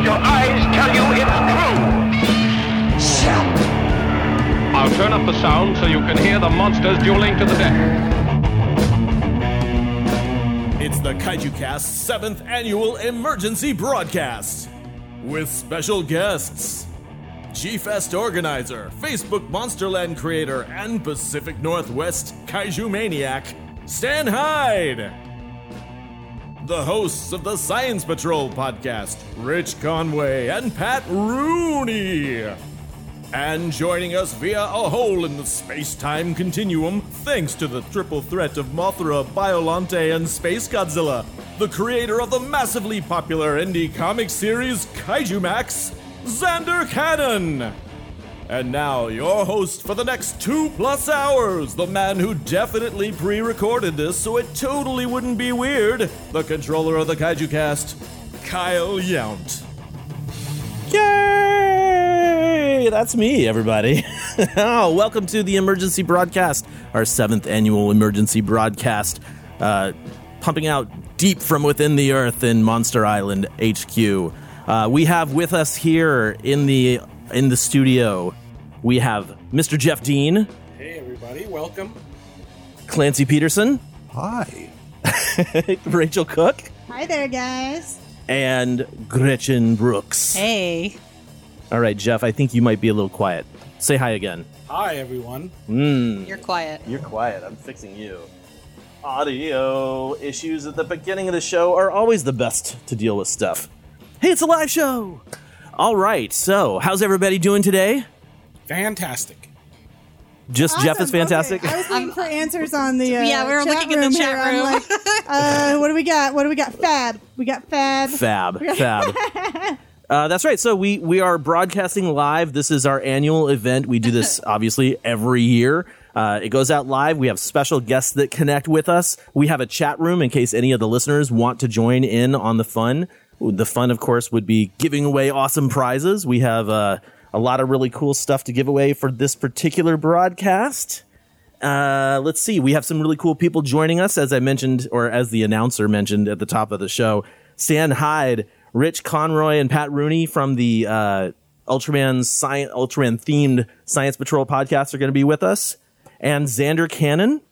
But your eyes tell you it's true. I'll turn up the sound so you can hear the monsters dueling to the death. It's the Kaiju Cast 7th Annual Emergency Broadcast with special guests G Fest organizer, Facebook Monsterland creator, and Pacific Northwest Kaiju Maniac, Stan Hyde. The hosts of the Science Patrol podcast, Rich Conway and Pat Rooney. And joining us via a hole in the space time continuum, thanks to the triple threat of Mothra, Biolante, and Space Godzilla, the creator of the massively popular indie comic series Kaiju Max, Zander Cannon. And now, your host for the next two plus hours, the man who definitely pre recorded this so it totally wouldn't be weird, the controller of the Kaiju Cast, Kyle Yount. Yay! That's me, everybody. oh, welcome to the emergency broadcast, our seventh annual emergency broadcast, uh, pumping out deep from within the earth in Monster Island HQ. Uh, we have with us here in the in the studio, we have Mr. Jeff Dean, Hey everybody, welcome. Clancy Peterson, Hi. Rachel Cook, Hi there, guys. and Gretchen Brooks. Hey. All right, Jeff, I think you might be a little quiet. Say hi again. Hi everyone. Mm. You're quiet. You're quiet. I'm fixing you. Audio issues at the beginning of the show are always the best to deal with stuff. Hey, it's a live show! All right, so how's everybody doing today? Fantastic. Just Jeff is fantastic? Okay, I was looking for answers on the uh, Yeah, we were chat looking in the chat here. I'm room. like, uh, what do we got? What do we got? Fab. We got Fab. Fab, fab. Uh, that's right. So we we are broadcasting live. This is our annual event. We do this obviously every year. Uh, it goes out live. We have special guests that connect with us. We have a chat room in case any of the listeners want to join in on the fun. The fun, of course, would be giving away awesome prizes. We have uh, a lot of really cool stuff to give away for this particular broadcast. Uh, let's see. We have some really cool people joining us, as I mentioned, or as the announcer mentioned at the top of the show. Stan Hyde, Rich Conroy, and Pat Rooney from the uh, Ultraman science, Ultraman themed Science Patrol podcast are going to be with us, and Zander Cannon.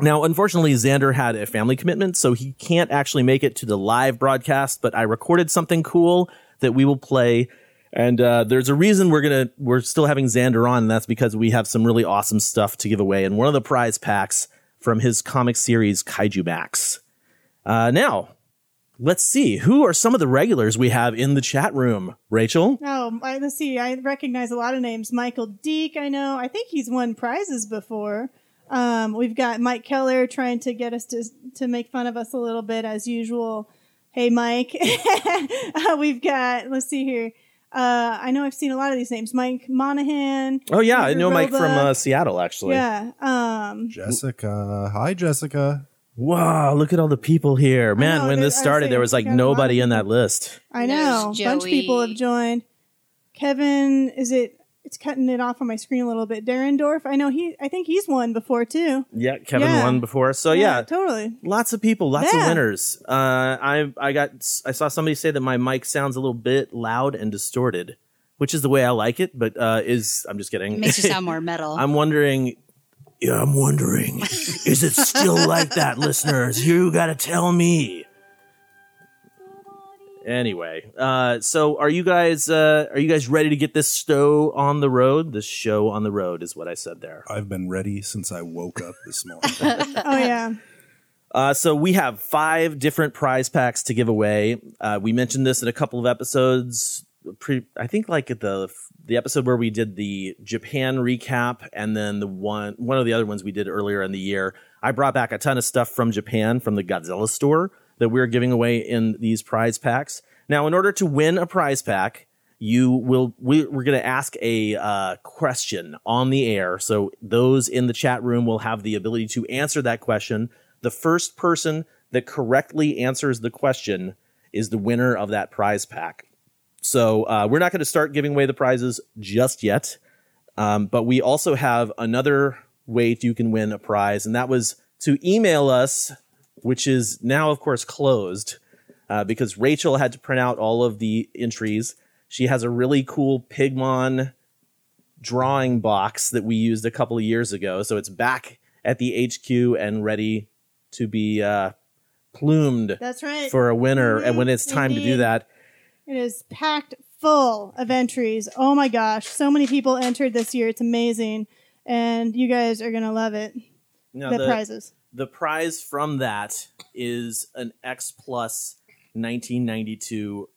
Now, unfortunately, Zander had a family commitment, so he can't actually make it to the live broadcast. But I recorded something cool that we will play. And uh, there's a reason we're gonna we're still having Zander on, and that's because we have some really awesome stuff to give away. And one of the prize packs from his comic series Kaiju Max. Uh, now, let's see who are some of the regulars we have in the chat room. Rachel, Oh, I, let's see. I recognize a lot of names. Michael Deek, I know. I think he's won prizes before. Um, we've got Mike Keller trying to get us to to make fun of us a little bit as usual. Hey, Mike. Uh, we've got. Let's see here. Uh, I know I've seen a lot of these names. Mike Monahan. oh yeah, I Peter know Mike from uh, Seattle actually. Yeah. Um, Jessica. Hi, Jessica. Wow, look at all the people here, man! know, when this I was started, there was like got a lot of nobody in that list. I know. A bunch of people have joined. Kevin, is it? It's cutting it off on my screen a little bit. Darendorf, I know he. I think he's won before too. Yeah, Kevin Yeah. won before, so yeah, totally. lots of people, lots of Yeah. winners. Uh, I I got I saw somebody say that my mic sounds a little bit loud and distorted, which is the way I like it. But uh, is I'm just kidding. It makes you sound more metal. I'm wondering. Yeah, I'm wondering, is it still like that, listeners? You got to tell me. Anyway, uh, so are you guys uh, are you guys ready to get this show on the road? The show on the road is what I said there. I've been ready since I woke up this morning. Oh yeah. Uh, so we have five different prize packs to give away. Uh, we mentioned this in a couple of episodes. Pre- I think like at the the episode where we did the Japan recap, and then the one one of the other ones we did earlier in the year. I brought back a ton of stuff from Japan from the Godzilla store that we're giving away in these prize packs. Now, in order to win a prize pack, you will we, we're going to ask a uh, question on the air. So those in the chat room will have the ability to answer that question. The first person that correctly answers the question is the winner of that prize pack. So uh, we're not going to start giving away the prizes just yet, um, but we also have another way you can win a prize, and that was to email us, which is now of course closed uh, because Rachel had to print out all of the entries. She has a really cool Pigmon drawing box that we used a couple of years ago, so it's back at the HQ and ready to be uh, plumed That's right. for a winner. And when it's time to do that, It is packed full of entries. Oh my gosh, so many people entered this year. It's amazing, and you guys are gonna love it. Now, the, the- prizes. the prize from that is an X Plus 1992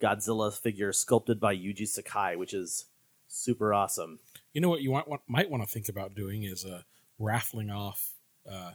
Godzilla figure sculpted by Yuji Sakai, which is super awesome. You know what you want, what, might want to think about doing is uh, raffling off uh,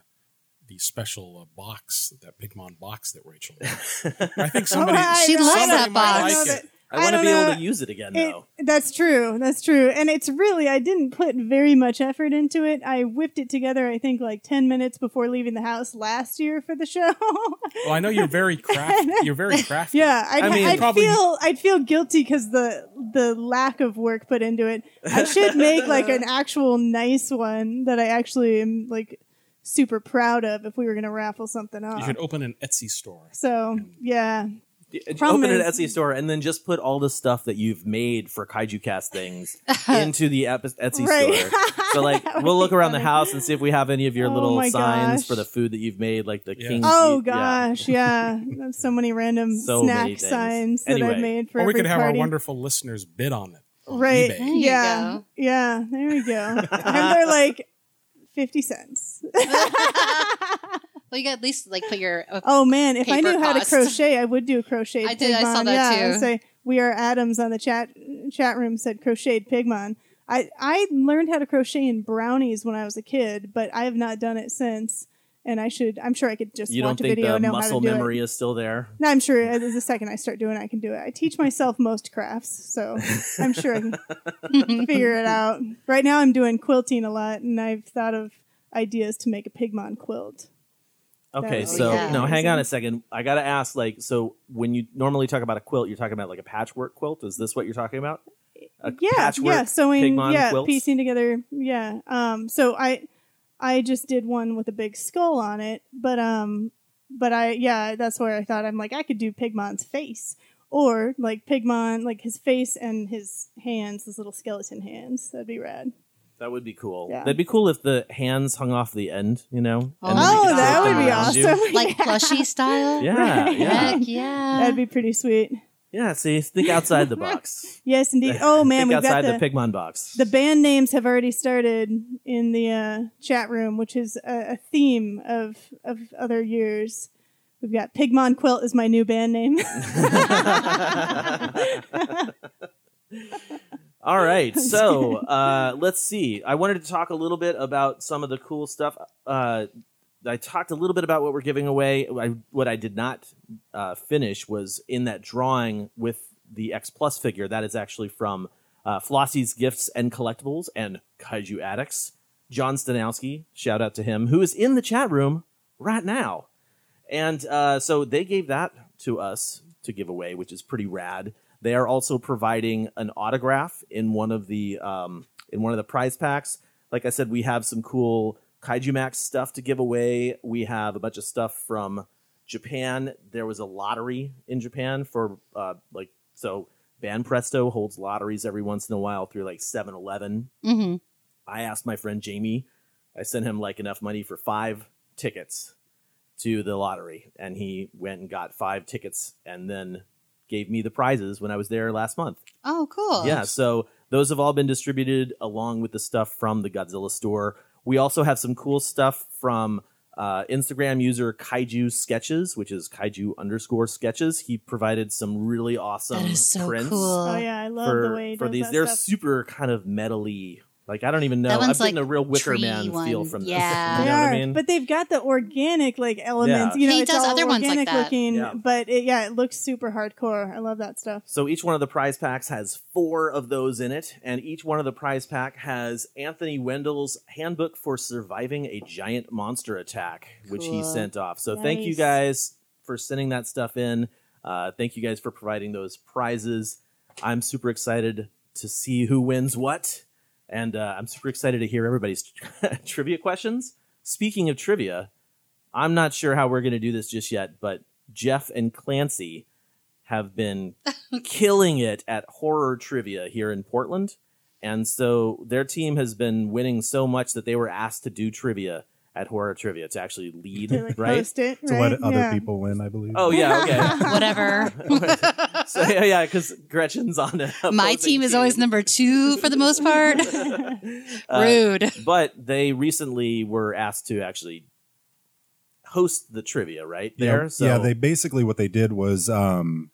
the special uh, box, that Pigmon box that Rachel. I think somebody. Oh, I She know, loves I know, that I box. know Like that- it. I want to don't be able to use it again, It- though. that's true. That's true. And it's really, I didn't put very much effort into it. I whipped it together, I think, like 10 minutes before leaving the house last year for the show. Well, oh, I know you're very crafty. You're very crafty. yeah, I'd, I mean- I'd Probably- feel, I'd feel guilty because the, the lack of work put into it. I should make like an actual nice one that I actually am like super proud of if we were going to raffle something off. You should open an Etsy store. So, yeah. Open Problem an Etsy store and then just put all the stuff that you've made for Kaiju Cast things into the Ep- Etsy Right. store. So, like, we'll look be around the house and see if we have any of your Oh little signs gosh. for the food that you've made, like the Yeah. King's. Oh yeah. gosh, yeah. There's so many random So snack many things. signs that Anyway. I've made for Or we every could have party. our wonderful listeners bid on it. on right. eBay. Yeah. go. Yeah, there we go. and they're like 50 cents. Well, you got at least like put your. Uh, oh man, if I Paper knew how to crochet, I would do a crocheted I did, I saw that yeah, too. Say we are Adams on the chat chat room said crocheted pigmon. I I learned how to crochet in brownies when I was a kid, but I have not done it since. And I should. I'm sure I could just You watch don't a think video the and know muscle how to do memory it. is still there? No, I'm sure uh, the second I start doing it, I can do it. I teach myself most crafts, so I'm sure I can figure it out. Right now, I'm doing quilting a lot, and I've thought of ideas to make a pigmon quilt. Okay, so no, hang on a second. I gotta ask, like, so when you normally talk about a quilt, you're talking about like a patchwork quilt. Is this what you're talking about? A yeah, patchwork yeah, sewing, yeah, quilts? piecing together, yeah. Um, so I, I just did one with a big skull on it, but um, but I, yeah, that's where I thought I'm like I could do Pigmon's face, or like Pigmon, like his face and his hands, his little skeleton hands. That'd be rad. That would be cool. Yeah. That'd be cool if the hands hung off the end, you know. Oh, you Oh, that would be around you. awesome. like plushie style. Yeah, Right. yeah, Heck yeah. That'd be pretty sweet. yeah. See, think outside the box. Yes, indeed. Oh man, think we've got the, the, Pigmon box. the band names have already started in the uh, chat room, which is a, a theme of of other years. We've got Pigmon Quilt is my new band name. All right, so uh, let's see. I wanted to talk a little bit about some of the cool stuff. Uh, I talked a little bit about what we're giving away. I, what I did not uh, finish was in that drawing with the X Plus figure. That is actually from uh, Flossie's Gifts and Collectibles and Kaiju Addicts. John Stanowski, shout out to him, who is in the chat room right now. And uh, so they gave that to us to give away, which is pretty rad. They are also providing an autograph in one of the um, in one of the prize packs. Like I said, we have some cool Kaiju Max stuff to give away. We have a bunch of stuff from Japan. There was a lottery in Japan for uh, like so. Banpresto holds lotteries every once in a while through like 7 Eleven. hmm I asked my friend Jamie, I sent him like enough money for five tickets to the lottery, and he went and got five tickets and then gave me the prizes when I was there last month. Oh, cool. Yeah, so those have all been distributed along with the stuff from the Godzilla store. We also have some cool stuff from uh, Instagram user Kaiju Sketches, which is Kaiju underscore Sketches. He provided some really awesome That is so prints cool. oh yeah, I love for, the way he for does these. that They're stuff. super kind of metally Like I don't even know. I'm one's getting like a real Wicker tree Man feel one. from this. Yeah. you They know what are, I mean? but they've got the organic like elements. Yeah. You know, He it's does all other ones like organic that. looking, Yeah. but it, yeah, it looks super hardcore. I love that stuff. So each one of the prize packs has four of those in it, and each one of the prize pack has Anthony Wendell's Handbook for Surviving a Giant Monster Attack, which he sent off. So thank you guys for sending that stuff in. Uh, thank you guys for providing those prizes. I'm super excited to see who wins what, and uh, I'm super excited to hear everybody's trivia questions. Speaking of trivia, I'm not sure how we're going to do this just yet, but Jeff and Clancy have been killing it at horror trivia here in Portland. And so their team has been winning so much that they were asked to do trivia at horror trivia to actually lead, They like right? post it, To right? let other people win, I believe. Oh yeah, okay. Whatever. so yeah, yeah, because Gretchen's on the My team is always number two for the most part. Uh, Rude. but they recently were asked to actually host the trivia right Yeah, there. so yeah, they basically what they did was um,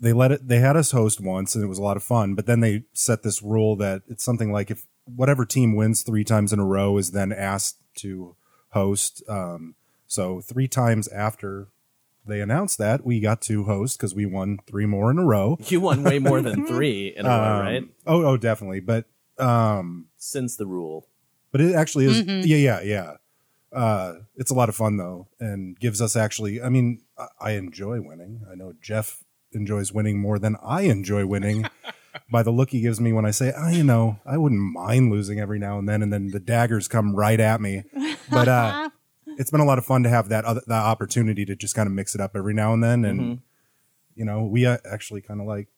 they let it. They had us host once, and it was a lot of fun. But then they set this rule that it's something like if whatever team wins three times in a row is then asked to host. Um, so three times after they announced that, we got to host because we won three more in a row. you won way more than three in a row, Um, right? Oh, oh, definitely. But um, Since the rule. but it actually is Mhm. yeah yeah yeah uh it's a lot of fun though and gives us actually i mean I, I enjoy winning i know jeff enjoys winning more than i enjoy winning by the look he gives me when i say oh you know i wouldn't mind losing every now and then and then the daggers come right at me but uh it's been a lot of fun to have that other that opportunity to just kind of mix it up every now and then and Mhm. you know we uh, actually kind of like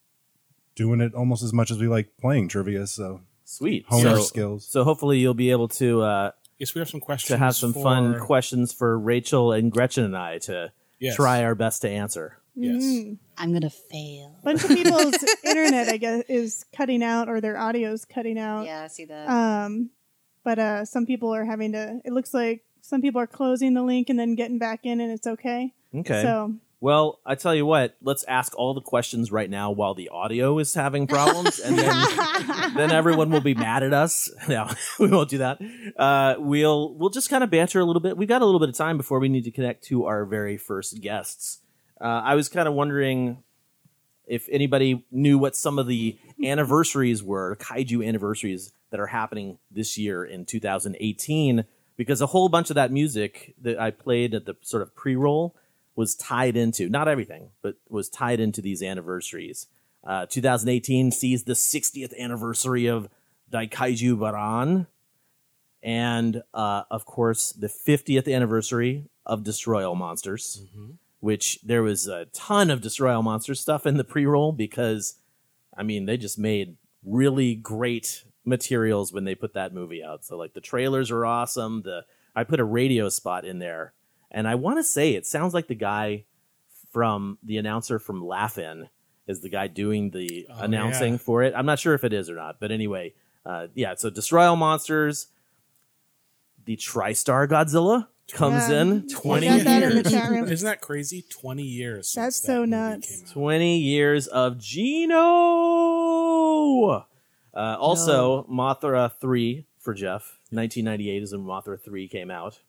doing it almost as much as we like playing trivia so Sweet. hone so, our skills So hopefully you'll be able to uh, Yes, we have some questions to have some fun questions for Rachel and Gretchen and I to Yes. try our best to answer. Yes. Mhm. I'm gonna fail. bunch of people's internet, I guess, is cutting out or their audio's cutting out. Yeah, I see that. Um, but uh, some people are having to. It looks like some people are closing the link and then getting back in, and it's okay. Okay. So Well, I tell you what, let's ask all the questions right now while the audio is having problems, and then then everyone will be mad at us. No, we won't do that. Uh, we'll we'll just kind of banter a little bit. We've got a little bit of time before we need to connect to our very first guests. Uh, I was kind of wondering if anybody knew what some of the anniversaries were, kaiju anniversaries that are happening this year in 2018, because a whole bunch of that music that I played at the sort of pre-roll was tied into not everything, but was tied into these anniversaries. Uh, 2018 sees the 60th anniversary of Daikaiju Baran, and uh, of course the 50th anniversary of Destroy All Monsters, which there was a ton of Destroy All Monsters stuff in the pre-roll because, I mean, they just made really great materials when they put that movie out. So like the trailers are awesome. The I put a radio spot in there, and I want to say it sounds like the guy from the announcer from Laugh-In is the guy doing the Oh, announcing yeah. for it. I'm not sure if it is or not, but anyway, uh, yeah. So Destroy All Monsters, the TriStar Godzilla comes Yeah. in 20 got in years. chat room. Isn't that crazy? Twenty years. That's since that so nuts. 20 years of Gino. Uh, also, Mothra 3 for Jeff. 1998 is when Mothra 3 came out.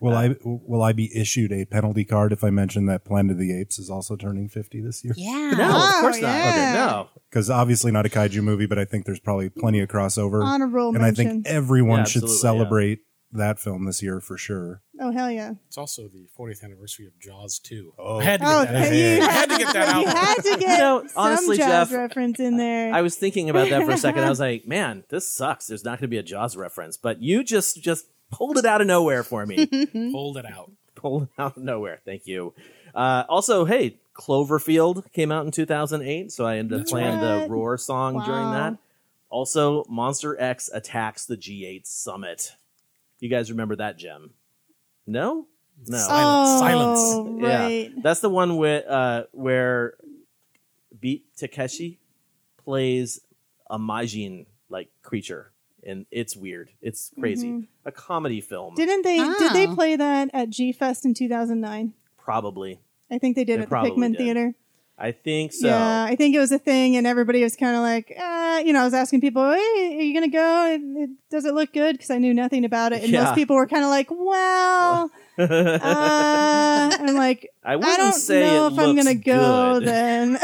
Will I will I be issued a penalty card if I mention that Planet of the Apes is also turning fifty this year? yeah. No, of Oh, course not. yeah. Okay, no. Because obviously not a kaiju movie, but I think there's probably plenty of crossover. Honorable and I think everyone Yeah, should absolutely, celebrate that film this year for sure. oh hell yeah! It's also the 40th anniversary of Jaws 2. Oh. I had to get Oh, that. out. you I had to get that You out. had to get know, honestly, some Jaws Jeff, reference in there. I was thinking about that for a second. I was like, man, this sucks. There's not going to be a Jaws reference. But you just just pulled it out of nowhere for me. Pulled it out. pulled it out of nowhere. Thank you. Uh, also, hey, Cloverfield came out in 2008, so I ended up playing the right. Roar song during Wow. that. Also, Monster X attacks the G8 Summit. You guys remember that gem? No? No. oh, Silence. right. Yeah. That's the one with, uh, where Beat Takeshi plays a Majin like creature. And it's weird. It's crazy. A comedy film. Didn't they? Did they Oh. play that at G Fest in 2009? Probably. I think they did They at the probably Pickwick did. Theater. I think so. Yeah, I think it was a thing, and everybody was kind of like, uh, you know, I was asking people, hey, are you going to go? Does it look good? Because I knew nothing about it. And Yeah. most people were kind of like, well, uh, I'm like, I I wouldn't don't say know if I'm gonna go good. then.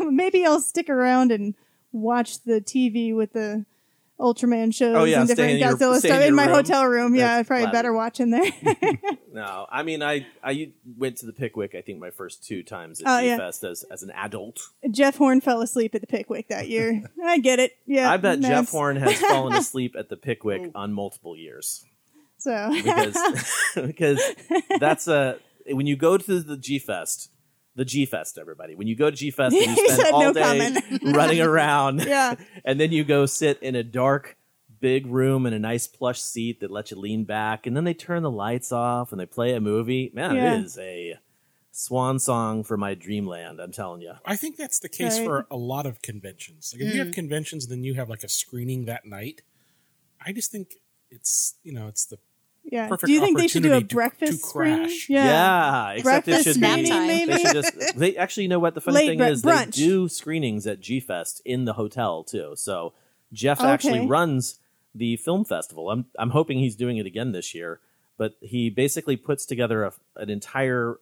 Maybe I'll stick around and watch the TV with the Ultraman shows Oh, yeah, and different in your- Godzilla in stuff in my room. hotel room. Yeah, That's I'd probably better watch in there. No, I mean, I I went to the Pickwick. I think my first two times at Oh, G yeah. Fest as as an adult. Jeff Horn fell asleep at the Pickwick that year. I get it. Yeah, I bet Jeff Horn has fallen asleep at the Pickwick on multiple years So because because that's a when you go to the G Fest. The G Fest, everybody. When you go to G Fest, you spend all no day comment. running around, yeah, and then you go sit in a dark big room in a nice plush seat that lets you lean back and then they turn the lights off and they play a movie man Yeah. it is a swan song for my dreamland i'm telling you I think that's the case Right. for a lot of conventions. Like if you have mm. conventions, then you have like a screening that night. I just think it's you know it's the yeah. Perfect Do you think they should do a opportunity to- breakfast to screen? crash. yeah, except it breakfast should be screening, time. maybe. they should just they actually you know what the funny Late thing is brunch. they do screenings at g-fest in the hotel too so jeff actually runs the film festival i'm, I'm hoping he's doing it again this year but he basically puts together a, an entire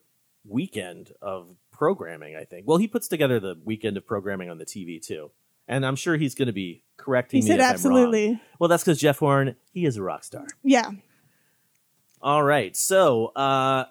weekend of programming i think well he puts together the weekend of programming on the tv too and i'm sure he's going to be correcting he me said if I'm wrong. absolutely. well that's because jeff horn he is a rock star Yeah. All right. So, uh,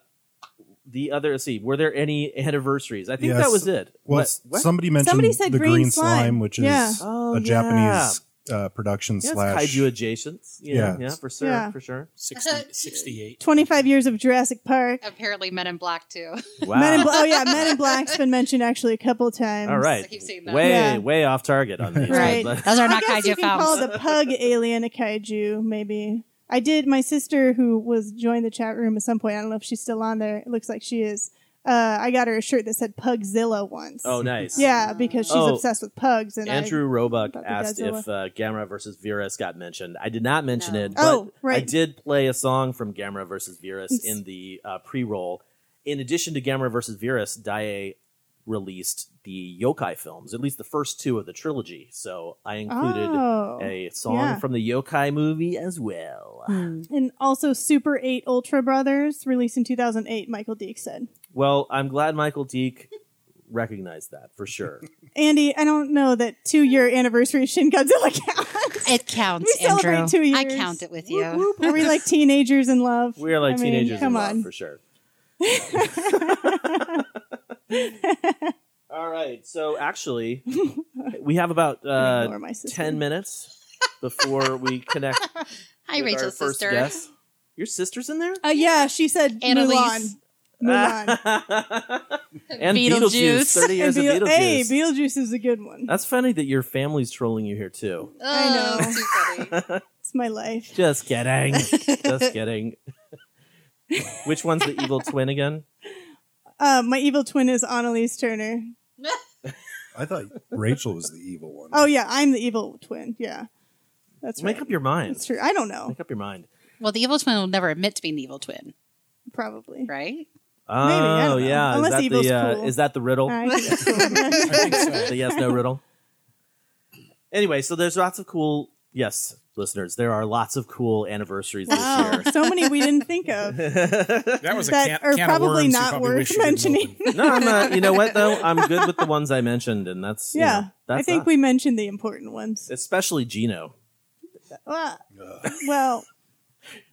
the other, let's see, were there any anniversaries? I think Yes. that was it. Well, What- s- what? somebody mentioned Somebody said the green green, slime. slime, which is Yeah. Oh, a yeah. Japanese uh, production Yeah, it's slash kaiju adjacent. Yeah, yeah, Yeah. for sure, Yeah. for sure. 60, 68. 25 years of Jurassic Park. Apparently, Men in Black too. Wow. Men in Bla- oh yeah, Men in Black's been mentioned actually a couple times. All right. I keep seeing that. Way, Yeah. way off target on these. Right. but- Those are I not guess kaiju you can call the pug alien a kaiju, maybe. I did. My sister, who was joined the chat room at some point, I don't know if she's still on there. It looks like she is. Uh, I got her a shirt that said Pugzilla once. oh, nice. yeah, because she's Oh, obsessed with pugs. And Andrew Roebuck about asked Godzilla. if uh, Gamera versus Virus got mentioned. I did not mention No. it, but Oh, right. I did play a song from Gamera versus Virus It's- in the uh, pre-roll. In addition to Gamera versus Virus, Daiei released the yokai films, at least the first two of the trilogy. So I included Oh, a song yeah. from the yokai movie as well. I, and also Super Eight Ultra Brothers, released in 2008. Michael Deek said. Well, I'm glad Michael Deek recognized that for sure. Andy, I don't know that two year anniversary of Shin Godzilla counts. It counts, We celebrate Andrew. two years. I count it with you. Are we like teenagers in love? We are like I mean, teenagers Come in love on. for sure. All right. So actually, we have about uh, Ignore my sister. ten minutes before we connect Hi, with our Rachel's first sister. guest. Your sister's in there. Uh, yeah, she said Annalise. Mulan. Mulan. and Beetlejuice. Beetlejuice. Thirty years And of Beetle- Beetlejuice. Hey, Beetlejuice is a good one. That's funny that your family's trolling you here too. I know. Oh, too funny. It's my life. Just kidding. Just kidding. Which one's the evil twin again? Uh, my evil twin is Annalise Turner. I thought Rachel was the evil one. Oh yeah, I'm the evil twin. Yeah, that's right. Make up your mind. That's true. I don't know. Make up your mind. Well, the evil twin will never admit to being the evil twin, Probably. right? Oh I don't know. yeah, Unless is that evil's the uh, cool. is that the riddle? I think that's cool. I think so. the yes no riddle. Anyway, so there's lots of cool yes listeners. There are lots of cool anniversaries wow, this oh, year. so many we didn't think of That was a that can, are can of probably worms not probably worth wish you didn't mentioning. open. no, I'm not. You know what though? I'm good with the ones I mentioned, and that's you yeah, know, that's I think not- we mentioned the important ones. especially Gino. Uh, well, well,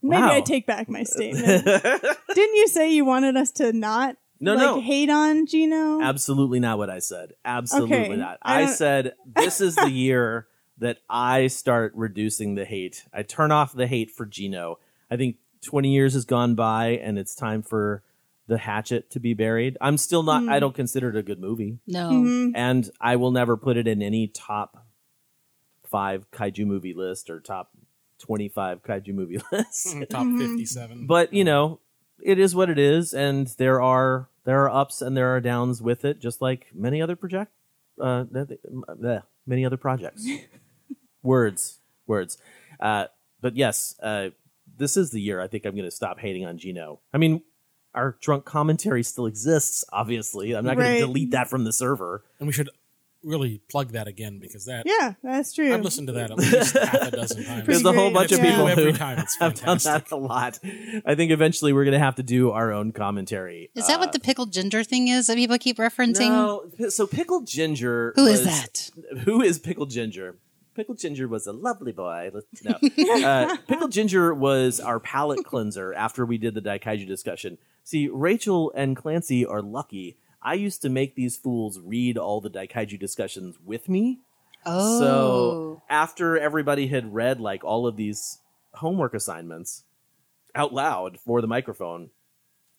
maybe Wow. I take back my statement. Didn't you say you wanted us to not No, like no. hate on Gino? Absolutely not what I said. Absolutely Okay, not. I I, said this is the year that I start reducing the hate. I turn off the hate for Gino. I think 20 years has gone by and it's time for the hatchet to be buried. I'm still not I don't consider it a good movie No. Mhm. and I will never put it in any top 5 kaiju movie list or top 25 kaiju movie list. Top Mm-hmm. 57. but you know it is what it is and there are there are ups and there are downs with it just like many other project uh th- th- bleh, many other projects words words uh but yes uh this is the year i think i'm going to stop hating on gino i mean our drunk commentary still exists. Obviously, I'm not going to delete that from the server. And we should really plug that again because that Yeah, that's true. I've listened to that at least half a dozen times. There's a whole bunch of Yeah. people Every who time it's have done that a lot. I think eventually we're going to have to do our own commentary. Is that what the pickled ginger thing is that people keep referencing? No, so pickled ginger. Who is was- that? Who is pickled ginger? Pickled ginger was a lovely boy. No, uh, pickled ginger was our palate cleanser after we did the Daikaiju discussion. See, Rachel and Clancy are lucky. I used to make these fools read all the Daikaiju discussions with me. Oh. So after everybody had read like all of these homework assignments out loud for the microphone,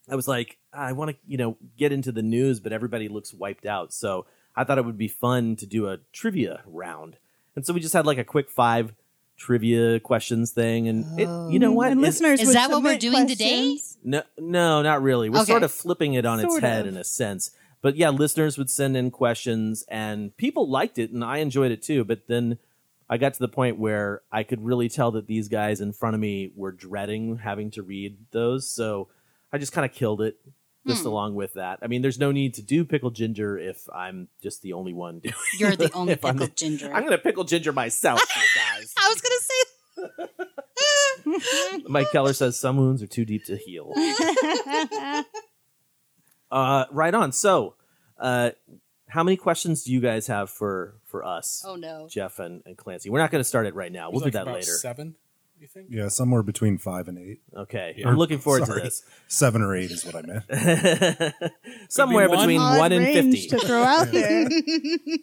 I was like, I want to, you know, get into the news, but everybody looks wiped out. So I thought it would be fun to do a trivia round. And so we just had like a quick five trivia questions thing. And it, you know oh. what? And It- listeners, Is would that what we're submit doing today? questions. no, no, not really. We're Okay. sort of flipping it on its Sort head of. in a sense. But yeah, listeners would send in questions and people liked it and I enjoyed it too. But then I got to the point where I could really tell that these guys in front of me were dreading having to read those. So I just kind of killed it just along with that. I mean, there's no need to do pickle ginger if I'm just the only one doing You're the only If I'm the- ginger. I'm going to pickle ginger myself, you guys. I was gonna say Mike Keller says some wounds are too deep to heal. uh, right on. So, uh, how many questions do you guys have for for us, Oh no. Jeff and, and Clancy? We're not going to start it right now. We'll do like that about later. Seven, you think? Yeah, somewhere between five and eight. Okay, Yeah. I'm looking forward Sorry. to this. Seven or eight is what I meant. Somewhere one. between Odd one and range fifty. to throw out there.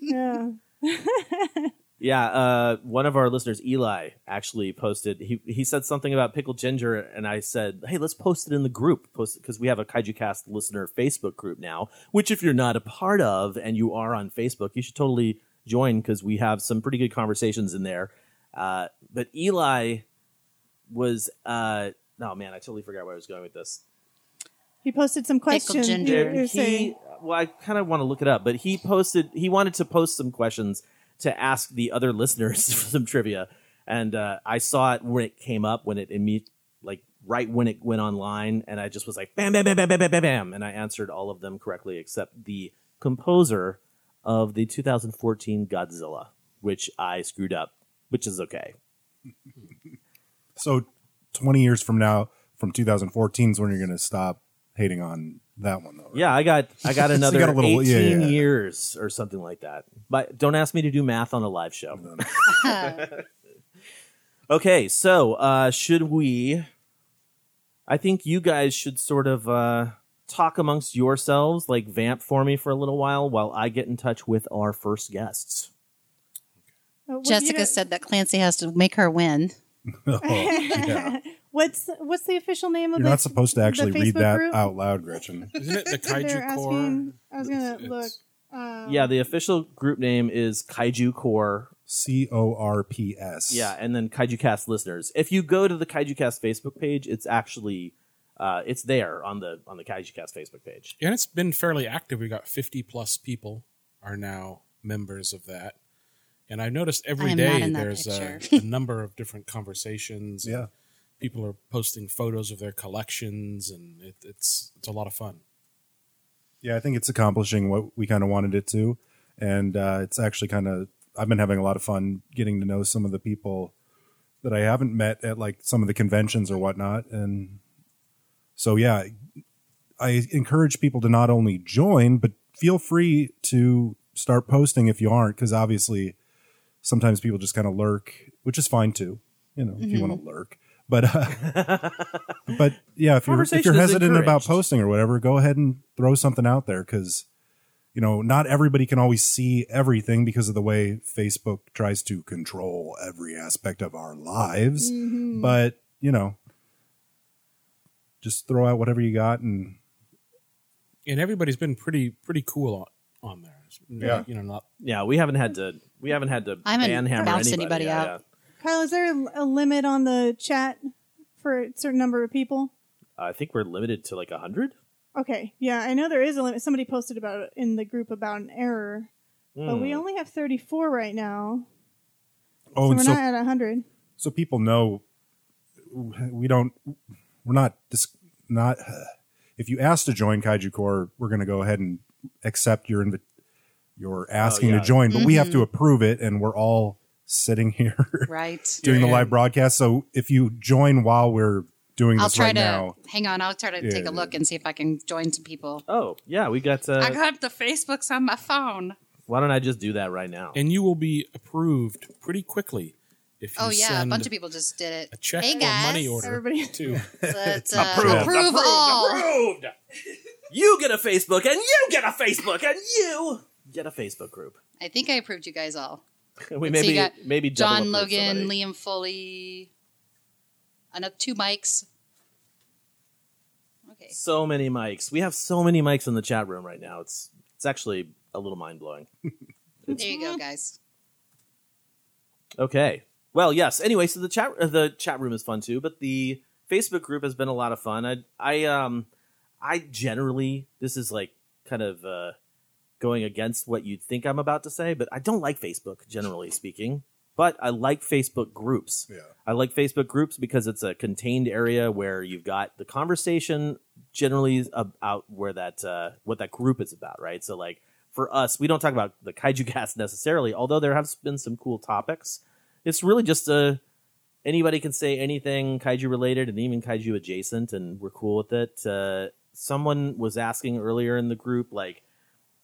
yeah. Yeah, uh, one of our listeners, Eli, actually posted. He he said something about pickled ginger, and I said, "Hey, let's post it in the group, post because we have a Kaiju Cast listener Facebook group now. Which, if you're not a part of and you are on Facebook, you should totally join because we have some pretty good conversations in there." Uh, but Eli was uh oh man, I totally forgot where I was going with this. He posted some questions. You're, he, well, I kind of want to look it up, but he posted. He wanted to post some questions to ask the other listeners for some trivia, and uh, I saw it when it came up when it imme- like right when it went online, and I just was like bam, bam, bam, bam, bam, bam, bam, and I answered all of them correctly except the composer of the 2014 Godzilla, which I screwed up, which is okay. So, 20 years from now, from 2014 is when you're going to stop hating on that one, though. right? Yeah, I got I got So another got a little- 18 yeah, yeah, yeah. years or something like that. But don't ask me to do math on a live show. okay, so uh should we I think you guys should sort of uh talk amongst yourselves, like vamp for me for a little while while I get in touch with our first guests. What- you Jessica said that Clancy has to make her win. Oh, yeah. What's what's the official name of You're the not supposed to actually read that group? out loud, Gretchen. Isn't it the Kaiju Corps? asking- I was gonna It's- look. it's- Um, Yeah, the official group name is Kaiju Corps C O R P S. Yeah, and then Kaiju Cast listeners. If you go to the Kaiju Cast Facebook page, it's actually uh, it's there on the on the Kaiju Cast Facebook page. And it's been fairly active. We got 50 plus people are now members of that. And I've noticed every I day there's a, a number of different conversations. Yeah. People are posting photos of their collections, and it, it's it's a lot of fun. Yeah, I think it's accomplishing what we kind of wanted it to, and uh, it's actually kind of. I've been having a lot of fun getting to know some of the people that I haven't met at like some of the conventions or whatnot, and so yeah, I encourage people to not only join but feel free to start posting if you aren't, because obviously sometimes people just kind of lurk, which is fine too. You know, if you want to lurk. But uh, but yeah, if you're if you're hesitant about posting or whatever, go ahead and throw something out there because you know not everybody can always see everything because of the way Facebook tries to control every aspect of our lives. But you know, just throw out whatever you got and And everybody's been pretty pretty cool on, on there. Yeah. You know, not Yeah, we haven't had to we haven't had to I haven't banhammer anybody, anybody Yeah, out. Kyle, is there a, a limit on the chat for a certain number of people? I think we're limited to like a hundred. Okay, yeah, I know there is a limit. Somebody posted about it in the group about an error, but Hmm. we only have 34 right now, oh, so we're so not at 100. so people know we don't we're not dis- not if you ask to join Kaiju Corps, we're going to go ahead and accept your invi- your asking yeah. to join, but we have Mm-hmm. to approve it, and we're all sitting here Right. doing the live broadcast. So if you join while we're doing I'll this try right to now, hang on. I'll try to Yeah. take a look and see if I can join some people. Oh yeah, we got. Uh, I got the Facebooks on my phone. why don't I just do that right now? And you will be approved pretty quickly if you Oh yeah, a bunch of people just did it. a check hey or guys, money order Everybody- to Let's uh, Approved, approve all. approved. You get a Facebook, and you get a Facebook, and you get a Facebook group. I think I approved you guys all. We So you maybe got maybe John Logan, somebody. Liam Foley, another two mics. Okay. So many mics. We have so many mics in the chat room right now. It's it's actually a little mind blowing. There you go, guys. Okay. Well, yes. Anyway, so the chat uh, the chat room is fun too, but the Facebook group has been a lot of fun. I I um I generally this is like kind of uh going against what you'd think I'm about to say, but I don't like Facebook generally speaking. But I like Facebook groups. Yeah. I like Facebook groups because it's a contained area where you've got the conversation generally about where that uh, what that group is about, right? So like for us, we don't talk about the kaiju cast necessarily, although there have been some cool topics. It's really just a anybody can say anything kaiju related and even kaiju adjacent, and we're cool with it. Uh, someone was asking earlier in the group, like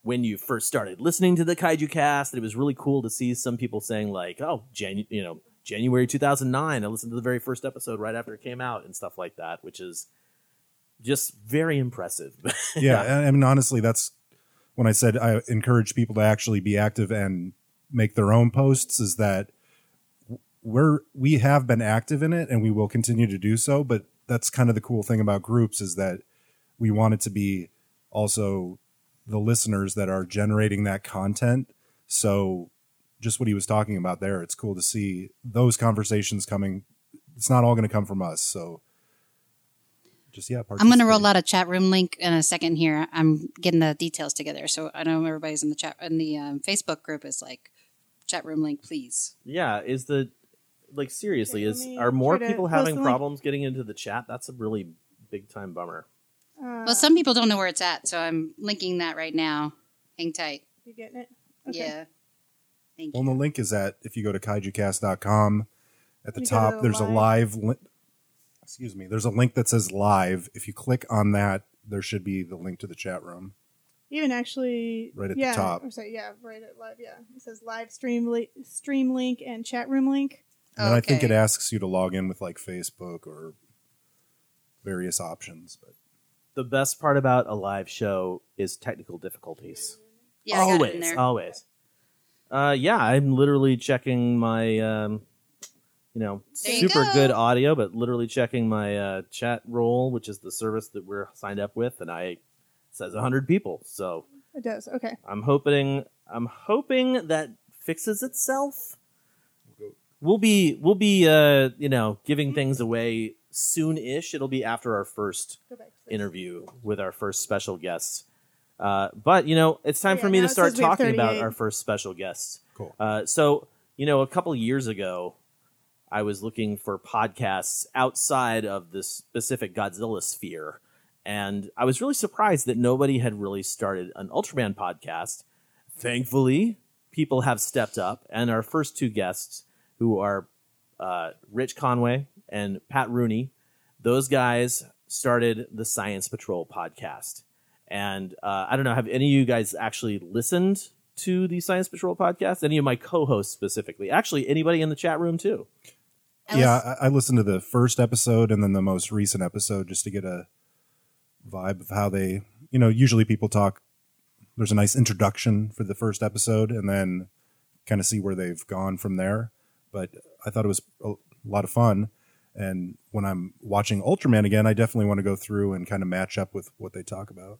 when you first started listening to the kaiju cast, it was really cool to see some people saying like, "Oh, Janu- you know, January 2009, I listened to the very first episode right after it came out and stuff like that," which is just very impressive. yeah, I I mean, honestly, that's when I said I encourage people to actually be active and make their own posts. Is that we're we have been active in it and we will continue to do so. But that's kind of the cool thing about groups is that we want it to be also the listeners that are generating that content. So just what he was talking about there, it's cool to see those conversations coming. It's not all going to come from us. So just yeah, I'm going to roll out a chat room link in a second here. I'm getting the details together, so I know everybody's in the chat in the um, Facebook group is like chat room link, please. yeah, is the like seriously Okay, is are more people having the link. problems getting into the chat? That's a really big time bummer. Uh, Well, some people don't know where it's at, so I'm linking that right now. Hang tight. you getting it? Okay. Yeah. Thank Well, you. the link is at if you go to kaijucast.com at the You top, to there's a live. live link. Excuse me. There's a link that says live. If you click on that, there should be the link to the chat room. Even actually, Right at the yeah, top. Or sorry, yeah, right at live. Yeah, it says live stream li- stream link and chat room link. And then I think it asks you to log in with like Facebook or various options. But The best part about a live show is technical difficulties. Yeah, I got always, in there. always. Uh, yeah, I'm literally checking my, um, you know, There you super go. good audio, but literally checking my uh, Chatroll, which is the service that we're signed up with, and I it says 100 people. So It does. Okay. I'm hoping, I'm hoping that fixes itself. We'll be, we'll be, uh, you know, giving things away soon-ish. It'll be after our first Go back. to this. interview with our first special guests. Uh, but you know, it's time Yeah, for me to start says we have talking about our first special guests. Cool. Uh, so you know, a couple years ago, I was looking for podcasts outside of this specific Godzilla sphere, and I was really surprised that nobody had really started an Ultraman podcast. Thankfully, people have stepped up, and our first two guests, who are uh, Rich Conway and Pat Rooney, those guys started the Science Patrol podcast. And uh, I don't know, have any of you guys actually listened to the Science Patrol podcast? Any of my co-hosts specifically? Actually, anybody in the chat room too? I yeah, I, I listened to the first episode and then the most recent episode just to get a vibe of how they, you know, usually people talk. There's a nice introduction for the first episode and then kind of see where they've gone from there. But I thought it was a lot of fun. And when I'm watching Ultraman again, I definitely want to go through and kind of match up with what they talk about.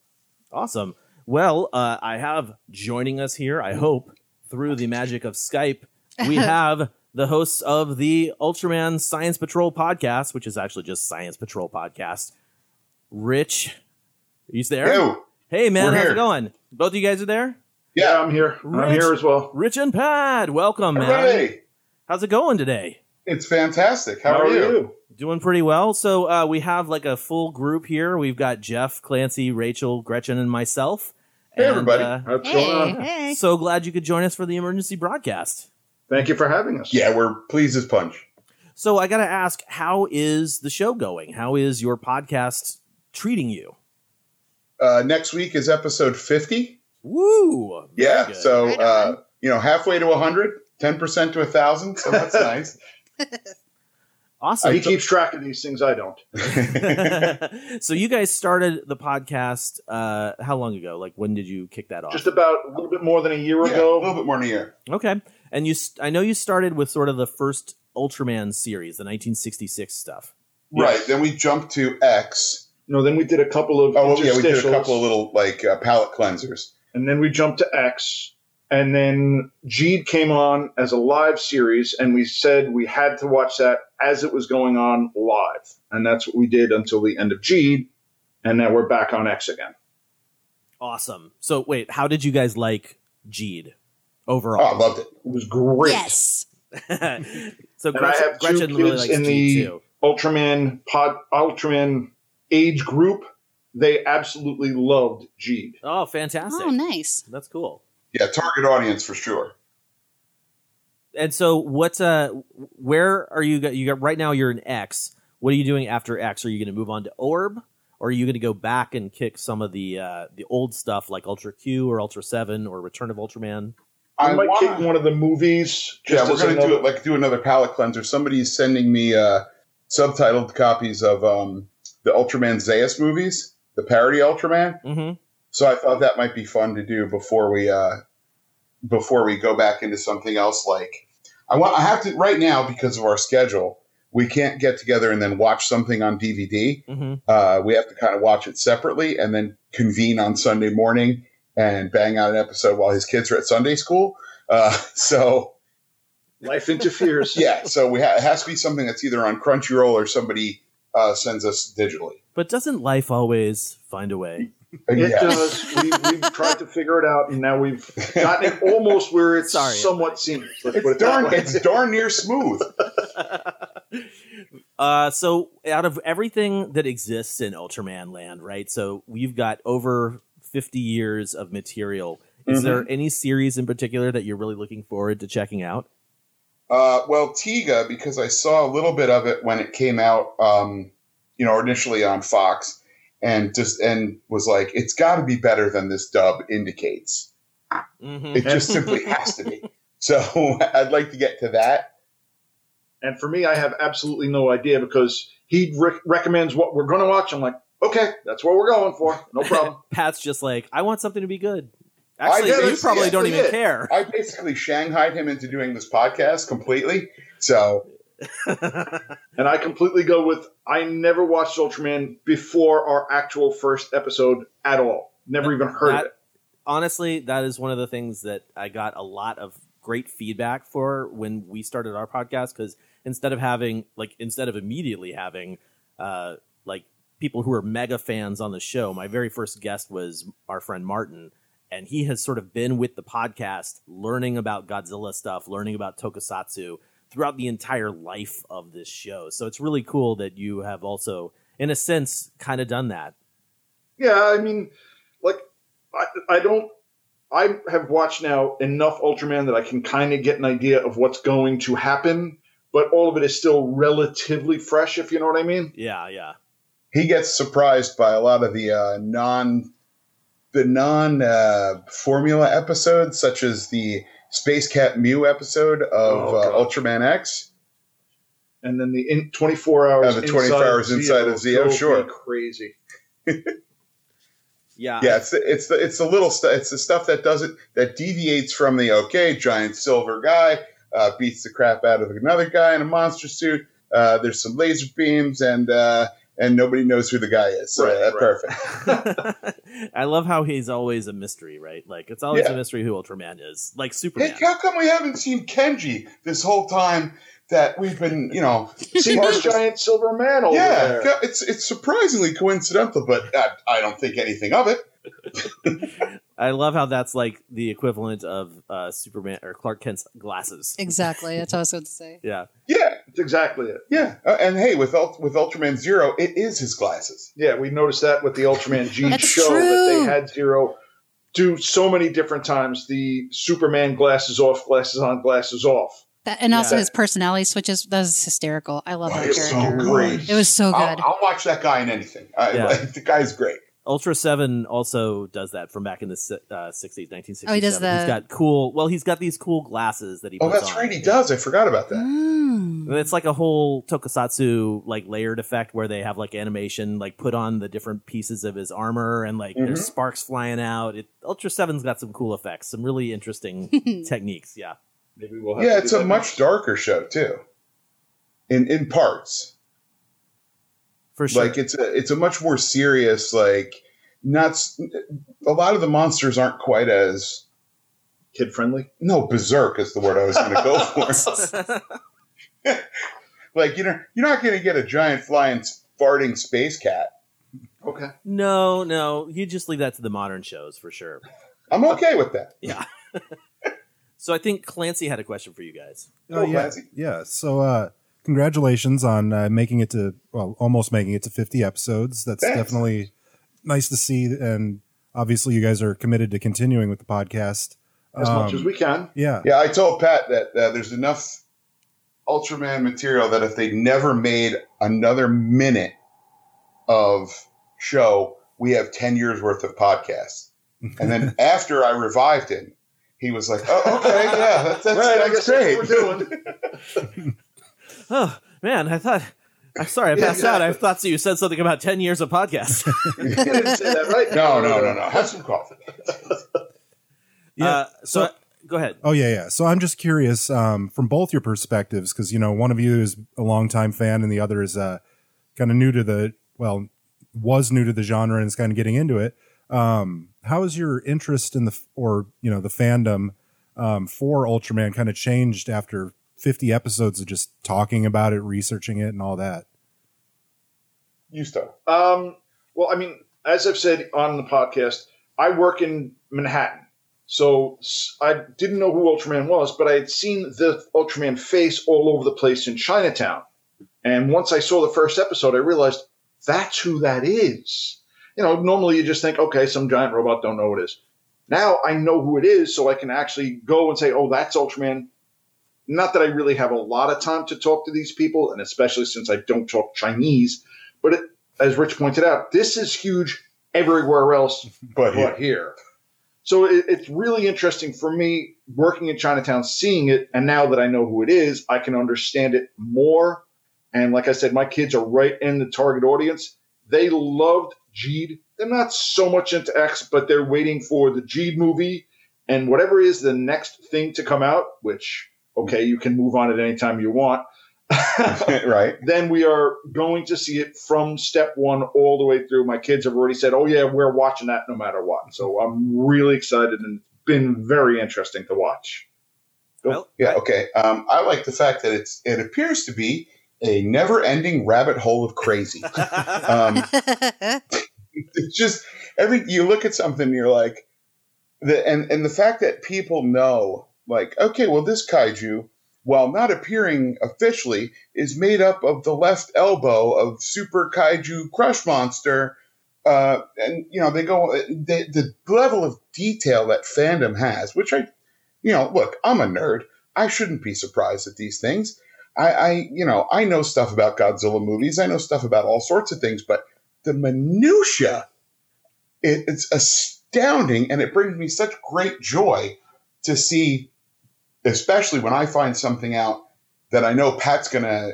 Awesome. Well, uh, I have joining us here, I hope, through the magic of Skype, we have the hosts of the Ultraman Science Patrol podcast, which is actually just Science Patrol podcast. Rich, are you there? Ew. Hey, man, We're how's here. it going? Both of you guys are there? Yeah, I'm here. Rich. I'm here as well. Rich and Pat, welcome, man. Hooray! How's it going today? It's fantastic. How, are, you? Doing pretty well. So uh, we have like a full group here. We've got Jeff, Clancy, Rachel, Gretchen, and myself. Hey, And, everybody. uh, What's Hey, going on? hey. so glad you could join us for the emergency broadcast. Thank you for having us. Yeah, we're pleased as punch. So I got to ask, how is the show going? How is your podcast treating you? Uh, next week is episode 50. Woo! Yeah. good. So, uh, you know, halfway to 100, 10% to 1,000. So that's nice. Awesome. he keeps track of these things. I don't. so you guys started the podcast uh, how long ago? Like when did you kick that off? Just about a little bit more than a year Yeah, a little bit more than a year. okay, and you st- I know you started with sort of the first Ultraman series, the 1966 stuff. Right. Then we jumped to X. No, then we did a couple of Oh, yeah, we did a couple of little like uh, palette cleansers. and then we jumped to X, and then Geed came on as a live series, and we said we had to watch that as it was going on live, and that's what we did until the end of Geed, and now we're back on X again. Awesome. So wait, how did you guys like Geed Oh, I overall? loved it. It was great. Yes. so And I Gretchen, have two Gretchen really kids likes in Geed the too. Ultraman pod Ultraman age group. They absolutely loved Geed. Oh, fantastic! Oh, nice. That's cool. Yeah, target audience for sure. And so, what's Uh, where are you? You got right now. You're in X. What are you doing after X? Are you going to move on to Orb, or are you going to go back and kick some of the uh, the old stuff like Ultra Q or Ultra Seven or Return of Ultraman? I, I might wanna- kick one of the movies. Yeah, we're going to do it like do another palette cleanser. Somebody's sending me uh, subtitled copies of um, the Ultraman Zearth movies, the parody Ultraman. Mm-hmm. So I thought that might be fun to do before we uh, before we go back into something else. Like I want, I have to right now because of our schedule. We can't get together and then watch something on DVD. Mm-hmm. Uh, we have to kind of watch it separately and then convene on Sunday morning and bang out an episode while his kids are at Sunday school. Uh, so life interferes. yeah, so we ha- it has to be something that's either on Crunchyroll or somebody uh, sends us digitally. But doesn't life always find a way? It Yeah. does. We, we've tried to figure it out, and now we've gotten it almost where it's Sorry. somewhat seamless. Let's put It's it darn, it's darn near smooth. Uh, so out of everything that exists in Ultraman land, right? So we've got over 50 years of material. Is Mm-hmm. there any series in particular that you're really looking forward to checking out? Uh, well, Tiga, because I saw a little bit of it when it came out, um, you know, initially on Fox, and just and was like, it's got to be better than this dub indicates. Mm-hmm. It just simply has to be. So I'd like to get to that. And for me, I have absolutely no idea because he rec- recommends what we're going to watch. I'm like, okay, that's what we're going for. No problem. Pat's just like, I want something to be good. Actually, get you probably don't even it. care. I basically shanghaied him into doing this podcast completely. So and I completely go with I never watched Ultraman before our actual first episode at all. Never even heard That- of it. honestly, that is one of the things that I got a lot of great feedback for when we started our podcast. Because instead of having, like, instead of immediately having, uh, like, people who are mega fans on the show, my very first guest was our friend Martin. And he has sort of been with the podcast, learning about Godzilla stuff, learning about Tokusatsu throughout the entire life of this show. So it's really cool that you have also, in a sense, kind of done that. Yeah, I mean, like, I, I don't. I have watched now enough Ultraman that I can kind of get an idea of what's going to happen, but all of it is still relatively fresh, if you know what I mean. Yeah, yeah. he gets surprised by a lot of the uh, non the non uh, formula episodes, such as the Space Cat Mew episode of Oh, uh, Ultraman X. And then the in 24 hours, Uh, the 24 hours inside of Xio, drove sure. crazy. Yeah. Yeah, it's the, it's the it's the little stuff. It's the stuff that doesn't that deviates from the okay giant silver guy uh, beats the crap out of another guy in a monster suit. Uh, there's some laser beams and uh, and nobody knows who the guy is. So Right, that's right. perfect. I love how he's always a mystery, right? Like it's always Yeah. a mystery who Ultraman is. Like Hey, Superman. how come we haven't seen Kenji this whole time that we've been, you know, See part this giant silver man over Yeah, there. co- it's it's surprisingly coincidental, but I, I don't think anything of it. I love how that's like the equivalent of uh, Superman or Clark Kent's glasses. Exactly. That's what I was going to say. Yeah. Yeah, That's exactly it. yeah. Uh, and hey, with Ult- with Ultraman Zero, it is his glasses. Yeah, we noticed that with the Ultraman G That's show that they had Zero do so many different times. The Superman glasses off, glasses on, glasses off. That, and also Yeah. his personality switches. That was hysterical. I love that It's so character. great. It was so I'll, good. I'll watch that guy in anything. I, Yeah. like, the guy's great. Ultra Seven also does that from back in the uh, 60s, 1967. Oh, he does He's the- got cool. Well, he's got these cool glasses that he. Oh, puts that's on. right. He does. I forgot about that. Mm. It's like a whole tokusatsu like layered effect where they have like animation like put on the different pieces of his armor and like Mhm. there's sparks flying out. It, Ultra Seven's got some cool effects, some really interesting techniques. Yeah, Maybe we'll have Yeah, to it's a that much darker show too. In in parts, for sure. like it's a it's a much more serious. Like not a lot of the monsters aren't quite as kid friendly. no berserk is the word I was going to go for. like you know, you're not going to get a giant flying farting space cat. Okay. no, no, you just leave that to the modern shows for sure. I'm okay with that. Yeah. so I think Clancy had a question for you guys. Oh, Oh, yeah, Clancy. yeah. So, uh, congratulations on uh, making it to well, almost making it to 50 episodes. That's Thanks. definitely nice to see, and obviously, you guys are committed to continuing with the podcast As much Um, as we can. Yeah, Yeah, I told Pat that uh, there's enough Ultraman material that if they never made another minute of show, we have 10 years worth of podcasts. And then after I revived him, he was like, "Oh, okay, yeah, that's, that's, right, I that's guess great." that's what we're doing. Oh man, I thought. I'm sorry, I Yeah, passed out. I exactly. thought you said something about ten years of podcast. you didn't say that, right? no, no, no, no. Have some coffee. Yeah, Uh, so, so- go ahead. Oh yeah, yeah. So I'm just curious um, from both your perspectives because you know one of you is a longtime fan and the other is uh, kind of new to the well was new to the genre and is kind of getting into it. Um, how has your interest in the or you know the fandom um, for Ultraman kind of changed after 50 episodes of just talking about it, researching it, and all that? You start. Um, well, I mean, as I've said on the podcast, I work in Manhattan. So I didn't know who Ultraman was, but I had seen the Ultraman face all over the place in Chinatown. And once I saw the first episode, I realized that's who that is. You know, normally you just think, okay, some giant robot, don't know who it is. Now I know who it is, so I can actually go and say, oh, that's Ultraman. Not that I really have a lot of time to talk to these people, and especially since I don't talk Chinese, but it, as Rich pointed out, this is huge everywhere else But but here, here. So it, it's really interesting for me working in Chinatown, seeing it, and now that I know who it is, I can understand it more. And like I said, my kids are right in the target audience. They loved Geed. They're not so much into X, but they're waiting for the Geed movie and whatever is the next thing to come out, which, okay, you can move on at any time you want. right? then we are going to see it from step one all the way through. My kids have already said, "Oh yeah, we're watching that no matter what." So I'm really excited and it's been very interesting to watch. Well, Yeah, okay. Um, I like the fact that it's it appears to be a never-ending rabbit hole of crazy. Um, it's just every you look at something, you're like, the and and the fact that people know, like, okay, well, this kaiju, while not appearing officially, is made up of the left elbow of Super Kaiju Crush Monster. Uh, and you know they go the, the level of detail that fandom has, which I, you know, look, I'm a nerd. I shouldn't be surprised at these things. I, I, you know, I know stuff about Godzilla movies. I know stuff about all sorts of things, but the minutia, it, it's astounding, and it brings me such great joy to see, especially when I find something out that I know Pat's gonna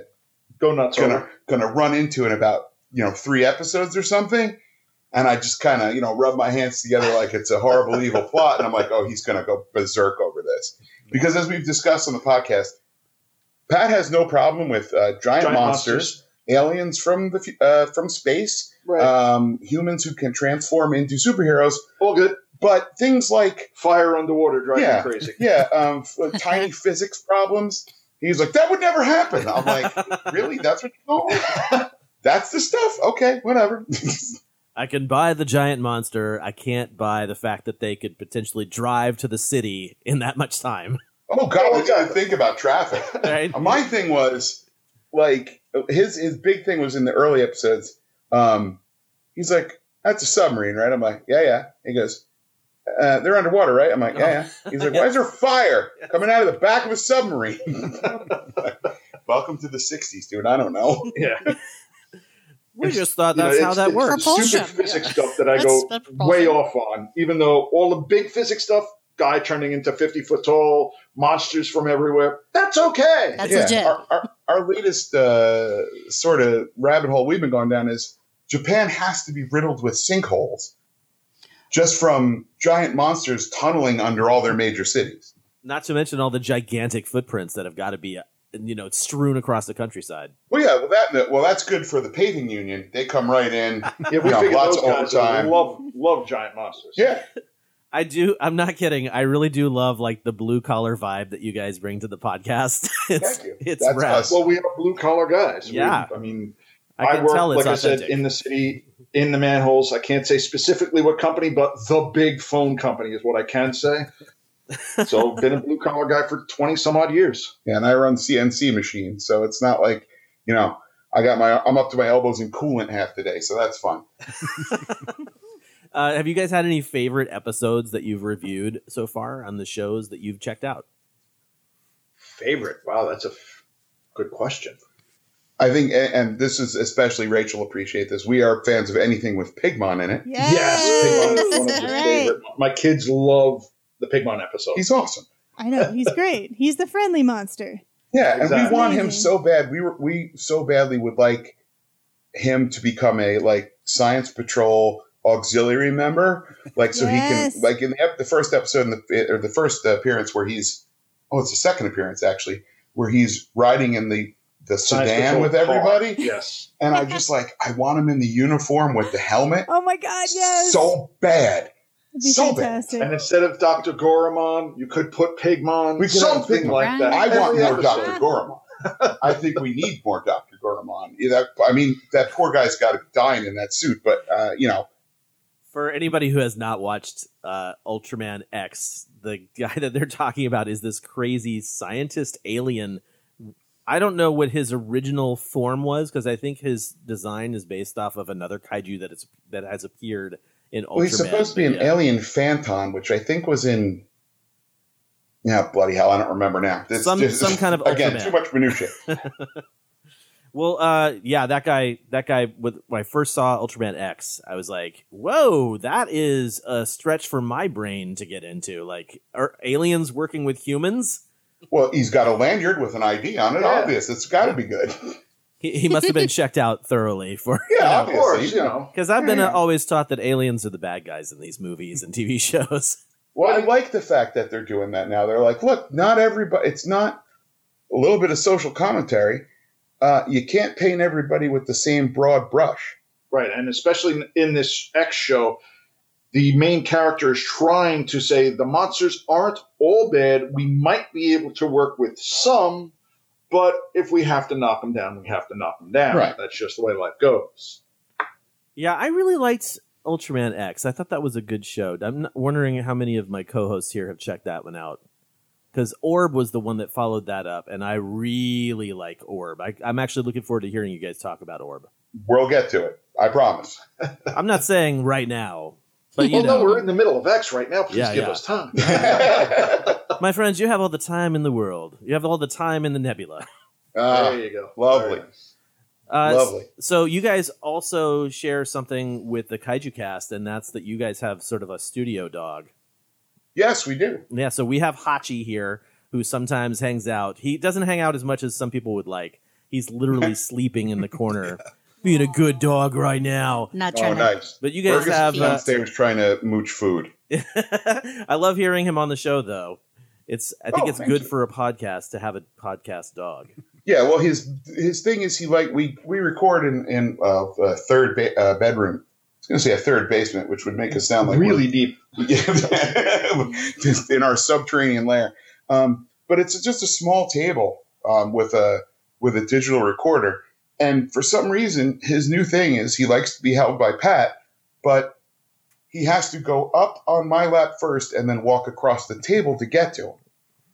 Go nuts! gonna over. gonna run into in about you know three episodes or something. And I just kind of, you know, rub my hands together like it's a horrible, evil plot. And I'm like, oh, he's going to go berserk over this. Because as we've discussed on the podcast, Pat has no problem with uh, giant, Giant monsters, aliens from the uh, from space, Right. um, humans who can transform into superheroes. all good. But things like, Fire underwater driving yeah, me crazy. yeah, um, f- tiny physics problems. He's like, that would never happen. I'm like, really? That's what you're going? That's the stuff. Okay, whatever. I can buy the giant monster. I can't buy the fact that they could potentially drive to the city in that much time. Oh God, we got to think about traffic. Right? Uh, My thing was like his his big thing was in the early episodes. Um, he's like, "That's a submarine, right?" I'm like, "Yeah, yeah." He goes, uh, "They're underwater, right?" I'm like, "Yeah, yeah." He's like, "Why is there fire coming out of the back of a submarine?" Welcome to the '60s, dude. I don't know. Yeah. We just thought You know, that's how it's- that it's works. Stupid physics stuff that I go way off on, even though all the big physics stuff, guy turning into 50 foot tall, monsters from everywhere, that's okay. That's yeah, legit. Our, our, our latest uh, sort of rabbit hole we've been going down is Japan has to be riddled with sinkholes just from giant monsters tunneling under all their major cities. Not to mention all the gigantic footprints that have got to be, uh, you know, strewn across the countryside. Well, yeah, well that well that's good for the paving union. They come right in. Yeah, we you know, figured lots those of guys overtime. love, love giant monsters. Yeah, I do. I'm not kidding. I really do love like the blue collar vibe that you guys bring to the podcast. it's Thank you. it's That's rad. us. Well, we are blue collar guys. We- Yeah. I mean, I I, can work, tell it's like I said, in the city, in the manholes. I can't say specifically what company, but the big phone company is what I can say. so, been a blue collar guy for 20 some odd years. yeah, and I run CNC machines, so it's not like you know I got my I'm up to my elbows in coolant half the day, so that's fun. Uh, have you guys had any favorite episodes that you've reviewed so far on the shows that you've checked out? Favorite? Wow, that's a f- good question. I think, and and this is especially Rachel appreciate this. We are fans of anything with Pigmon in it. Yes. Yes, Pigmon is one of All right. favorite. My kids love the Pigmon episode. He's awesome. I know he's great. He's the friendly monster. Yeah, and we want him so bad. We were we so badly would like him to become a like science patrol auxiliary member, like so Yes. he can like in the, ep- the first episode in the eh, or the first appearance where he's oh it's the second appearance actually where he's riding in the the Science sedan Patrol with car. everybody, Yes. and I just like I want him in the uniform with the helmet Oh my God! Yes. so bad. It'd be so bad. And instead of Dr. Gurumon, you could put Pigmon, We could something Pigmon. like that. I want more episode. Dr. Gurumon. I think we need more Dr. Gurumon. That, I mean, that poor guy's got to be dying in that suit, but, uh, you know, For anybody who has not watched uh, Ultraman X, the guy that they're talking about is this crazy scientist alien. I don't know what his original form was because I think his design is based off of another kaiju that is that has appeared in Ultraman. well, he's supposed to be an Yeah. alien phantom, which I think was in. Yeah, bloody hell, I don't remember now. It's Some- some kind of again Ultraman. too much minutia. Well, uh, yeah, that guy, that guy. With when I first saw Ultraman X, I was like, "Whoa, that is a stretch for my brain to get into." Like, are aliens working with humans? Well, he's got a lanyard with an ID on it. Yeah. Obvious, it's got to be good. He, he must have been checked out thoroughly for. Yeah, Of course, you know. Because I've been Yeah, uh, always taught that aliens are the bad guys in these movies and TV shows. Well, I like the fact that they're doing that now. They're like, look, not everybody. It's not a little bit of social commentary. Uh, you can't paint everybody with the same broad brush. Right, and especially in- in this X show, the main character is trying to say the monsters aren't all bad. We might be able to work with some, but if we have to knock them down, we have to knock them down. Right. That's just the way life goes. Yeah, I really liked Ultraman X. I thought that was a good show. I'm wondering how many of my co-hosts here have checked that one out. Because Orb was the one that followed that up, and I really like Orb. I, I'm actually looking forward to hearing you guys talk about Orb. We'll get to it. I promise. I'm not saying right now, but you well, know, no, we're in the middle of X right now. Please Yeah, give yeah. us time. my friends, you have all the time in the world. You have all the time in the nebula. Ah, there you go. lovely. Nice. Uh, Lovely. So you guys also share something with the Kaiju Cast, and that's that you guys have sort of a studio dog. yes, we do. Yeah, so we have Hachi here, who sometimes hangs out. He doesn't hang out as much as some people would like. He's literally sleeping in the corner, being a good dog right now. Not Oh, trying to. nice. But you guys Fergus have. is Uh, downstairs trying to mooch food. I love hearing him on the show, though. It's. I think Oh, it's thank good you. for a podcast to have a podcast dog. Yeah, well, his his thing is he like we we record in in uh, a third ba- uh, bedroom. I was going to say a third basement, which would make us sound like really deep. we're- just in our subterranean lair. Um, but it's just a small table um, with a with a digital recorder. And for some reason, his new thing is he likes to be held by Pat, but he has to go up on my lap first and then walk across the table to get to him.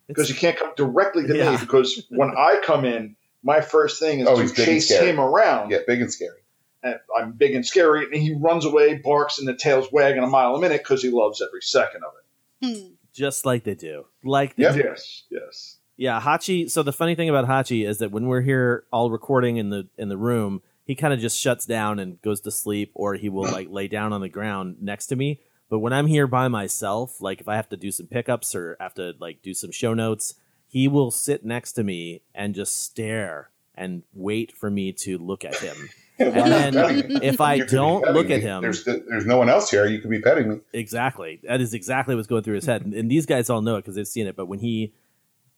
because you can't come directly to Yeah. me because when I come in, my first thing is Oh, to he's big and chase him around. Yeah, big and scary. And I'm big and scary, and he runs away, barks, and the tail's wagging a mile a minute because he loves every second of it. Hmm. Just like they do. Like they Yep. do. Yes, yes. Yeah, Hachi. So the funny thing about Hachi is that when we're here all recording in the in the room, he kind of just shuts down and goes to sleep, or he will like lay down on the ground next to me. But when I'm here by myself, like if I have to do some pickups or have to like do some show notes, he will sit next to me and just stare and wait for me to look at him. And then if I You could be don't look me. at him, there's there's no one else here. You could be petting me. Exactly. That is exactly what's going through his head. And, and these guys all know it because they've seen it. But when he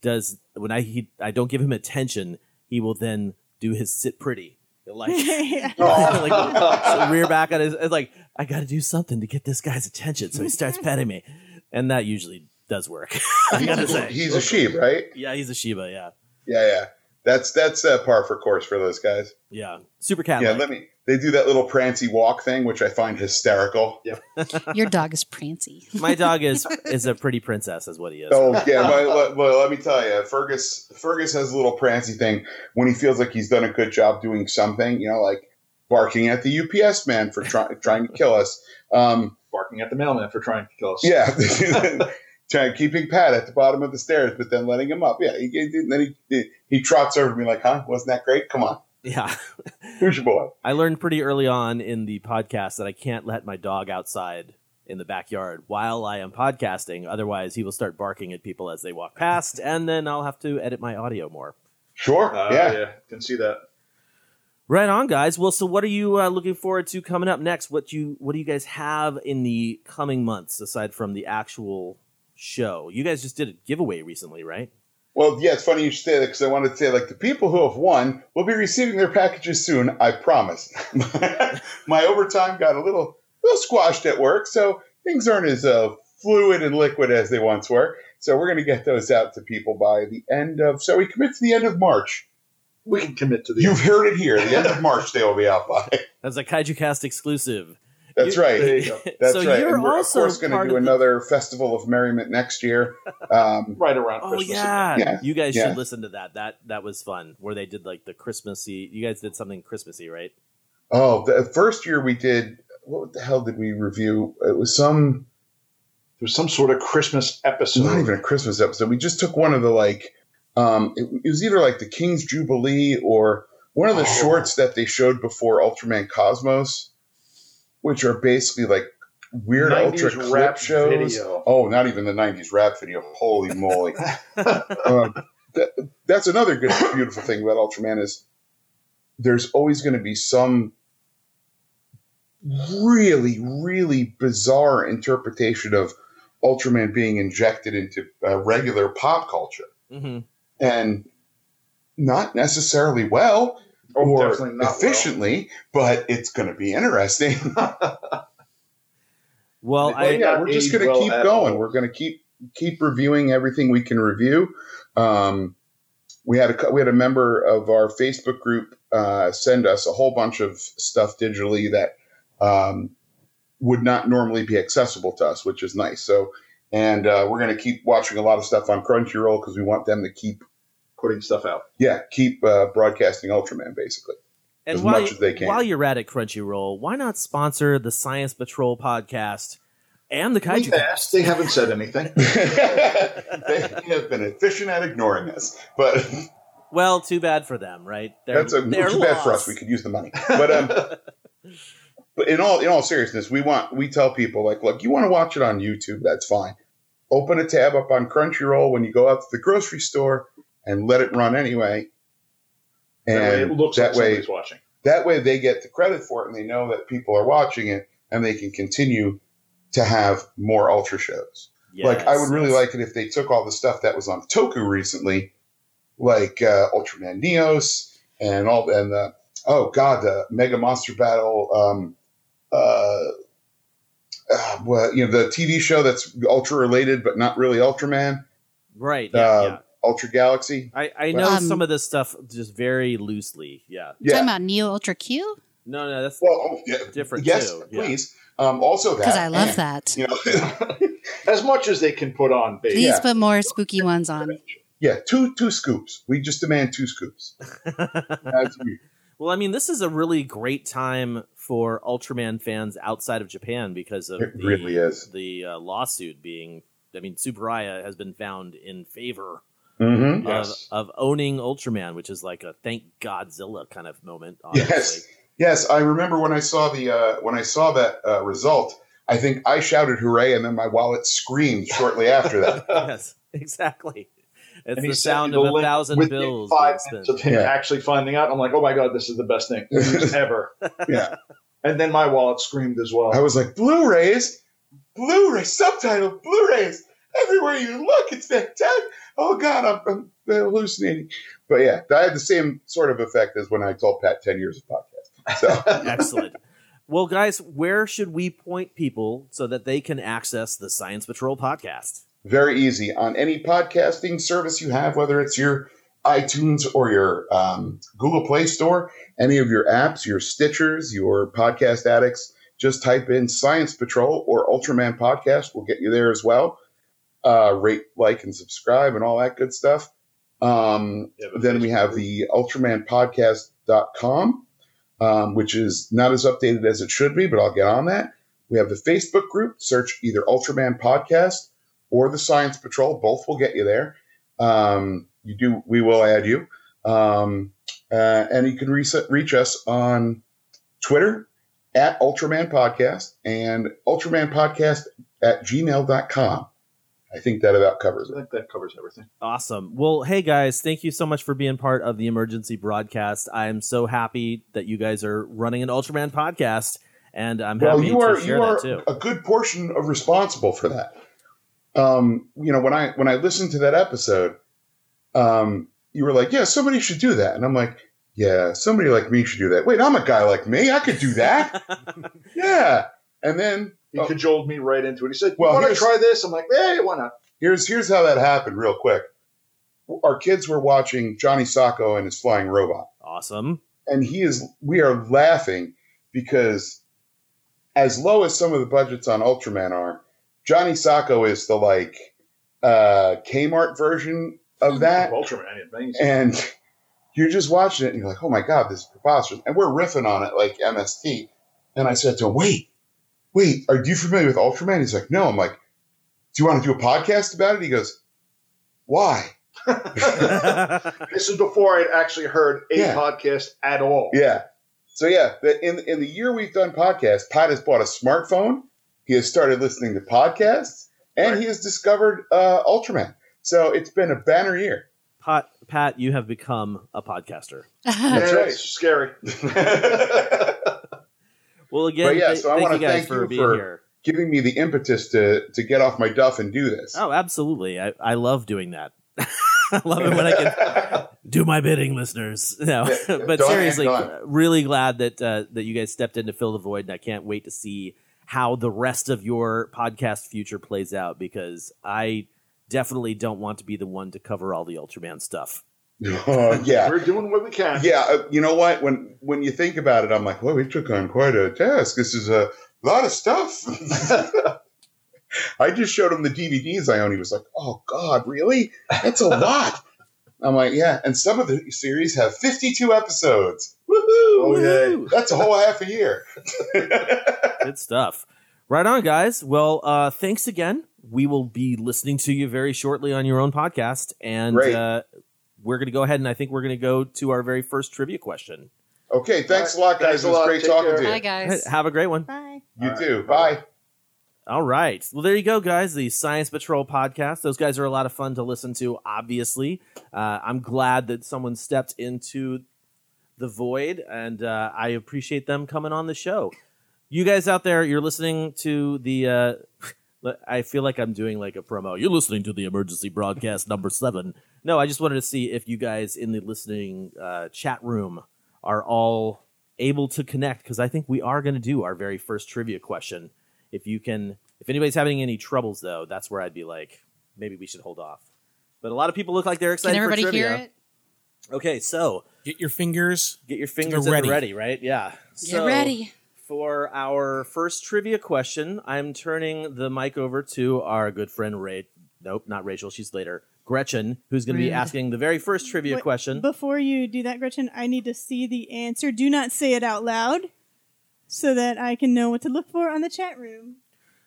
does, when I he, I don't give him attention, he will then do his sit pretty. He'll Like, like so rear back on his. It's like I got to do something to get this guy's attention. So he starts petting me, and that usually does work. I gotta say, he's a sheep, right? Yeah, he's a Shiba. Yeah, Yeah, yeah. That's that's uh, par for course for those guys. yeah, super cat. Yeah, let me. They do that little prancy walk thing, which I find hysterical. Yeah. Your dog is prancy. My dog is is a pretty princess, is what he is. Oh yeah, my, well, well, let me tell you, Fergus Fergus has a little prancy thing when he feels like he's done a good job doing something. You know, like barking at the UPS man for try, trying to kill us. Um, Barking at the mailman for trying to kill us. yeah, trying keeping Pat at the bottom of the stairs, but then letting him up. Yeah, he, he- then he he trots over to me like, "Huh? Wasn't that great? Come on, Yeah. who's your boy?" I learned pretty early on in the podcast that I can't let my dog outside in the backyard while I am podcasting. Otherwise, he will start barking at people as they walk past, and then I'll have to edit my audio more. Sure. Uh, yeah. yeah, can see that. Right on, guys. Well, so what are you uh, looking forward to coming up next? What you what do you guys have in the coming months aside from the actual show? You guys just did a giveaway recently, right? Well, yeah, it's funny you should say that because I wanted to say, like, the people who have won will be receiving their packages soon. I promise. My overtime got a little, little squashed at work, so things aren't as uh, fluid and liquid as they once were. So we're going to get those out to people by the end of. So we commit to the end of March. We can commit to the. You've heard it here. The end of March, they will be out by. That's a Kaiju Cast exclusive. That's You- right. You. That's So right. you're and we're also of course going to do of the- another festival of merriment next year. Um, right around Oh Christmas. yeah. Yeah. you guys Yeah. should listen to that. That that was fun. Where they did like the Christmassy. You guys did something Christmassy, right? oh, the first year we did. What the hell did we review? It was some. There was some sort of Christmas episode. not even a Christmas episode. We just took one of the like, um, it, it was either like the King's Jubilee or one of the Oh. shorts that they showed before Ultraman Cosmos, which are basically like weird 90s ultra clip rap shows. video. Oh, not even the '90s rap video. Holy moly! um, that, that's another good, beautiful thing about Ultraman is there's always going to be some really, really bizarre interpretation of Ultraman being injected into uh, regular pop culture, Mm-hmm. and not necessarily well Oh, or definitely not well. efficiently, but it's going to be interesting. Well, I yeah, we're just going to well keep at going. all. We're going to keep keep reviewing everything we can review. Um, we had a we had a member of our Facebook group uh, send us a whole bunch of stuff digitally that um, would not normally be accessible to us, which is nice. So, and uh, we're going to keep watching a lot of stuff on Crunchyroll because we want them to keep putting stuff out. yeah keep uh, broadcasting Ultraman basically. and as while, much as they can. while you're at it, Crunchyroll, why not sponsor the Science Patrol podcast and the Kaiju We asked, they haven't said anything. they have been efficient at ignoring us, but. Well, too bad for them, right? They're- That's a, they're too bad for us. We could use the money, but um, but in all in all seriousness, we want we tell people like, look, you want to watch it on YouTube, that's fine. Open a tab up on Crunchyroll when you go out to the grocery store and let it run anyway. And that way it looks that like way, somebody's watching. that way they get the credit for it and they know that people are watching it and they can continue to have more ultra shows. like I would really yes. like it if they took all the stuff that was on Toku recently, like uh, Ultraman Neos and all and the oh god the Mega Monster Battle, um, uh, uh, well you know the TV show that's Ultra related but not really Ultraman, Right. Yeah, uh, yeah. Ultra Galaxy. I, I know Um, some of this stuff just very loosely. Yeah. Yeah, Talking about Neo Ultra Q? No, no, that's well, oh, yeah, different Yes, too. Yeah. please. Um, also, Because I love and, that. You know, as much as they can put on, baby. Please put more spooky ones on. yeah, two two scoops. We just demand two scoops. Well, I mean, this is a really great time for Ultraman fans outside of Japan because of It the, really is. the uh, lawsuit being. I mean, Tsuburaya has been found in favor Mhm. of, Yes. of owning Ultraman, which is like a thank Godzilla kind of moment. Honestly. Yes, yes. I remember when I saw the uh, when I saw that uh, result. I think I shouted "hooray!" and then my wallet screamed shortly after that. yes, exactly. It's And the sound of the a link thousand within bills. Five being minutes of him Yeah. actually finding out. I'm like, oh my god, this is the best thing ever. Yeah, And then my wallet screamed as well. I was like, "Blu-rays, Blu-ray subtitle, Blu-rays everywhere you look. It's fantastic." Oh God, I'm, I'm hallucinating. But yeah, I had the same sort of effect as when I told Pat ten years of podcast. So Excellent. Well, guys, where should we point people so that they can access the Science Patrol podcast? very easy on any podcasting service you have, whether it's your iTunes or your um, Google Play Store, any of your apps, your Stitchers, your podcast addicts. Just type in Science Patrol or Ultraman Podcast. We'll get you there as well. Uh, rate, like, and subscribe, and all that good stuff. Um, Yeah, then we have the ultramanpodcast.com, um, which is not as updated as it should be, but I'll get on that. We have the Facebook group. Search either Ultraman Podcast or the Science Patrol. Both will get you there. Um, you do. We will add you. Um, uh, and you can reach, reach us on Twitter at Ultraman Podcast and Ultraman Podcast at gmail.com. I think that about covers I think that covers everything. Awesome. Well, hey guys, thank you so much for being part of the emergency broadcast. I'm so happy that you guys are running an Ultraman podcast, and I'm Well, happy you are to share you are that too. a good portion of responsible for that. Um, you know, when I when I listened to that episode, um, you were like, "Yeah, somebody should do that," and I'm like, "Yeah, somebody like me should do that." Wait, I'm a guy like me. I could do that. yeah, and then He oh, cajoled me right into it. He said, Well, "You want to try this?" I'm like, "Hey, why not?" here's here's how that happened, real quick. Our kids were watching Johnny Sokko and his flying robot. Awesome. and he is we are laughing because as low as some of the budgets on Ultraman are, Johnny Sokko is the like uh Kmart version of that. Ultraman. And you're just watching it and you're like, oh my god, this is preposterous. And we're riffing on it like MST. And I said to him, wait, wait, are you familiar with Ultraman? He's like, no. I'm like, do you want to do a podcast about it? He goes, why? this is before I'd actually heard a Yeah. podcast at all. Yeah. So yeah, in in the year we've done podcasts, Pat has bought a smartphone. He has started listening to podcasts, and he has discovered uh, Ultraman. So it's been a banner year. Pat, Pat, you have become a podcaster. That's right. It's scary. Well, again, But yeah, th- so I thank want you to guys thank for you being for here. giving me the impetus to to get off my duff and do this. Oh, absolutely. I, I love doing that. I love it when I can do my bidding, listeners. No, Yeah, but don't- seriously, don't. really glad that uh, that you guys stepped in to fill the void, and I can't wait to see how the rest of your podcast future plays out because I definitely don't want to be the one to cover all the Ultraman stuff. Oh, yeah. We're doing what we can. Yeah, uh, you know what? When when you think about it, I'm like, well, we took on quite a task. This is a lot of stuff. I just showed him the DVDs I own. He was like, "Oh God, really? That's a lot." I'm like, "Yeah." And some of the series have 52 episodes. Woohoo! Oh, Woo! That's a whole half a year. Good stuff. Right on, guys. Well, uh, thanks again. We will be listening to you very shortly on your own podcast, and Great. uh, we're going to go ahead and I think we're going to go to our very first trivia question. Okay, thanks a lot, guys. a It was lot. great Take talking care. to you. Hi, guys. Have a great one. Bye. You All right. too. Bye. All right. Well, there you go, guys. The Science Patrol podcast. Those guys are a lot of fun to listen to, obviously. Uh, I'm glad that someone stepped into the void, and uh, I appreciate them coming on the show. You guys out there, you're listening to the. Uh, I feel like I'm doing like a promo. You're listening to the emergency broadcast number seven. No, I just wanted to see if you guys in the listening uh, chat room are all able to connect because I think we are going to do our very first trivia question. If you can, if anybody's having any troubles though, that's where I'd be like, maybe we should hold off. But a lot of people look like they're excited. Can everybody for trivia. hear it? Okay, so Get your fingers. Get your fingers ready. ready, right? Yeah. Get ready. For our first trivia question, I'm turning the mic over to our good friend Ray. Nope, not Rachel. She's later. Gretchen, who's going to be asking the very first trivia Wait, question. Before you do that, Gretchen, I need to see the answer. Do not say it out loud so that I can know what to look for on the chat room.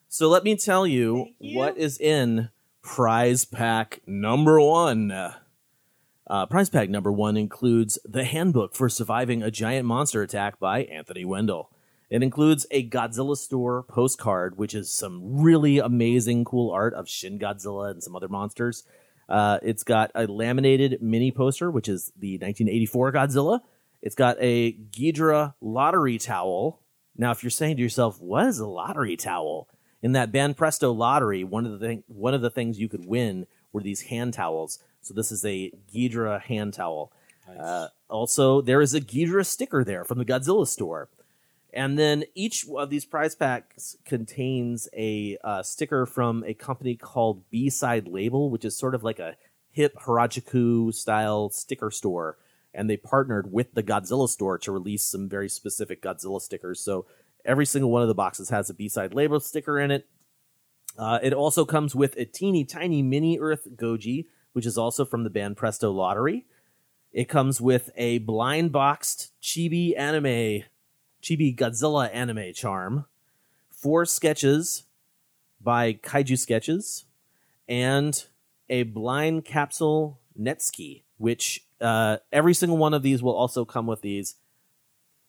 So let me tell you, what is in prize pack number one. Uh, prize pack number one includes the handbook for surviving a giant monster attack by Anthony Wendell. It includes a Godzilla store postcard, which is some really amazing, cool art of Shin Godzilla and some other monsters. Uh, it's got a laminated mini poster, which is the 1984 Godzilla. It's got a Ghidra lottery towel. Now, if you're saying to yourself, "What is a lottery towel?" In that Banpresto lottery, one of the thing, one of the things you could win were these hand towels. So this is a Ghidra hand towel. Uh, also, there is a Ghidra sticker there from the Godzilla store. And then each of these prize packs contains a uh, sticker from a company called B Side Label, which is sort of like a hip Harajuku style sticker store. And they partnered with the Godzilla store to release some very specific Godzilla stickers. So every single one of the boxes has a B Side Label sticker in it. Uh, it also comes with a teeny tiny mini Earth Goji, which is also from the Banpresto Lottery. It comes with a blind boxed chibi anime, chibi Godzilla anime charm, four sketches by Kaiju Sketches, and a blind capsule netsuke, which uh, every single one of these will also come with these.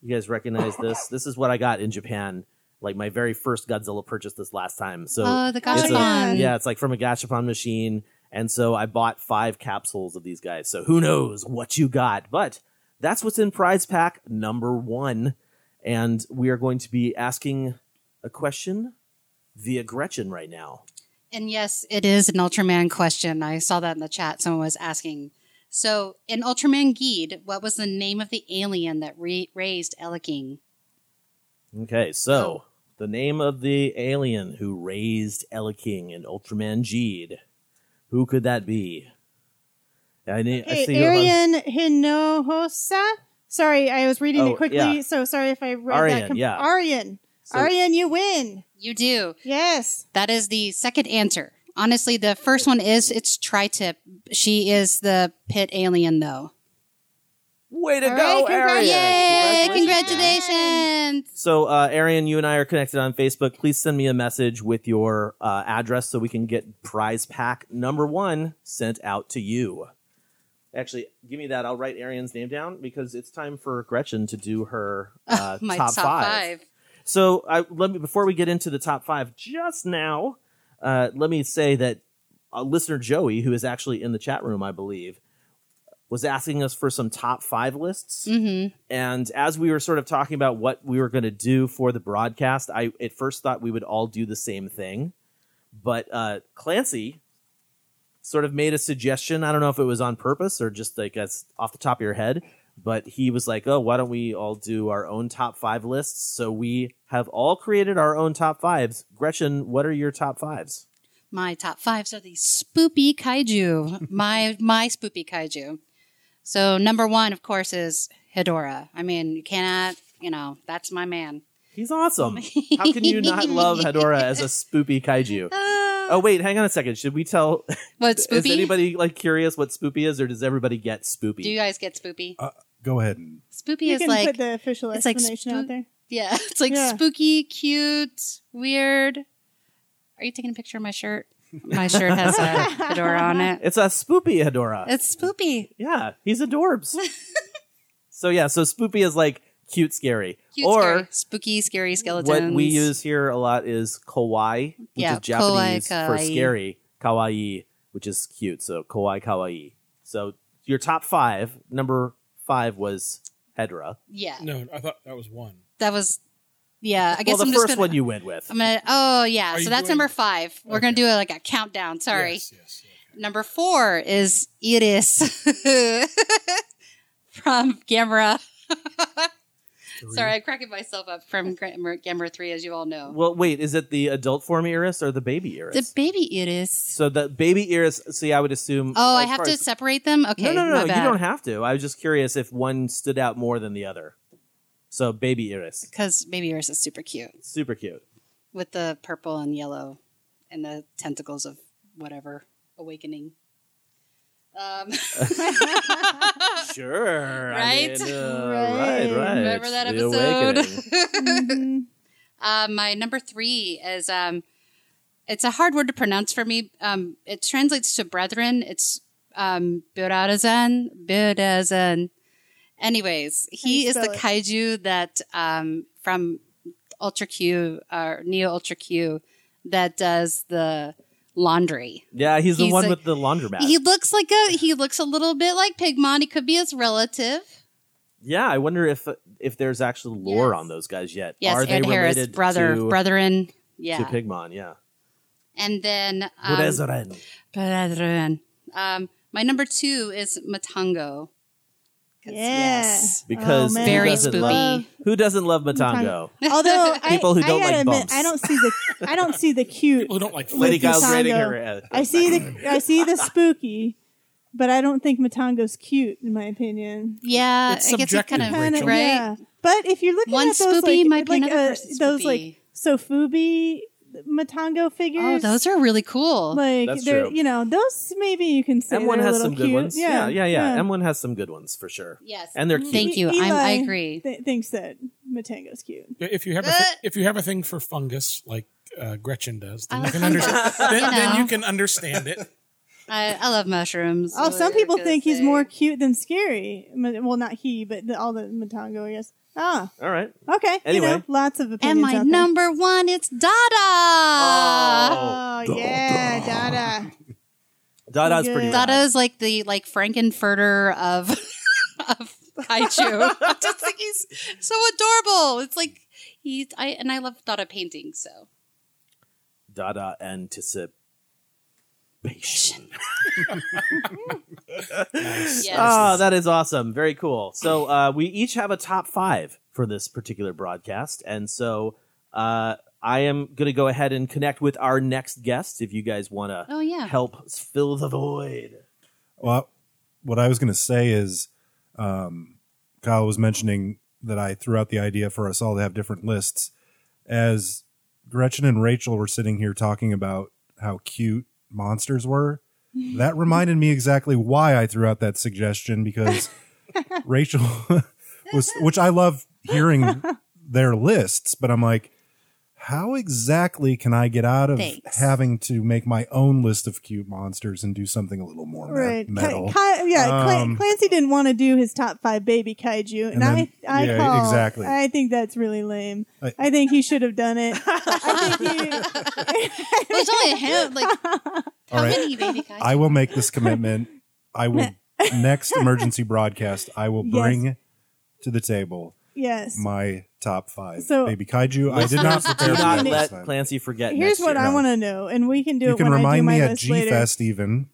You guys recognize this? This is what I got in Japan, like my very first Godzilla purchase this last time. So Oh, the it's a- gachapon. yeah, it's like from a gachapon machine. And so I bought five capsules of these guys. So who knows what you got? But that's what's in prize pack number one. And we are going to be asking a question via Gretchen right now. And yes, it is an Ultraman question. I saw that in the chat. Someone was asking. So, in Ultraman Geed, what was the name of the alien that re- raised Eleking? Okay, so the name of the alien who raised King in Ultraman Geed. Who could that be? I, need, I Hey, see Arian Hinojosa. Sorry, I was reading Oh, it quickly, yeah. so sorry if I read Arian, that. com- yeah. Arian. So- Arian, you win. You do. Yes. That is the second answer. Honestly, the first one is it's Tri-Tip. She is the pit alien, though. Way to All go, right, Arian! Yay! Congratulations. Congratulations! So, uh, Arian, you and I are connected on Facebook. Please send me a message with your uh, address so we can get prize pack number one sent out to you. Actually, give me that. I'll write Arian's name down because it's time for Gretchen to do her uh, My top, top five. five. So, I, let me before we get into the top five, just now, uh, let me say that uh, listener Joey, who is actually in the chat room, I believe, was asking us for some top five lists. Mm-hmm. And as we were sort of talking about what we were going to do for the broadcast, I at first thought we would all do the same thing. But uh, Clancy sort of made a suggestion. I don't know if it was on purpose or just like as off the top of your head, but he was like, "Oh, why don't we all do our own top five lists?" So we have all created our own top fives. Gretchen, what are your top fives? My top fives are the spoopy kaiju. my my spoopy kaiju. So number one, of course, is Hedora. I mean, you cannot, you know, that's my man. He's awesome. How can you not love Hedora as a spoopy kaiju? oh wait, hang on a second. Should we tell? What, Is Spoopy? Is anybody like curious what spoopy is, or does everybody get spoopy? Do you guys get spoopy? Uh, go ahead. And, spoopy You is can like put the official it's like explanation out there. Yeah, it's like Yeah. spooky, cute, weird. Are you taking a picture of my shirt? My shirt has a fedora on it. It's a spoopy Hedora. It's spoopy. yeah, he's adorbs. so yeah, so spoopy is like cute, scary, Cute, or scary, spooky, scary skeletons. what we use here a lot is kawaii, which Yeah, is Japanese kawaii, for kawaii. scary. Kawaii, which is cute. So kawaii, kawaii. So your top five. Number five was Hedora. Yeah, No, I thought that was one. that was. Yeah, I guess well, the I'm just first gonna, one you went with. I'm gonna. Oh yeah, Are so you that's doing- number five. We're gonna do it like a countdown. Sorry. Yes, yes. Number four is Iris from Gamera. Sorry, I'm cracking myself up from Gamera, Gamera 3, as you all know. Well, wait, is it the adult form iris or the baby iris? The baby iris. so the baby iris. See, I would assume. Oh, I have to as- separate them? Okay. no, no, no, my no. You bad. don't have to. I was just curious if one stood out more than the other. So baby iris, Because baby iris is super cute super cute. with the purple and yellow and the tentacles of whatever awakening. Um, Sure. I Right? mean, uh, Right. right, right. Remember that The episode? Awakening. Uh, my number three is um, it's a hard word to pronounce for me. Um, it translates to brethren. It's um, Buradazan. Buradazan. Anyways, he is the it? kaiju that um, from Ultra Q or Neo Ultra Q that does the laundry. yeah, he's the one a- with the laundromat. He looks like a he looks a little bit like Pigmon. He could be his relative. yeah, I wonder if if there's actually lore Yes. on those guys yet. Yes, Are they Ed Harris, related brother, to, brethren. Yeah, to Pigmon? Yeah. and then um, Brethren. Brethren. Um, my number two is Matango. 'Cause, Yes. Because Oh, man. who Very doesn't. Love, who doesn't love Matango? Although People I, who don't I gotta like admit, bumps. I don't see the I don't see the cute. People who don't like Lady Kyle's Matango. rating her. Uh, I see the I see the spooky, but I don't think Matango's cute in my opinion. Yeah, It's I guess it subjective, kind of Kind of right. yeah. But if you're looking One at those spoopy like, might be like uh, person's those spoopy. like Sofubi Matango figures. Oh, those are really cool. like That's they're true. you know those maybe you can say M1 they're a has little some good cute. ones. Yeah, yeah, yeah. M1 has some good ones for sure. yes, And they're cute. Thank you. I'm, I Eli agree. th- thinks that Matango's cute. If you have a th- if you have a thing for fungus like uh, Gretchen does, then I you like can understand. then, you then know. you can understand it. I, I love mushrooms. Oh, some people gonna think he's more cute than scary. Ma- Well, not he, but the, all the Matango, I guess. Ah, All right. okay. Anyway. you know, lots of opinions And my out there. number one, it's Dada. Oh, yeah, Dada. Dada's Good. pretty Dada rad. is like the like Frankenfurter of of kaiju. Just think he's so adorable. It's like he's I and I love Dada painting So Dada anticipation. yes. Oh, that is awesome. Very cool. So uh, we each have a top five for this particular broadcast, and so uh, I am going to go ahead and connect with our next guest. If you guys want to Oh, yeah. help fill the void. Well, what I was going to say is, um, Kyle was mentioning that I threw out the idea for us all to have different lists. As Gretchen and Rachel were sitting here talking about how cute monsters were, that reminded me exactly why I threw out that suggestion because Rachel was, which I love hearing their lists, but I'm like, how exactly can I get out of Thanks. having to make my own list of cute monsters and do something a little more Right. metal? Ki- Ki- yeah, Clan- Um, Clancy didn't want to do his top five baby kaiju, and, And then- I, I yeah, call, exactly. I think that's really lame. I, I- think he should have done it. I think he, There's only a hand. Like how right. many baby kaiju? I will make this commitment. I will next emergency broadcast. I will Yes. bring to the table yes. my top five So- baby kaiju. I did not prepare Do for not that let time. Clancy forget. Here's next what year. I want to know, and we can do You it can when I do remind my me at G later. Fest even.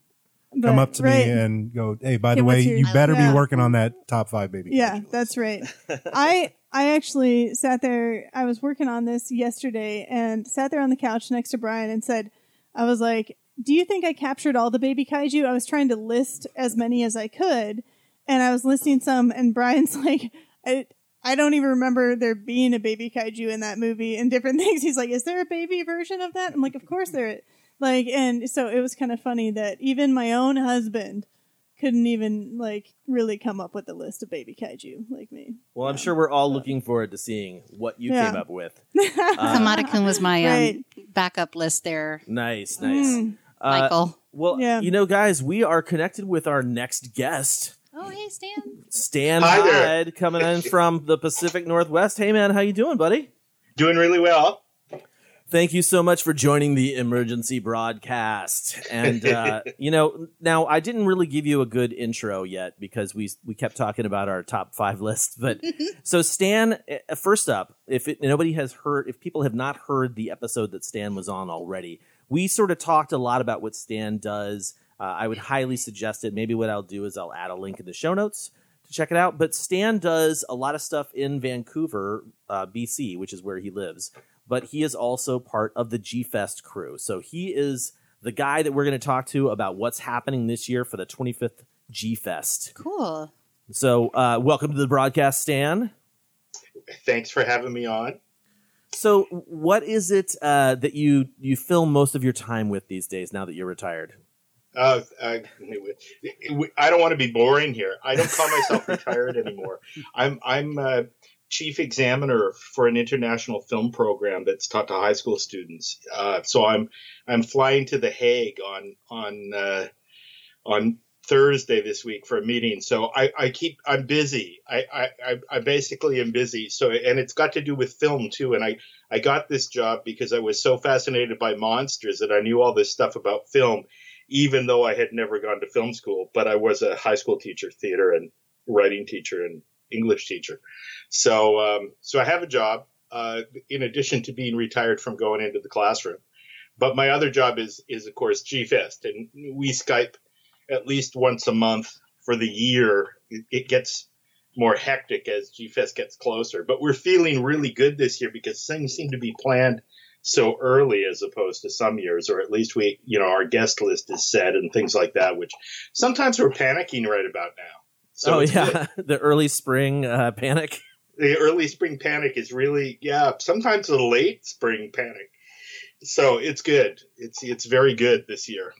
But- Come up to right. me and go, hey, by Okay, the way, what's you better Yeah. be working on that top five baby. Yeah, kaiju. that's right. I I actually sat there. I was working on this yesterday and sat there on the couch next to Brian and said, "I was like, do you think I captured all the baby kaiju? I was trying to list as many as I could, and I was listing some, and Brian's like, I." I don't even remember there being a baby kaiju in that movie and different things. He's like, "Is there a baby version of that?" I'm like, "Of course there is." Like, and so it was kind of funny that even my own husband couldn't even like really come up with a list of baby kaiju like me. Well, I'm sure we're all looking forward to seeing what you Yeah. came up with. Uh, was my um, Right. backup list there. Nice, nice. Mm. Uh, Michael. Well, Yeah. you know, guys, we are connected with our next guest, Oh, hey, Stan. Stan Hi there. Coming in from the Pacific Northwest. Hey, man, how you doing, buddy? Doing really well. Thank you so much for joining the emergency broadcast. And uh, you know, now I didn't really give you a good intro yet because we we kept talking about our top five list. But so Stan, uh, first up, if it, nobody has heard, if people have not heard the episode that Stan was on already, we sort of talked a lot about what Stan does. Uh, I would highly suggest it. Maybe what I'll do is I'll add a link in the show notes to check it out. But Stan does a lot of stuff in Vancouver, uh, BC, which is where he lives. But he is also part of the G Fest crew. So he is the guy that we're going to talk to about what's happening this year for the 25th G Fest. Cool. So, uh, welcome to the broadcast, Stan. Thanks for having me on. So, what is it uh, that you you fill most of your time with these days? Now that you're retired, Uh, I, I don't want to be boring here. I don't call myself retired anymore. I'm I'm uh, chief examiner for an international film program that's taught to high school students. Uh, so I'm I'm flying to The Hague on on uh, on Thursday this week for a meeting. So I, I keep I'm busy. I, I- I basically am busy. So and it's got to do with film too. And I, I got this job because I was so fascinated by monsters that I knew all this stuff about film, even though I had never gone to film school. But I was a high school teacher, theater and writing teacher and English teacher. So um, so I have a job uh, in addition to being retired from going into the classroom. But my other job is is of course GFest, and we Skype at least once a month for the year. It, it gets more hectic as GFest gets closer, but we're feeling really good this year because things seem to be planned so early as opposed to some years, or at least we, you know, our guest list is set and things like that, which sometimes we're panicking right about now. So oh yeah, the early spring uh, panic. the early spring panic is really yeah sometimes the late spring panic so it's good it's it's very good this year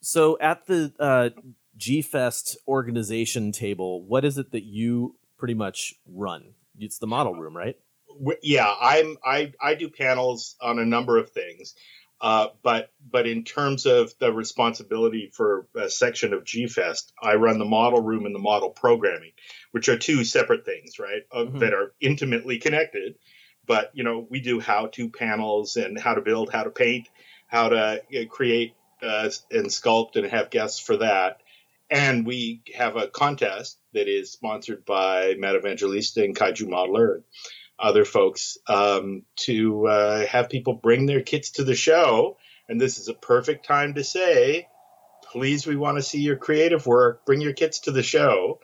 So, at the uh, G Fest organization table, what is it that you pretty much run? It's the model room, right? W- yeah i'm i i do panels on a number of things uh, but but in terms of the responsibility for a section of gfest i run the model room and the model programming which are two separate things right uh, Mhm. that are intimately connected. But you know we do how to panels and how to build how to paint how to uh, create uh, and sculpt and have guests for that. And we have a contest that is sponsored by Matt Evangelista and Kaiju Modeler other folks um, to uh, have people bring their kits to the show. And this is a perfect time to say, please, we want to see your creative work. Bring your kits to the show,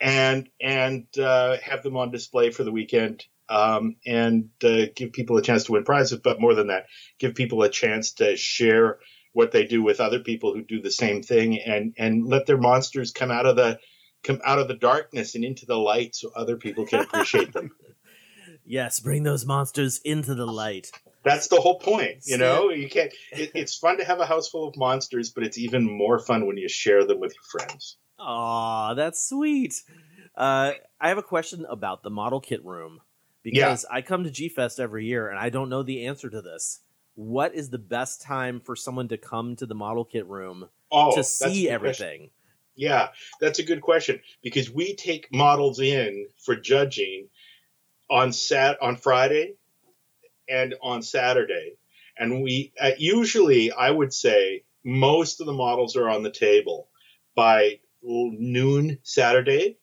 and and uh, have them on display for the weekend. Um, and uh, give people a chance to win prizes, but more than that, give people a chance to share what they do with other people who do the same thing, and and let their monsters come out of the come out of the darkness and into the light, so other people can appreciate them. Yes, bring those monsters into the light. That's the whole point, you know. You can't. It, it's fun to have a house full of monsters, but it's even more fun when you share them with your friends. Aw, that's sweet. Uh, I have a question about the model kit room because I come to G Fest every year and I don't know the answer to this. What is the best time for someone to come to the model kit room Oh, to see everything? Yeah, that's a good question because we take models in for judging on sat on Friday and on Saturday, and we uh, usually I would say most of the models are on the table by noon Saturday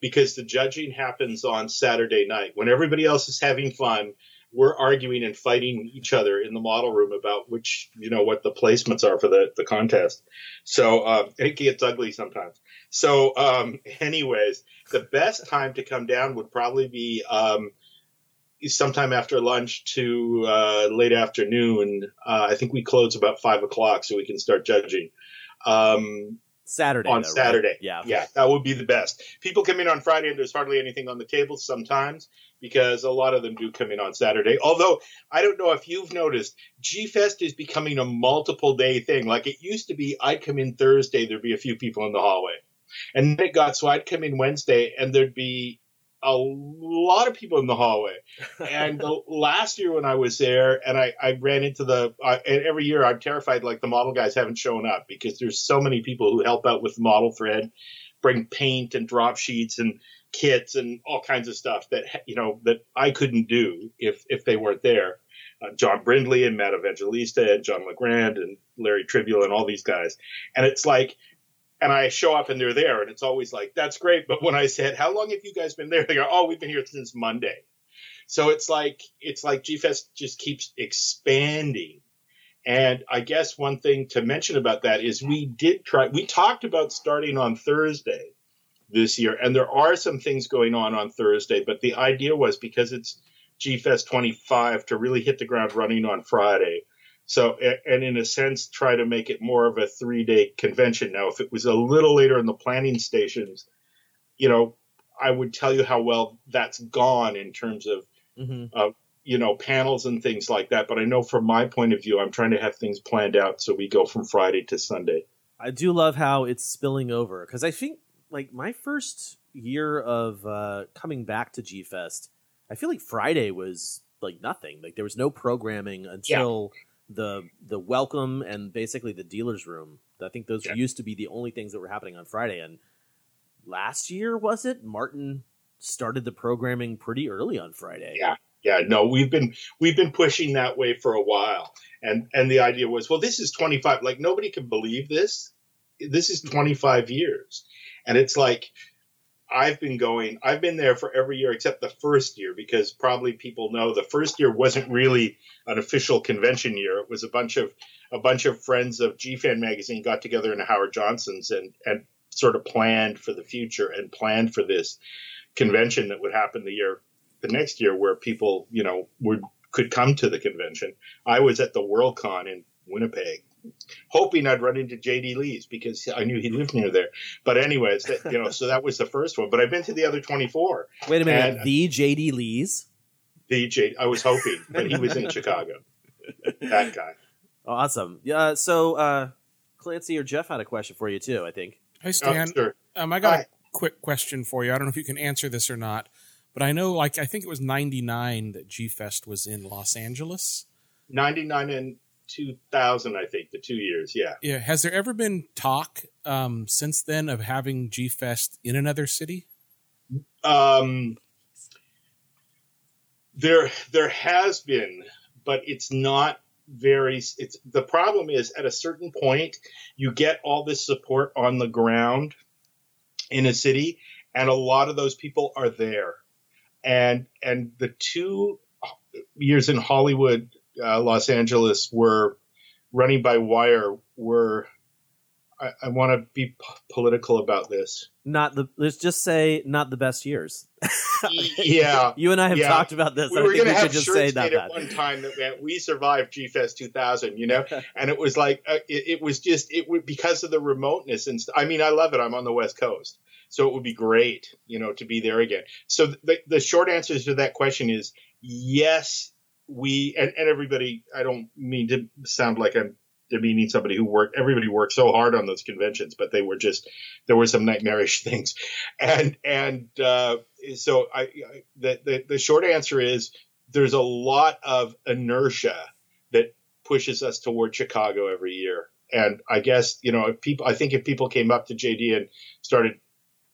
because the judging happens on Saturday night when everybody else is having fun. We're arguing and fighting each other in the model room about which, you know, what the placements are for the, the contest. So uh, it gets ugly sometimes. So, um, anyways, the best time to come down would probably be um, sometime after lunch to uh, late afternoon. Uh, I think we close about five o'clock so we can start judging. Um, Saturday on though, right? Saturday. Yeah. yeah, that would be the best. People come in on Friday and there's hardly anything on the table sometimes because a lot of them do come in on Saturday. Although I don't know if you've noticed, G Fest is becoming a multiple day thing. Like it used to be, I'd come in Thursday, there'd be a few people in the hallway, and then it got so I'd come in Wednesday and there'd be a lot of people in the hallway. And the last year when I was there, and I, I ran into the, uh, and every year I'm terrified like the model guys haven't shown up because there's so many people who help out with the model thread, bring paint and drop sheets and kits and all kinds of stuff that you know that I couldn't do if if they weren't there. Uh, John Brindley and Matt Evangelista and John Legrand and Larry Trivial and all these guys, and it's like and I show up and they're there, and it's always like, that's great. But when I said, how long have you guys been there? They go, oh, we've been here since Monday. So it's like, it's like GFest just keeps expanding. And I guess one thing to mention about that is we did try, we talked about starting on Thursday, this year. And there are some things going on on Thursday, but the idea was because it's G Fest 25 to really hit the ground running on Friday. So, and in a sense, try to make it more of a three day convention. Now, if it was a little later in the planning stations, you know, I would tell you how well that's gone in terms of, Mm-hmm. uh, you know, panels and things like that. But I know from my point of view, I'm trying to have things planned out so we go from Friday to Sunday. I do love how it's spilling over because I think like my first year of uh, coming back to G Fest, I feel like Friday was like nothing. Like there was no programming until the the welcome and basically the dealers room. I think those Yeah. used to be the only things that were happening on Friday. And last year was it? Martin started the programming pretty early on Friday. Yeah, yeah. No, we've been we've been pushing that way for a while, and and the idea was, well, this is 25. Like nobody can believe this. This is 25 years, and it's like I've been going. I've been there for every year except the first year because probably people know the first year wasn't really an official convention year. It was a bunch of a bunch of friends of GFan magazine got together in a Howard Johnson's and and sort of planned for the future and planned for this convention that would happen the year the next year where people you know would could come to the convention. I was at the WorldCon in Winnipeg, hoping I'd run into JD Lees because I knew he lived near there. But anyways, that, you know, so that was the first one. But I've been to the other twenty four. Wait a minute, And- the JD Lees. The J, I was hoping, but he was in Chicago. That guy. Awesome. Yeah. So uh, Clancy or Jeff had a question for you too. I think. Hey Stan, Oh, sure. um, I got Hi. a quick question for you. I don't know if you can answer this or not, but I know, like, I think it was '99 that G Fest was in Los Angeles. Ninety nine and two thousand, I think, the two years. Yeah. Yeah, has there ever been talk um, since then of having G Fest in another city? Um, there there has been, but it's not very. It's the problem is at a certain point you get all this support on the ground in a city, and a lot of those people are there, and and the two years in Hollywood, uh, Los Angeles were running by wire were. I, I want to be p- political about this. Not the. Let's just say not the best years. yeah, You and I have Yeah. talked about this. We I were think going we to have just shirts say that. made at one time that "We survived G Fest 2000," you know, and it was like uh, it, it was just it would because of the remoteness and st- I mean, I love it. I'm on the West Coast, so it would be great, you know, to be there again. So the the short answer to that question is yes. We and, and everybody. I don't mean to sound like I'm demeaning somebody who worked. Everybody worked so hard on those conventions, but they were just there were some nightmarish things, and and uh, so I, I the, the the short answer is there's a lot of inertia that pushes us toward Chicago every year. And I guess, you know, if people, I think if people came up to JD and started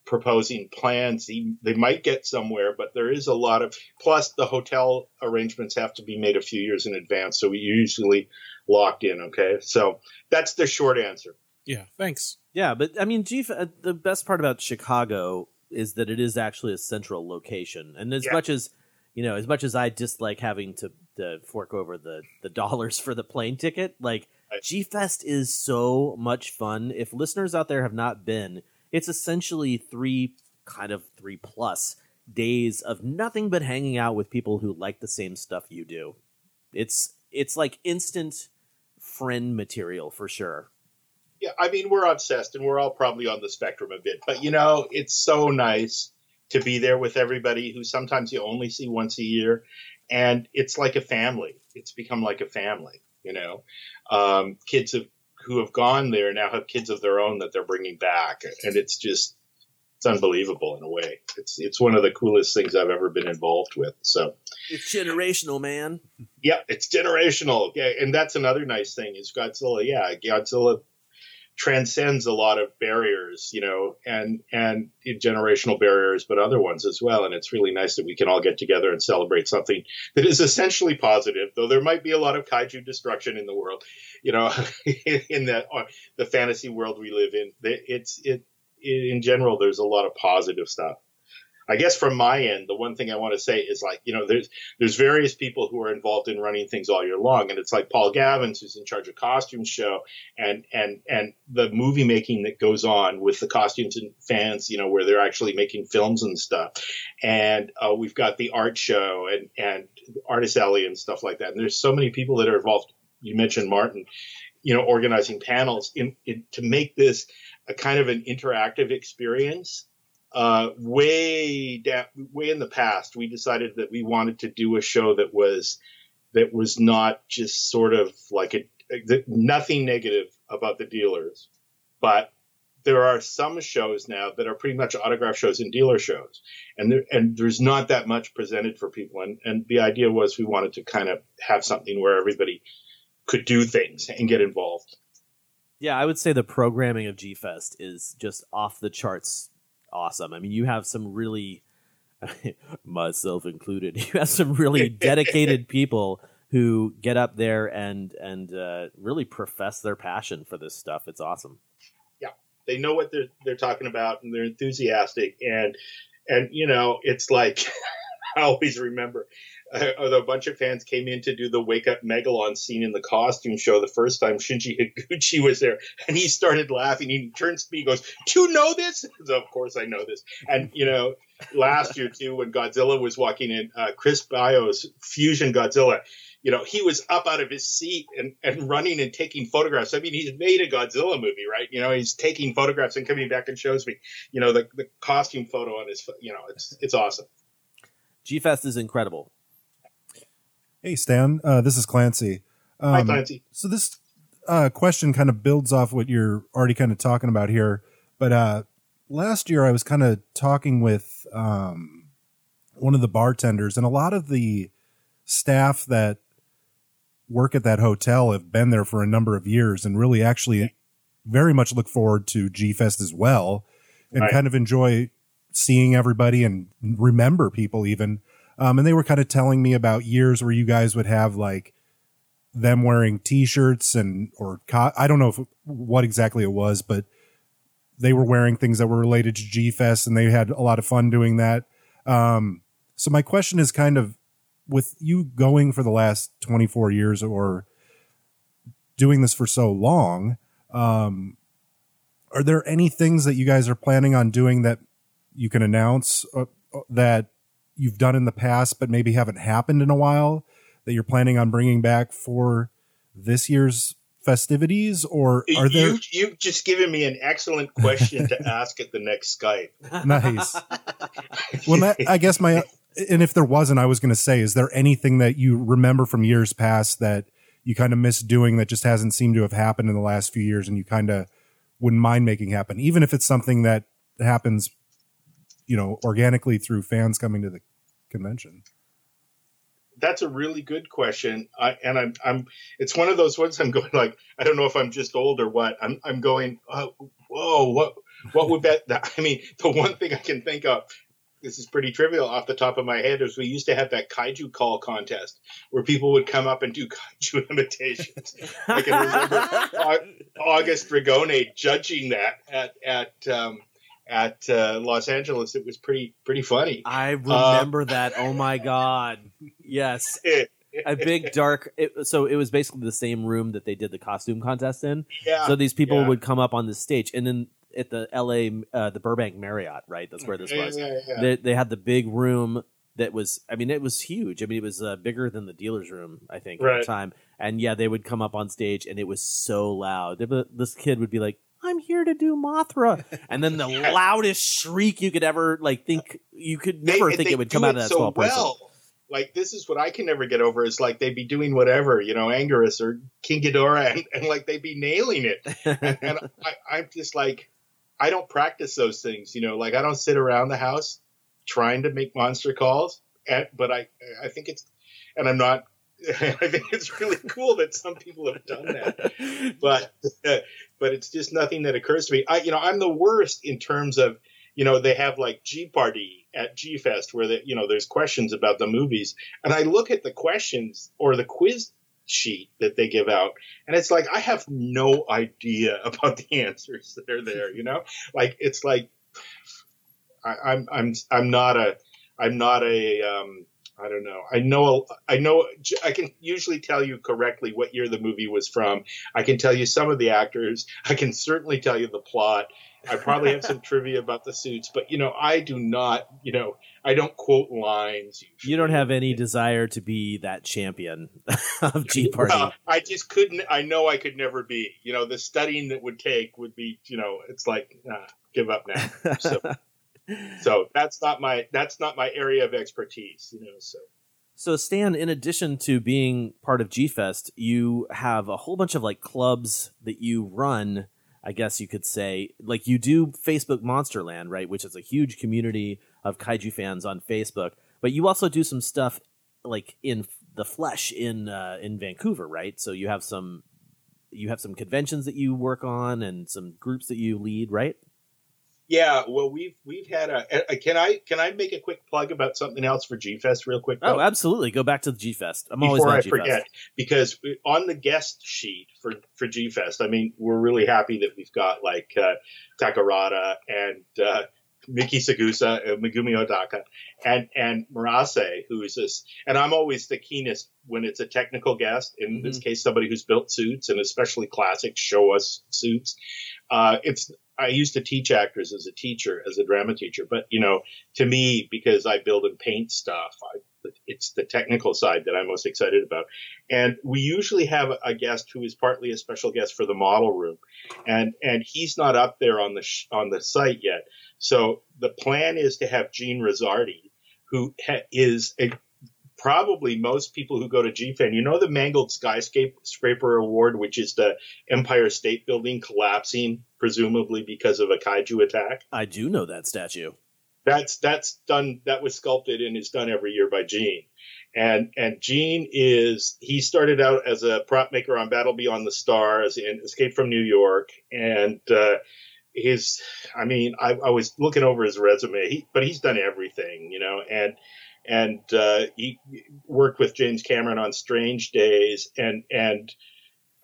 proposing plans, he, they might get somewhere, but there is a lot of, plus the hotel arrangements have to be made a few years in advance. So we usually locked in. Okay. So that's the short answer. Yeah, thanks. Yeah, but I mean, G. uh, The best part about Chicago is that it is actually a central location, and as Yeah. much as you know, as much as I dislike having to, to fork over the the dollars for the plane ticket, like G Fest is so much fun. If listeners out there have not been, it's essentially three kind of three plus days of nothing but hanging out with people who like the same stuff you do. It's it's like instant friend material for sure. Yeah, I mean, we're obsessed and we're all probably on the spectrum a bit, but you know, it's so nice to be there with everybody who sometimes you only see once a year. And it's like a family. It's become like a family, you know. Um, kids have, who have gone there now have kids of their own that they're bringing back. And it's just, it's unbelievable in a way. It's, it's one of the coolest things I've ever been involved with. So, It's generational, man. yeah, it's generational. Yeah, and that's another nice thing is Godzilla. Yeah, Godzilla transcends a lot of barriers, you know, and and generational barriers, but other ones as well. And it's really nice that we can all get together and celebrate something that is essentially positive, though there might be a lot of kaiju destruction in the world, you know, in the uh, the fantasy world we live in. It's it in general, there's a lot of positive stuff. I guess from my end, the one thing I want to say is like, you know, there's there's various people who are involved in running things all year long, and it's like Paul Gavins who's in charge of costume show and and and the movie making that goes on with the costumes and fans, you know, where they're actually making films and stuff, and uh, we've got the art show and and Artist Alley and stuff like that. And there's so many people that are involved. You mentioned Martin, you know, organizing panels in, in to make this a kind of an interactive experience uh, way down, way in the past, we decided that we wanted to do a show that was that was not just sort of like a, a nothing negative about the dealers, but there are some shows now that are pretty much autograph shows and dealer shows, and there, and there's not that much presented for people. And and the idea was we wanted to kind of have something where everybody could do things and get involved. Yeah, I would say the programming of G Fest is just off the charts awesome. I mean, you have some really, myself included, you have some really dedicated people who get up there and and uh, really profess their passion for this stuff. It's awesome. Yeah, they know what they're they're talking about, and they're enthusiastic, and and you know, it's like I always remember uh, a bunch of fans came in to do the wake up Megalon scene in the costume show the first time Shinji Higuchi was there, and he started laughing. He turns to me, and goes, "Do you know this?" So, of course, I know this. And you know, last year too, when Godzilla was walking in, uh, Chris Bio's Fusion Godzilla. You know, he was up out of his seat and, and running and taking photographs. I mean, he's made a Godzilla movie, right? You know, he's taking photographs and coming back and shows me, you know, the, the costume photo on his, you know, it's, it's awesome. G Fest is incredible. Hey, Stan. Uh, this is Clancy. Um, Hi, Clancy. So this uh, question kind of builds off what you're already kind of talking about here. But uh, last year, I was kind of talking with um, one of the bartenders, and a lot of the staff that work at that hotel have been there for a number of years and really actually very much look forward to G Fest as well and Right. kind of enjoy seeing everybody and remember people even. Um, and they were kind of telling me about years where you guys would have like them wearing t-shirts and or co- I don't know if what exactly it was, but they were wearing things that were related to G Fest and they had a lot of fun doing that. Um, so my question is kind of with you going for the last 24 years or doing this for so long, um, are there any things that you guys are planning on doing that you can announce uh, uh, that you've done in the past but maybe haven't happened in a while that you're planning on bringing back for this year's festivities or are there you, you've just given me an excellent question to ask at the next Skype. nice well that, i guess my and if there wasn't i was going to say is there anything that you remember from years past that you kind of miss doing that just hasn't seemed to have happened in the last few years and you kind of wouldn't mind making happen even if it's something that happens you know organically through fans coming to the convention That's a really good question, I, and I'm, I'm. It's one of those ones I'm going like I don't know if I'm just old or what. I'm, I'm going. Oh, whoa, what, what would that? that- I mean, the one thing I can think of. This is pretty trivial off the top of my head. Is we used to have that kaiju call contest where people would come up and do kaiju imitations. I can remember August Ragone judging that at at um, at uh, Los Angeles. It was pretty pretty funny. I remember that. Oh my god. Yes. A big dark. It, so it was basically the same room that they did the costume contest in. Yeah, So these people yeah. would come up on the stage, and then at the L.A. Uh, the Burbank Marriott, right? That's where this was. yeah, yeah. They, they had the big room that was. I mean, it was huge. I mean, it was uh, bigger than the dealer's room, I think, at the time. And yeah, they would come up on stage, and it was so loud. This kid would be like. I'm here to do Mothra, and then the loudest shriek you could ever like think you could never and think it would do come out of that so small person. well. Like this is what I can never get over is like they'd be doing whatever, you know, Anguirus or King Ghidorah, and, and like they'd be nailing it. and and I, I'm just like, I don't practice those things, you know, like I don't sit around the house trying to make monster calls, and, but I I think it's, and I'm not. I think it's really cool that some people have done that, but but it's just nothing that occurs to me. I you know I'm the worst in terms of you know they have like G Party at G Fest where the, you know there's questions about the movies, and I look at the questions or the quiz sheet that they give out, and it's like I have no idea about the answers that are there. You know, like it's like I, I'm I'm I'm not a I'm not a um, I don't know. I know I know I can usually tell you correctly what year the movie was from. I can tell you some of the actors. I can certainly tell you the plot. I probably have some trivia about the suits, but you know, I do not, you know, I don't quote lines. You don't have any desire to be that champion of G Party. Well, I just couldn't. I know I could never be. You know, the studying that would take would be. You know, it's like uh, give up now. So, so that's not my that's not my area of expertise. You know, so. So Stan, in addition to being part of G Fest, you have a whole bunch of like clubs that you run. I guess you could say, like you do Facebook Monsterland, right? Which is a huge community of kaiju fans on Facebook. But you also do some stuff like in the flesh in uh, in Vancouver, right? So you have some you have some conventions that you work on and some groups that you lead, right? Yeah, well, we've we've had a, a. Can I can I make a quick plug about something else for G Fest real quick? Oh, absolutely. Go back to the G Fest. I'm always Before I G forget, because on the guest sheet for for G Fest, I mean, we're really happy that we've got like uh, Takarada and uh, Miki Saegusa, uh, Megumi Odaka, and and Murase, who is this, and I'm always the keenest when it's a technical guest. In this case, somebody who's built suits and especially classic Showa suits. Uh, it's I used to teach actors as a teacher, as a drama teacher, but you know, to me, because I build and paint stuff, I, it's the technical side that I'm most excited about. And we usually have a guest who is partly a special guest for the model room, and and he's not up there on the sh- on the site yet. So the plan is to have Gene Rizzardi, who ha- is a probably most people who go to GFAN, you know the Mangled Skyscraper Award, which is the Empire State Building collapsing, presumably because of a kaiju attack. I do know that statue. That's that's done. That was sculpted and is done every year by Gene. And and Gene is he started out as a prop maker on Battle Beyond the Stars and Escape from New York. And uh, his, I mean, I, I was looking over his resume, he, but he's done everything, you know. And and uh, he worked with James Cameron on Strange Days, and and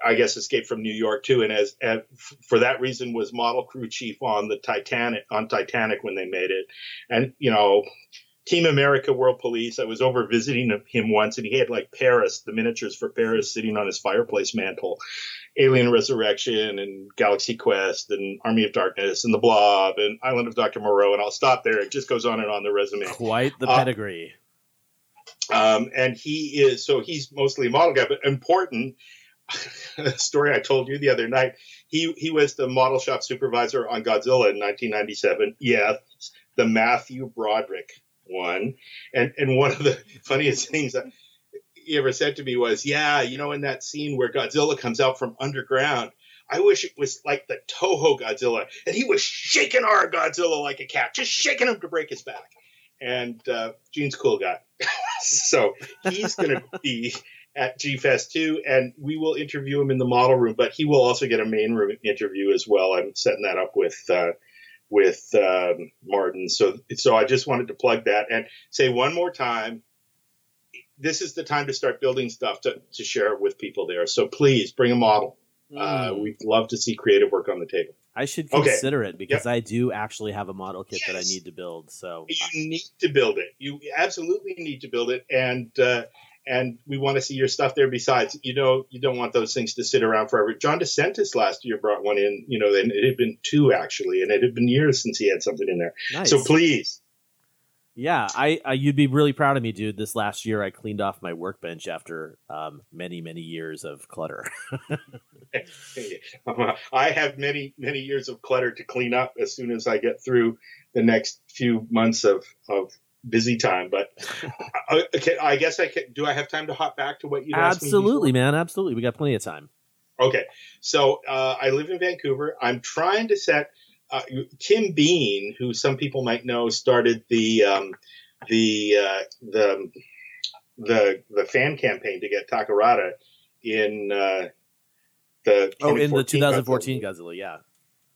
I guess Escape from New York too. And as, as for that reason, was model crew chief on the Titanic on Titanic when they made it, and you know. Team America World Police. I was over visiting him once, and he had like Paris, the miniatures for Paris, sitting on his fireplace mantle. Alien Resurrection and Galaxy Quest and Army of Darkness and The Blob and Island of Dr. Moreau, and I'll stop there. It just goes on and on the resume. Quite the Uh, pedigree. Um, and he is so he's mostly a model guy, but important. story I told you the other night. He he was the model shop supervisor on Godzilla in 1997. Yes, the Matthew Broderick one. And and one of the funniest things he ever said to me was, "Yeah, you know, in that scene where Godzilla comes out from underground." I wish it was like the Toho Godzilla, and he was shaking our Godzilla like a cat, just shaking him to break his back. And uh, Gene's cool guy, so he's going to be at G Fest too, and we will interview him in the model room. But he will also get a main room interview as well. I'm setting that up with uh, with um, Martin. So so I just wanted to plug that and say one more time. This is the time to start building stuff to, to share with people there. So please bring a model. Uh, Mm. we'd love to see creative work on the table. I should Okay. consider it because I do actually have a model kit that I need to build. So You need to build it. You absolutely need to build it, and uh, and we want to see your stuff there. Besides, you know, you don't want those things to sit around forever. John DeSantis last year brought one in. You know, and it had been two actually, and it had been years since he had something in there. Nice. So please, yeah, I, I you'd be really proud of me, dude. This last year, I cleaned off my workbench after um, many many years of clutter. I have many many years of clutter to clean up as soon as I get through the next few months of of busy time. But I, okay, I guess I can. Do I have time to hop back to what you asked me? absolutely, man. Absolutely, we got plenty of time. Okay, so uh, I live in Vancouver. I'm trying to set uh, Tim Bean, who some people might know, started the um, the uh, the the the fan campaign to get Takarada in uh, the Oh, in the 2014 2014 Godzilla, yeah.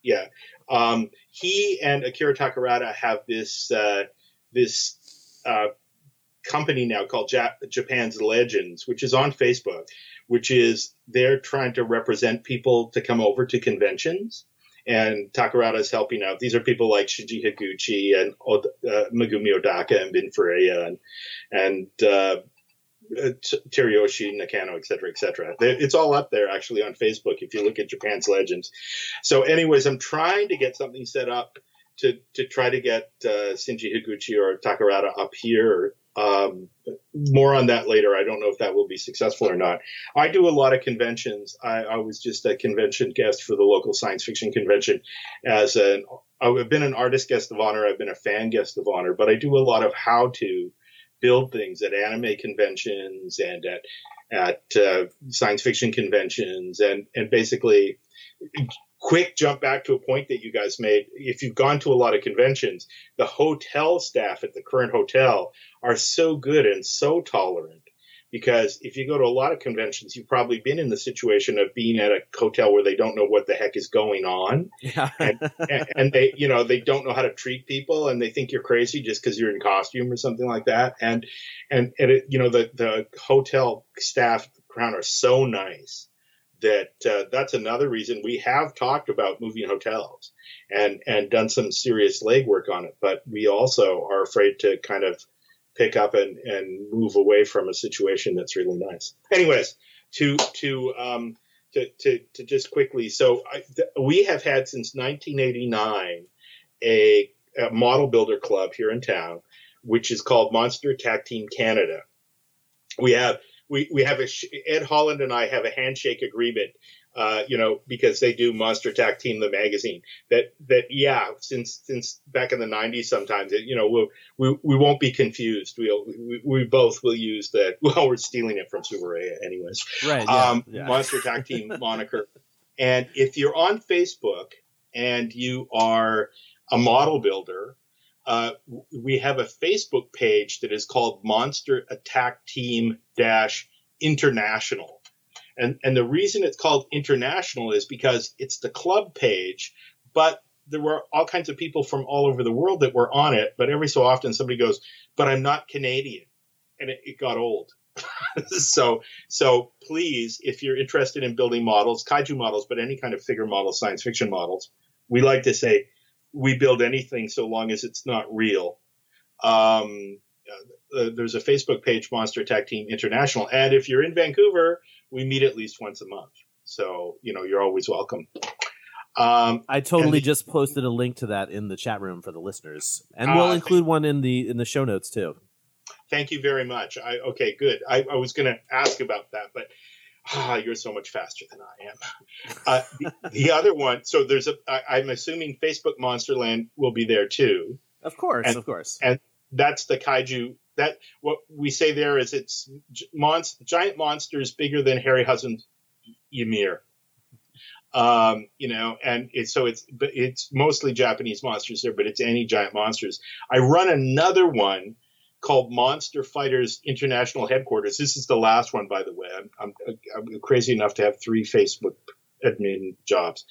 yeah. Um, he and Akira Takarada have this uh, this uh, company now called Jap- Japan's Legends, which is on Facebook, which is they're trying to represent people to come over to conventions. and Takarada is helping out. These are people like Shinji Higuchi and uh, Megumi Odaka and Bin Furuya and and uh, T- Teruyoshi Nakano, et cetera, et cetera. It's all up there actually on Facebook if you look at Japan's Legends. So, anyways, I'm trying to get something set up to to try to get uh, Shinji Higuchi or Takarada up here. Um, more on that later. I don't know if that will be successful or not. I do a lot of conventions. I, I was just a convention guest for the local science fiction convention as an I've been an artist guest of honor. I've been a fan guest of honor, but I do a lot of how to build things at anime conventions and at at uh, science fiction conventions, and and basically quick jump back to a point that you guys made. If you've gone to a lot of conventions, the hotel staff at the current hotel are so good and so tolerant. Because if you go to a lot of conventions, you've probably been in the situation of being at a hotel where they don't know what the heck is going on Yeah. and, and, they you know they don't know how to treat people and they think you're crazy just because you're in costume or something like that and and, and it, you know the the hotel staff crown are so nice that uh, that's another reason we have talked about moving hotels and and done some serious legwork on it but we also are afraid to kind of pick up and and move away from a situation that's really nice anyways to to um to, to, to just quickly, so I, th- we have had since 1989 a, a model builder club here in town, which is called Monster Attack Team Canada. We have we, we have a Ed Holland and I have a handshake agreement, uh, you know, because they do Monster Attack Team the magazine. That that yeah, since since back in the 90s, sometimes it, you know we'll, we we won't be confused. We'll we, we both will use that. Well, we're stealing it from Tsuburaya, anyways Right. Yeah. um, yeah. Monster Attack Team moniker. And if you're on Facebook and you are a model builder, uh, we have a Facebook page that is called Monster Attack Team Dash International. And, and the reason it's called international is because it's the club page, but there were all kinds of people from all over the world that were on it. But every so often somebody goes, but I'm not Canadian. And it, it got old. so so please, if you're interested in building models, kaiju models, but any kind of figure models, science fiction models, we like to say we build anything so long as it's not real. Um, uh, there's a Facebook page, Monster Attack Team International, and if you're in Vancouver, we meet at least once a month. So you know you're always welcome. Um, I totally the- just posted a link to that in the chat room for the listeners, and we'll Ah, include one in the in the show notes too. Thank you very much. I, okay, good. I, I was going to ask about that, but ah, you're so much faster than I am. Uh, the, the other one, so there's a. I, I'm assuming Facebook Monsterland will be there too, Of course, And- of course. and that's the kaiju. That what we say there is it's monst, giant monsters bigger than Harryhausen's Ymir. Um, you know, and it's so it's but it's mostly Japanese monsters there, but it's any giant monsters. I run another one called Monster Fighters International Headquarters. This is the last one, by the way. I'm, I'm, I'm crazy enough to have three Facebook admin jobs,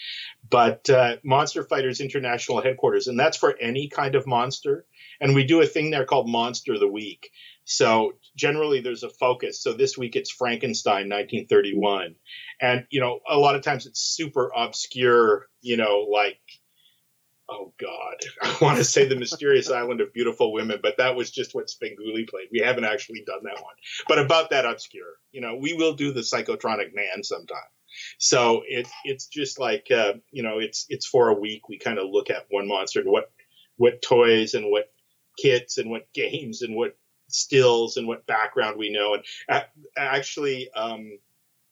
but uh, Monster Fighters International Headquarters, and that's for any kind of monster. And we do a thing there called Monster of the Week. So generally there's a focus. So this week it's Frankenstein 1931. And, you know, a lot of times it's super obscure, you know, like, oh God, I want to say the mysterious island of beautiful women, but that was just what Spenguli played. We haven't actually done that one, but about that obscure, you know, we will do the psychotronic man sometime. So it's it's just like, uh, you know, it's, it's for a week. We kind of look at one monster and what, what toys and what kits and what games and what stills and what background we know. And actually, um,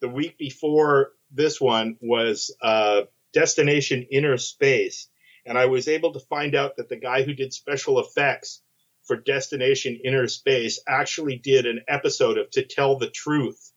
the week before this one was uh, Destination Inner Space, and I was able to find out that the guy who did special effects for Destination Inner Space actually did an episode of To Tell the Truth,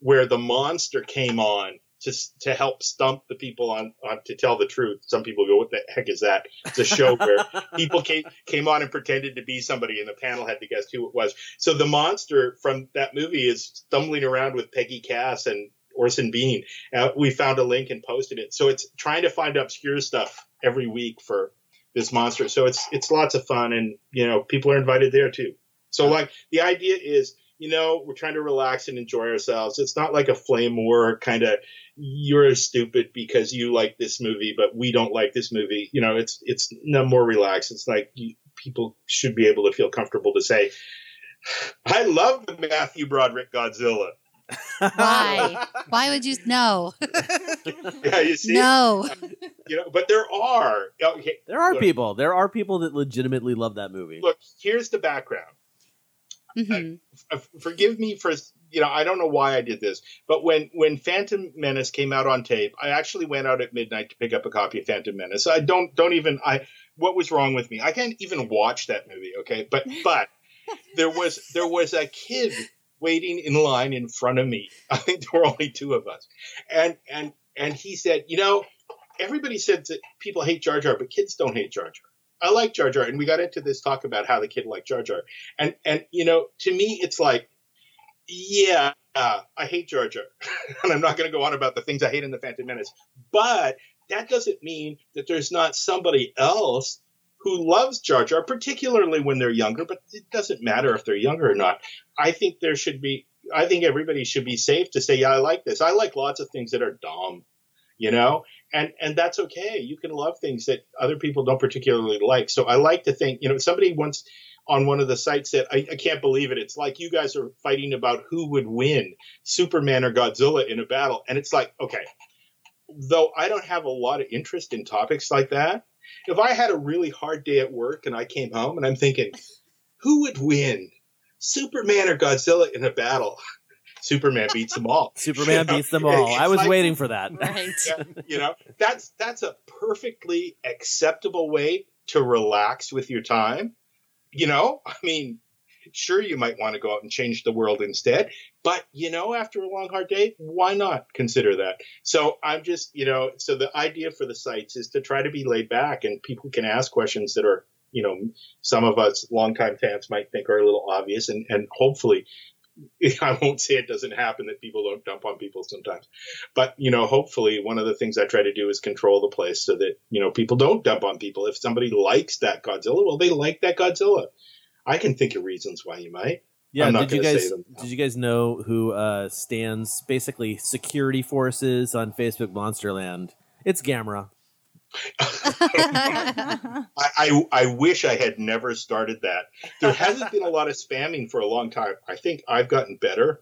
where the monster came on to to help stump the people on, on To Tell the Truth. Some people go, "What the heck is that?" It's a show where people came came on and pretended to be somebody, and the panel had to guess who it was. So the monster from that movie is stumbling around with Peggy Cass and Orson Bean. Uh, we found a link and posted it. So it's trying to find obscure stuff every week for this monster. So it's it's lots of fun, and you know people are invited there too. So like the idea is you know, we're trying to relax and enjoy ourselves. It's not like a flame war kind of you're stupid because you like this movie, but we don't like this movie. You know, it's it's no more relaxed. It's like you, people should be able to feel comfortable to say, "I love the Matthew Broderick Godzilla." Why? Why would you? No. Yeah, you see, No. you know, but there are okay, There are look, people. There are people that legitimately love that movie. Look, here's the background. Mhm. uh, forgive me for you know I don't know why I did this, but when when Phantom Menace came out on tape, I actually went out at midnight to pick up a copy of Phantom Menace. I don't don't even I what was wrong with me? I can't even watch that movie. Okay, but but there was there was a kid waiting in line in front of me. I think there were only two of us, and and and he said, you know, everybody said that people hate Jar Jar, but kids don't hate Jar Jar. I like Jar Jar, and we got into this talk about how the kid liked Jar Jar, and and you know, to me, it's like, yeah, uh, I hate Jar Jar, and I'm not going to go on about the things I hate in the Phantom Menace, but that doesn't mean that there's not somebody else who loves Jar Jar, particularly when they're younger. But it doesn't matter if they're younger or not. I think there should be. I think everybody should be safe to say, yeah, I like this. I like lots of things that are dumb, you know, and and that's okay. You can love things that other people don't particularly like. So I like to think, you know, somebody once on one of the sites said, I, I can't believe it. It's like you guys are fighting about who would win, Superman or Godzilla in a battle, and it's like, okay, though I don't have a lot of interest in topics like that. If I had a really hard day at work and I came home and I'm thinking, who would win, Superman or Godzilla in a battle? Superman beats them all. Superman You know? beats them all. It's I was like- waiting for that. Right. yeah, you know that's that's a perfectly acceptable way to relax with your time you know i mean sure you might want to go out and change the world instead but you know after a long hard day why not consider that so i'm just you know so the idea for the sites is to try to be laid back and people can ask questions that are you know some of us longtime fans might think are a little obvious and and hopefully I won't say it doesn't happen that people don't dump on people sometimes, but you know, hopefully one of the things I try to do is control the place so that you know people don't dump on people. If somebody likes that Godzilla, well, they like that Godzilla. I can think of reasons why you might. Yeah, I'm not did you guys say did you guys know who uh, stands basically security forces on Facebook Monsterland? It's Gamera. I, I I wish I had never started that. There hasn't been a lot of spamming for a long time. I think I've gotten better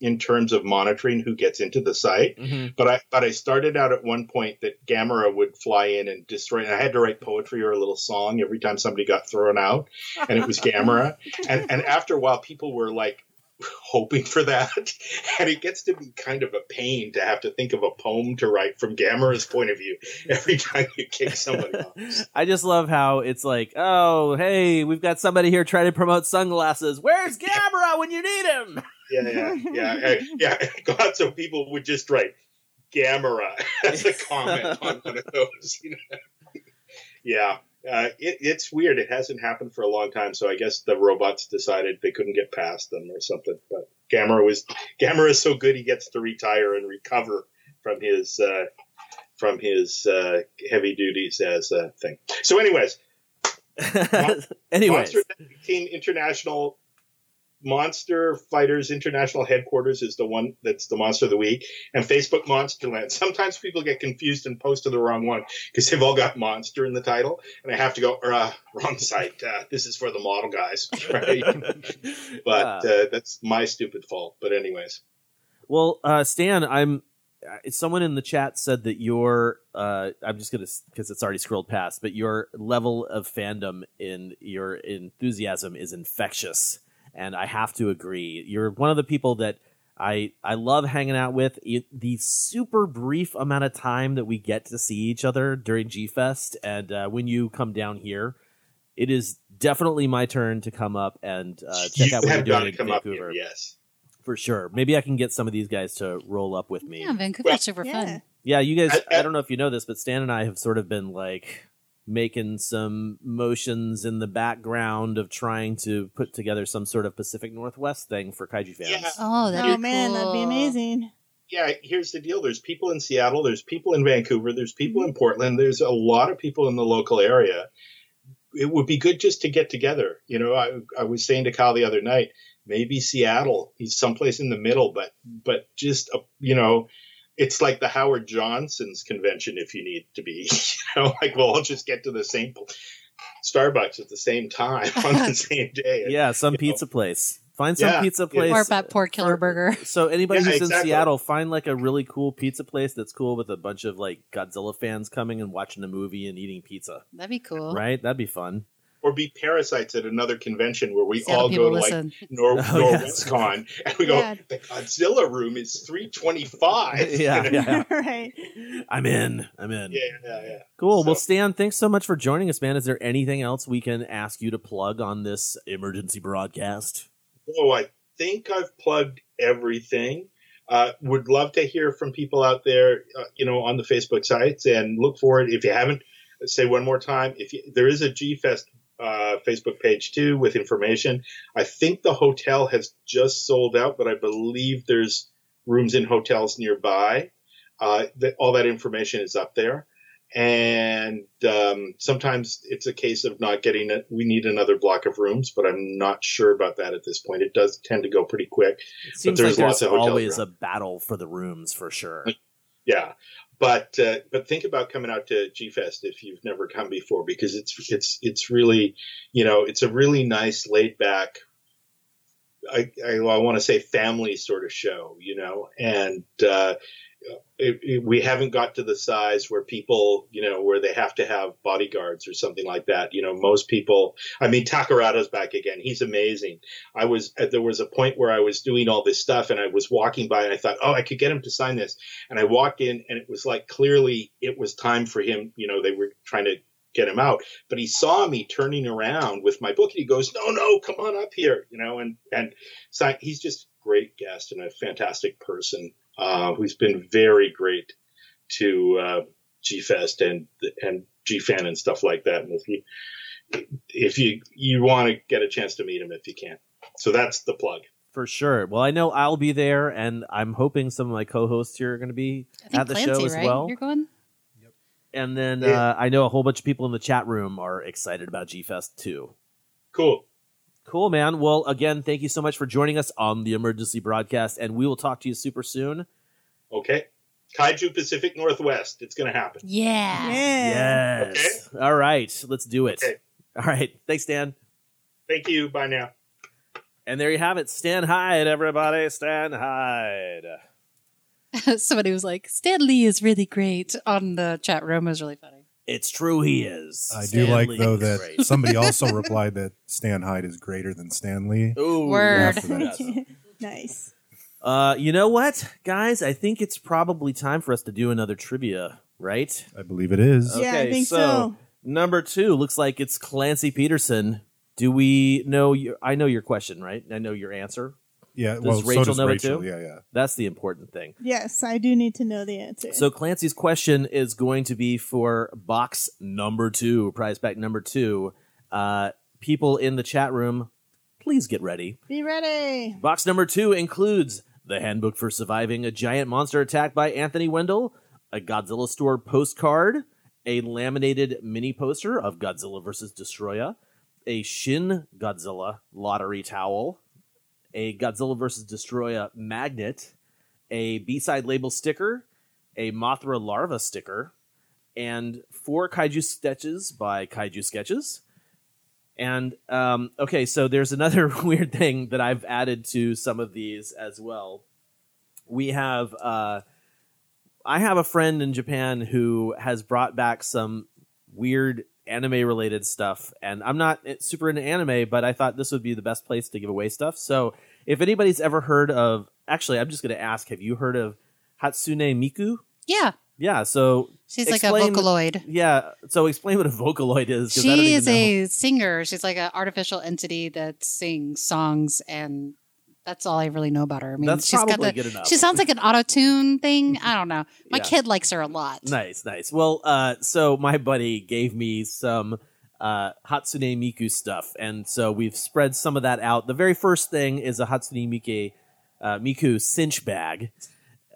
in terms of monitoring who gets into the site. Mm-hmm. But I but I started out at one point that Gamera would fly in and destroy. And I had to write poetry or a little song every time somebody got thrown out, and it was Gamera. and and after a while, people were like hoping for that, and it gets to be kind of a pain to have to think of a poem to write from Gamera's point of view every time you kick somebody off. I just love how it's like, oh, hey, we've got somebody here trying to promote sunglasses. Where's Gamera when you need him? Yeah, yeah, yeah, yeah. Lots of people would just write Gamera as a comment on one of those. You know? Yeah, uh, it, it's weird. It hasn't happened for a long time, so I guess the robots decided they couldn't get past them or something. But Gamera was Gamera is so good he gets to retire and recover from his uh, from his uh, heavy duties as a thing. So, anyways, Anyways, Monster Team International Monster Fighters International Headquarters is the one that's the Monster of the Week, and Facebook Monsterland. Sometimes people get confused and post to the wrong one because they've all got Monster in the title, and I have to go, uh, wrong site. Uh, this is for the model guys, right? but uh, that's my stupid fault. But anyways, Well, uh, Stan, I'm. uh, Someone in the chat said that your. Uh, I'm just gonna because it's already scrolled past, but your level of fandom in your enthusiasm is infectious, and I have to agree. You're one of the people that I I love hanging out with. The super brief amount of time that we get to see each other during G Fest, and uh, when you come down here, it is definitely my turn to come up and uh, check you out what you're doing in come up Vancouver here. Yes. for sure. Maybe I can get some of these guys to roll up with me. Yeah, Vancouver's super fun. Yeah, you guys. I, don't know if you know this, but Stan and I have sort of been like making some motions in the background of trying to put together some sort of Pacific Northwest thing for kaiju fans. Oh, that'd oh be man, that'd be amazing. yeah, here's the deal. There's people in Seattle, there's people in Vancouver, there's people in Portland, there's a lot of people in the local area. It would be good just to get together. You know, I, I was saying to Kyle the other night, maybe Seattle. He's someplace in the middle, but but just uh, you know, it's like the Howard Johnson's convention. If you need to be, you know, like we'll all just get to the same Starbucks at the same time on the same day. Yeah, some pizza place. Find some Yeah. pizza place. Or that poor killer burger. So anybody Yeah, who's in. Seattle, find like a really cool pizza place that's cool with a bunch of like Godzilla fans coming and watching a movie and eating pizza. That'd be cool. Right? That'd be fun. Or be parasites at another convention where we Seattle all go to listen. like Nor- Oh, yes. Norwescon and we go, Yeah. the Godzilla room is 325. Yeah, yeah, yeah. right. I'm in. I'm in. yeah, yeah, yeah. Cool. well, Stan, thanks so much for joining us, man. Is there anything else we can ask you to plug on this emergency broadcast? Oh, I think I've plugged everything. Uh, would love to hear from people out there, uh, you know, on the Facebook sites, and look forward. If you haven't, say one more time. If you, there is a G Fest uh, Facebook page too with information, I think the hotel has just sold out, but I believe there's rooms in hotels nearby. Uh, that all that information is up there. And um, sometimes it's a case of not getting it. We need another block of rooms, but I'm not sure about that at this point. It does tend to go pretty quick. It seems there's like lots there's of always around. a battle for the rooms for sure. Yeah, but uh, but think about coming out to G Fest if you've never come before because it's it's it's really you know it's a really nice laid back. I, I, I want to say family sort of show, you know, and uh, it, it, we haven't got to the size where people, you know, where they have to have bodyguards or something like that. You know, most people. I mean, Takarada's back again. He's amazing. I was uh, there was a point where I was doing all this stuff and I was walking by and I thought, oh, I could get him to sign this. And I walked in and it was like clearly it was time for him. You know, they were trying to get him out, but he saw me turning around with my book and he goes, no, no, come on up here. You know, and and so he's just great guest and a fantastic person uh, who's been very great to uh, G Fest and and G Fan and stuff like that. And if you if you you want to get a chance to meet him if you can, so that's the plug. For sure. Well, I know I'll be there, and I'm hoping some of my co-hosts here are going to be at the Clancy, show as right? well. You're going? And then Yeah. uh, I know a whole bunch of people in the chat room are excited about G Fest too. Cool. Cool, man. Well, again, thank you so much for joining us on the emergency broadcast, and we will talk to you super soon. Okay. Kaiju Pacific Northwest. It's going to happen. Yeah. Yeah. Yes. All right. Let's do it. Okay. All right. Thanks, Dan. Thank you. Bye now. And there you have it. Stan Hyde, everybody. Stan Hyde. Somebody was like, Stan Lee is really great on the chat room. It was really funny. It's true he is. I do like Lee though is that great. somebody also replied that Stan Hyde is greater than Stan Lee. Ooh, Word. After that. nice. Uh, you know what, guys? I think it's probably time for us to do another trivia, right? I believe it is. Yeah, I think so. Number two looks like it's Clancy Peterson. Do we know your? I know your question, right? I know your answer. Yeah, Does well, so Rachel does know Rachel. it too? Yeah, yeah. That's the important thing. Yes, I do need to know the answer. So Clancy's question is going to be for box number two, prize pack number two. Uh, people in the chat room, please get ready. be ready. Box number two includes the Handbook for Surviving a Giant Monster Attack by Anthony Wendell, a Godzilla Store postcard, a laminated mini poster of Godzilla versus Destoroyah, a Shin Godzilla lottery towel, a Godzilla vs. Destoroyah magnet, a B-side label sticker, a Mothra larva sticker, and four kaiju sketches by Kaiju Sketches. And um, okay, so there's another weird thing that I've added to some of these as well. We have, uh, I have a friend in Japan who has brought back some weird anime related stuff, and I'm not super into anime, but I thought this would be the best place to give away stuff. So if anybody's ever heard of, actually, I'm just going to ask: Have you heard of Hatsune Miku? Yeah. Yeah, so She's like a Vocaloid. Yeah, so explain what a Vocaloid is. 'cause I don't She is know. a singer. She's like an artificial entity that sings songs, and that's all I really know about her. I mean, That's she's got probably the. good enough. She sounds like an auto tune thing. I don't know. My Yeah. kid likes her a lot. Nice, nice. Well, uh, so my buddy gave me some uh, Hatsune Miku stuff, and so we've spread some of that out. The very first thing is a Hatsune Miku, uh, Miku cinch bag,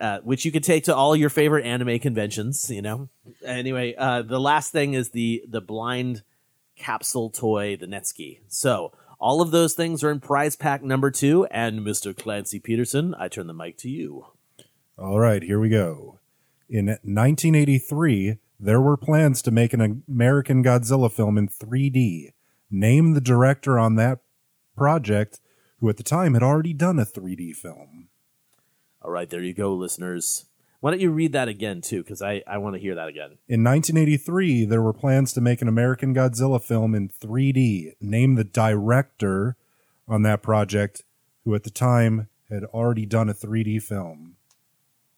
uh, which you can take to all your favorite anime conventions. You know. Anyway, uh, the last thing is the the blind capsule toy, the netsuke. So All of those things are in prize pack number two. And Mr. Clancy Peterson, I turn the mic to you. All right, here we go. In 1983, there were plans to make an American Godzilla film in 3D. Name the director on that project, who at the time had already done a 3D film. All right, there you go, listeners. Why don't you read that again, too? Because I, I want to hear that again. In 1983, there were plans to make an American Godzilla film in 3D. Name the director on that project, who at the time had already done a 3D film.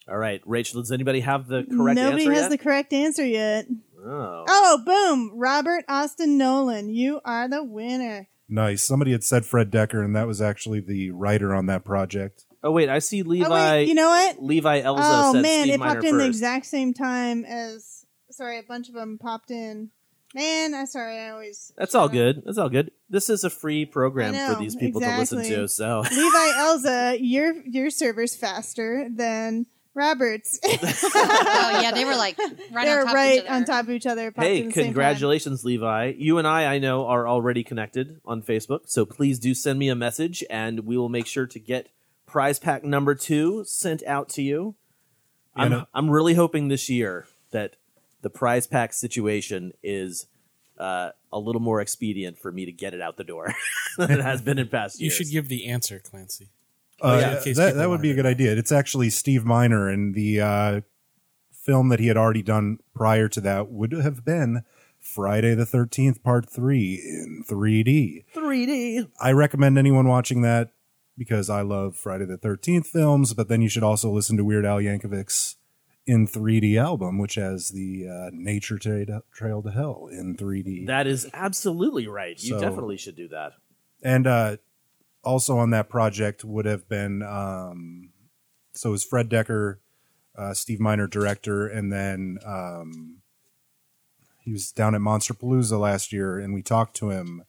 All right, Rachel, does anybody have the correct Nobody answer has yet? the correct answer yet. Oh. Oh, boom! Robert Austin Nolan, you are the winner. Nice. Somebody had said Fred Dekker, and that was actually the writer on that project. Oh, wait, I see Levi. oh wait, you know what? Levi Elza oh said man, Steve it Miner popped in the exact same time as. Sorry, a bunch of them popped in. Man, I'm sorry. I always That's all good. That's all good. This is a free program I for these people to listen to. So Levi Elza, your your server's faster than Roberts. oh yeah, they were like right They're on top right of each other. on top of each other. hey, the time. congratulations, Levi. You and I, I know, are already connected on Facebook. So please do send me a message, and we will make sure to get prize pack number two sent out to you. I'm no- I'm really hoping this year that the prize pack situation is. Uh, a little more expedient for me to get it out the door than it has been in past years. You should give the answer, Clancy. Uh, yeah, in case that that would be a good idea. It's actually Steve Miner, and the uh, film that he had already done prior to that would have been Friday the 13th, Part 3 in 3D. 3D. I recommend anyone watching that because I love Friday the 13th films, but then you should also listen to Weird Al Yankovic's in 3D album, which has the uh, Nature Tra- Trail to Hell in 3D. That is absolutely right. You definitely should do that. and uh, also on that project would have been um, so it was Fred Dekker, uh, Steve Miner director, and then um, he was down at Monster Palooza last year, and we talked to him.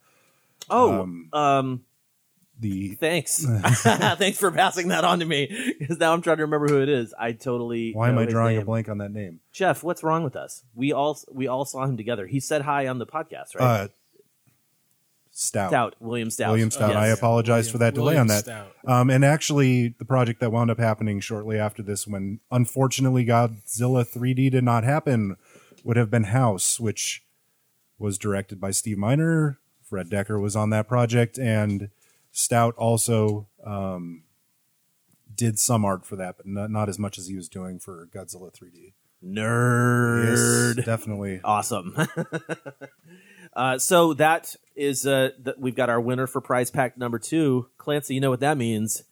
Oh, Um, um, the thanks, thanks for passing that on to me because now I'm trying to remember who it is. I totally. why am I his drawing a blank on that name? Jeff, what's wrong with us? We all we all saw him together. He said hi on the podcast, right? Uh, Stout. Stout, William Stout. William Stout. Yes. I apologize for that delay William on that. Stout. Um, and actually, the project that wound up happening shortly after this, when unfortunately Godzilla 3D did not happen, would have been House, which was directed by Steve Miner. Fred Dekker was on that project, and Stout also um, did some art for that, but not, not as much as he was doing for Godzilla 3D. Nerd. Yes, definitely. Awesome. uh, so that is uh, th- we've got our winner for prize pack number two. Clancy, you know what that means.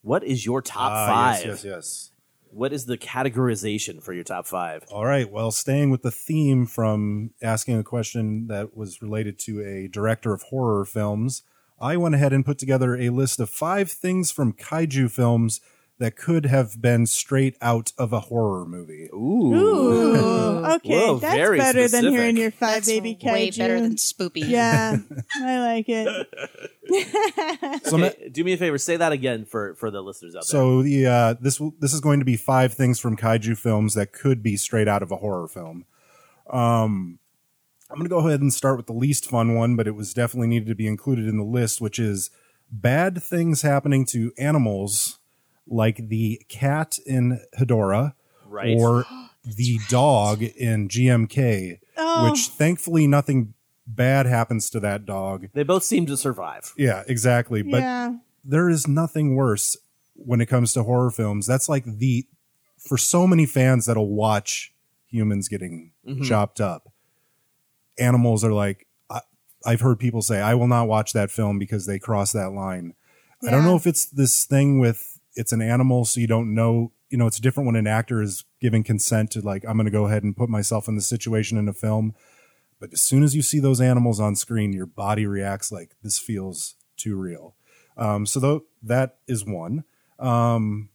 What is your top Ah, five? Yes, yes, yes. What is the categorization for your top five? All right. Well, staying with the theme from asking a question that was related to a director of horror films, I went ahead and put together a list of five things from kaiju films that could have been straight out of a horror movie. Ooh. Ooh, okay, Whoa, that's very better than hearing your five That's baby kaiju. way better than spoopy. Yeah, I like it. So, Okay, do me a favor, say that again for for the listeners out there. so the uh, this this is going to be five things from kaiju films that could be straight out of a horror film. Um, I'm going to go ahead and start with the least fun one, but it was definitely needed to be included in the list, which is bad things happening to animals, like the cat in Hedora, Right. or the dog in GMK. Oh. Which thankfully nothing bad happens to that dog. They both seem to survive. Yeah, exactly. But yeah, there is nothing worse when it comes to horror films. That's like the for so many fans that'll watch humans getting Mhm. chopped up. Animals are like I, I've heard people say, "I will not watch that film because they cross that line." I don't know if it's this thing with it's an animal, so you don't know. You know, it's different when an actor is giving consent to like, I'm going to go ahead and put myself in the situation in a film. But as soon as you see those animals on screen, your body reacts like this feels too real. Um, so tho- that is one. Um,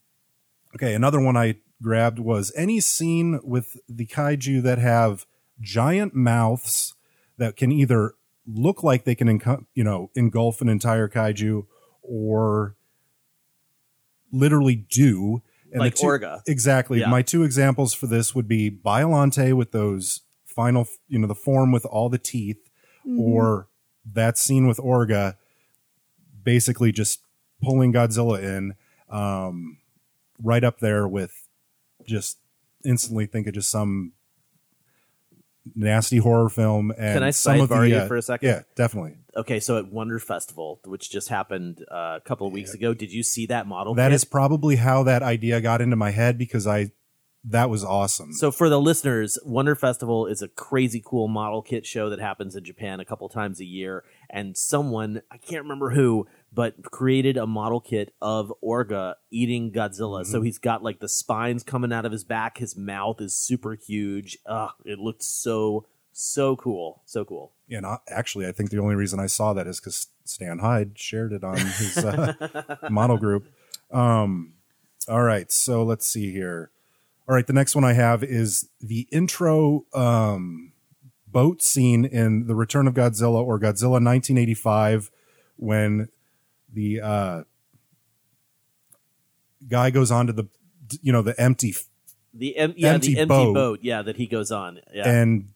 okay, another one I grabbed was any scene with the kaiju that have giant mouths that can either look like they can, you know, engulf an entire kaiju or literally do. And Like two- Orga. Exactly. Yeah. My two examples for this would be Biolante with those final, you know, the form with all the teeth, Mm-hmm. or that scene with Orga. basically just pulling Godzilla in, um, right up there with just instantly think of just some nasty horror film. And Can I some of the, you uh, for a second? Yeah, definitely. Okay, so at Wonder Festival, which just happened uh, a couple of weeks ago, did you see that model? That kit? is probably how that idea got into my head because I that was awesome. So for the listeners, Wonder Festival is a crazy cool model kit show that happens in Japan a couple times a year. And someone, I can't remember who, but created a model kit of Orga eating Godzilla. Mm-hmm. So he's got like the spines coming out of his back. His mouth is super huge. Ugh, it looked so, so cool. So cool. And I, actually, I think the only reason I saw that is because Stan Hyde shared it on his uh, model group. Um, all right, so let's see here. All right, the next one I have is the intro um, boat scene in The Return of Godzilla or Godzilla 1985 when the uh, guy goes onto the you know the empty The em- yeah, Empty the empty boat. boat. yeah, that he goes on. Yeah. and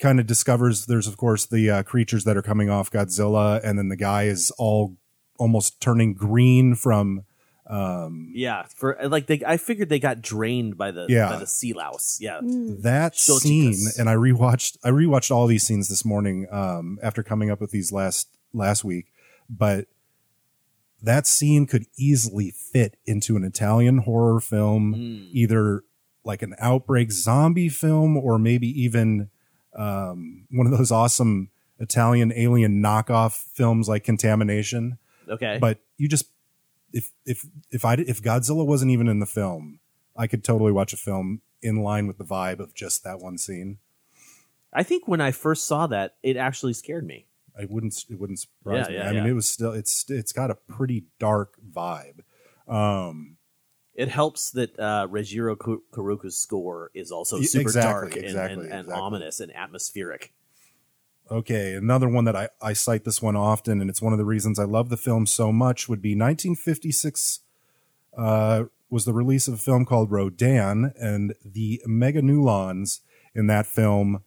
kind of discovers there's of course the uh, creatures that are coming off Godzilla, and then the guy is all almost turning green from um, yeah, for like they, I figured they got drained by the Yeah. by the sea louse. Yeah, that Shockirus. scene. And I rewatched I rewatched all these scenes this morning um, after coming up with these last last week, but that scene could easily fit into an Italian horror film, Hmm. either like an outbreak zombie film or maybe even um, one of those awesome Italian alien knockoff films like Contamination. Okay. But you just if if if I if Godzilla wasn't even in the film, I could totally watch a film in line with the vibe of just that one scene. I think when I first saw that, it actually scared me. I wouldn't it wouldn't surprise Yeah, me. yeah, I mean, yeah. it was still it's it's got a pretty dark vibe. Um, It helps that uh, Reijiro Koroku's score is also super exactly, dark and, exactly, and, and exactly. ominous and atmospheric. Okay, another one that I, I cite this one often, and it's one of the reasons I love the film so much, would be 1956 uh, was the release of a film called Rodan, and the Meganulons in that film.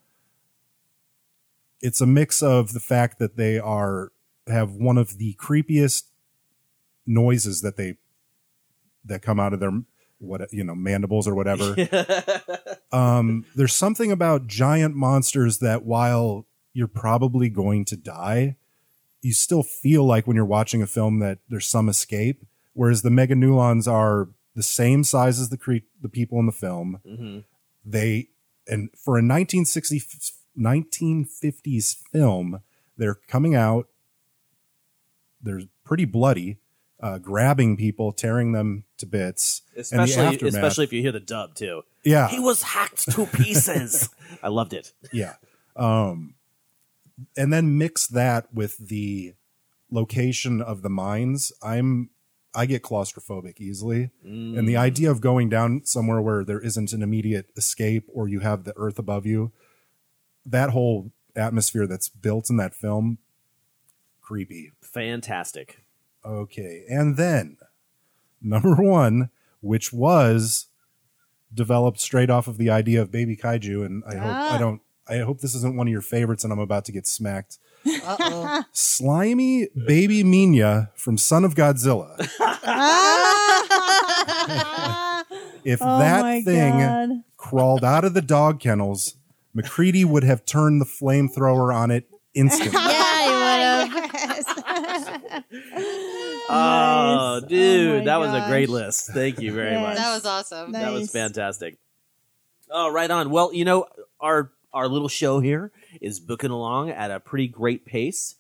It's a mix of the fact that they are have one of the creepiest noises that they that come out of their what you know mandibles or whatever. um, there's something about giant monsters that while you're probably going to die, you still feel like when you're watching a film that there's some escape. Whereas the meganulons are the same size as the cre- the people in the film. Mhm. They and for a 1960 1950s film, they're coming out. They're pretty bloody, uh, grabbing people, tearing them to bits. Especially, especially if you hear the dub too. Yeah. he was hacked to pieces. I loved it. yeah um and then mix that with the location of the mines i'm i get claustrophobic easily and the Mm. idea of going down somewhere where there isn't an immediate escape or you have the earth above you that whole atmosphere that's built in that film creepy Fantastic. okay and then number one which was developed straight off of the idea of baby kaiju and i hope i Ah. don't i hope this isn't one of your favorites and i'm about to get smacked Uh-oh. slimy baby Minya from Son of Godzilla. If Oh that thing God. crawled out of the dog kennels, MacReady would have turned the flamethrower on it instantly. yeah, he would have. Oh, dude, my that was a great list. Thank you very Yes. much. That was awesome. That was fantastic. Oh, right on. Well, you know, our our little show here is booking along at a pretty great pace.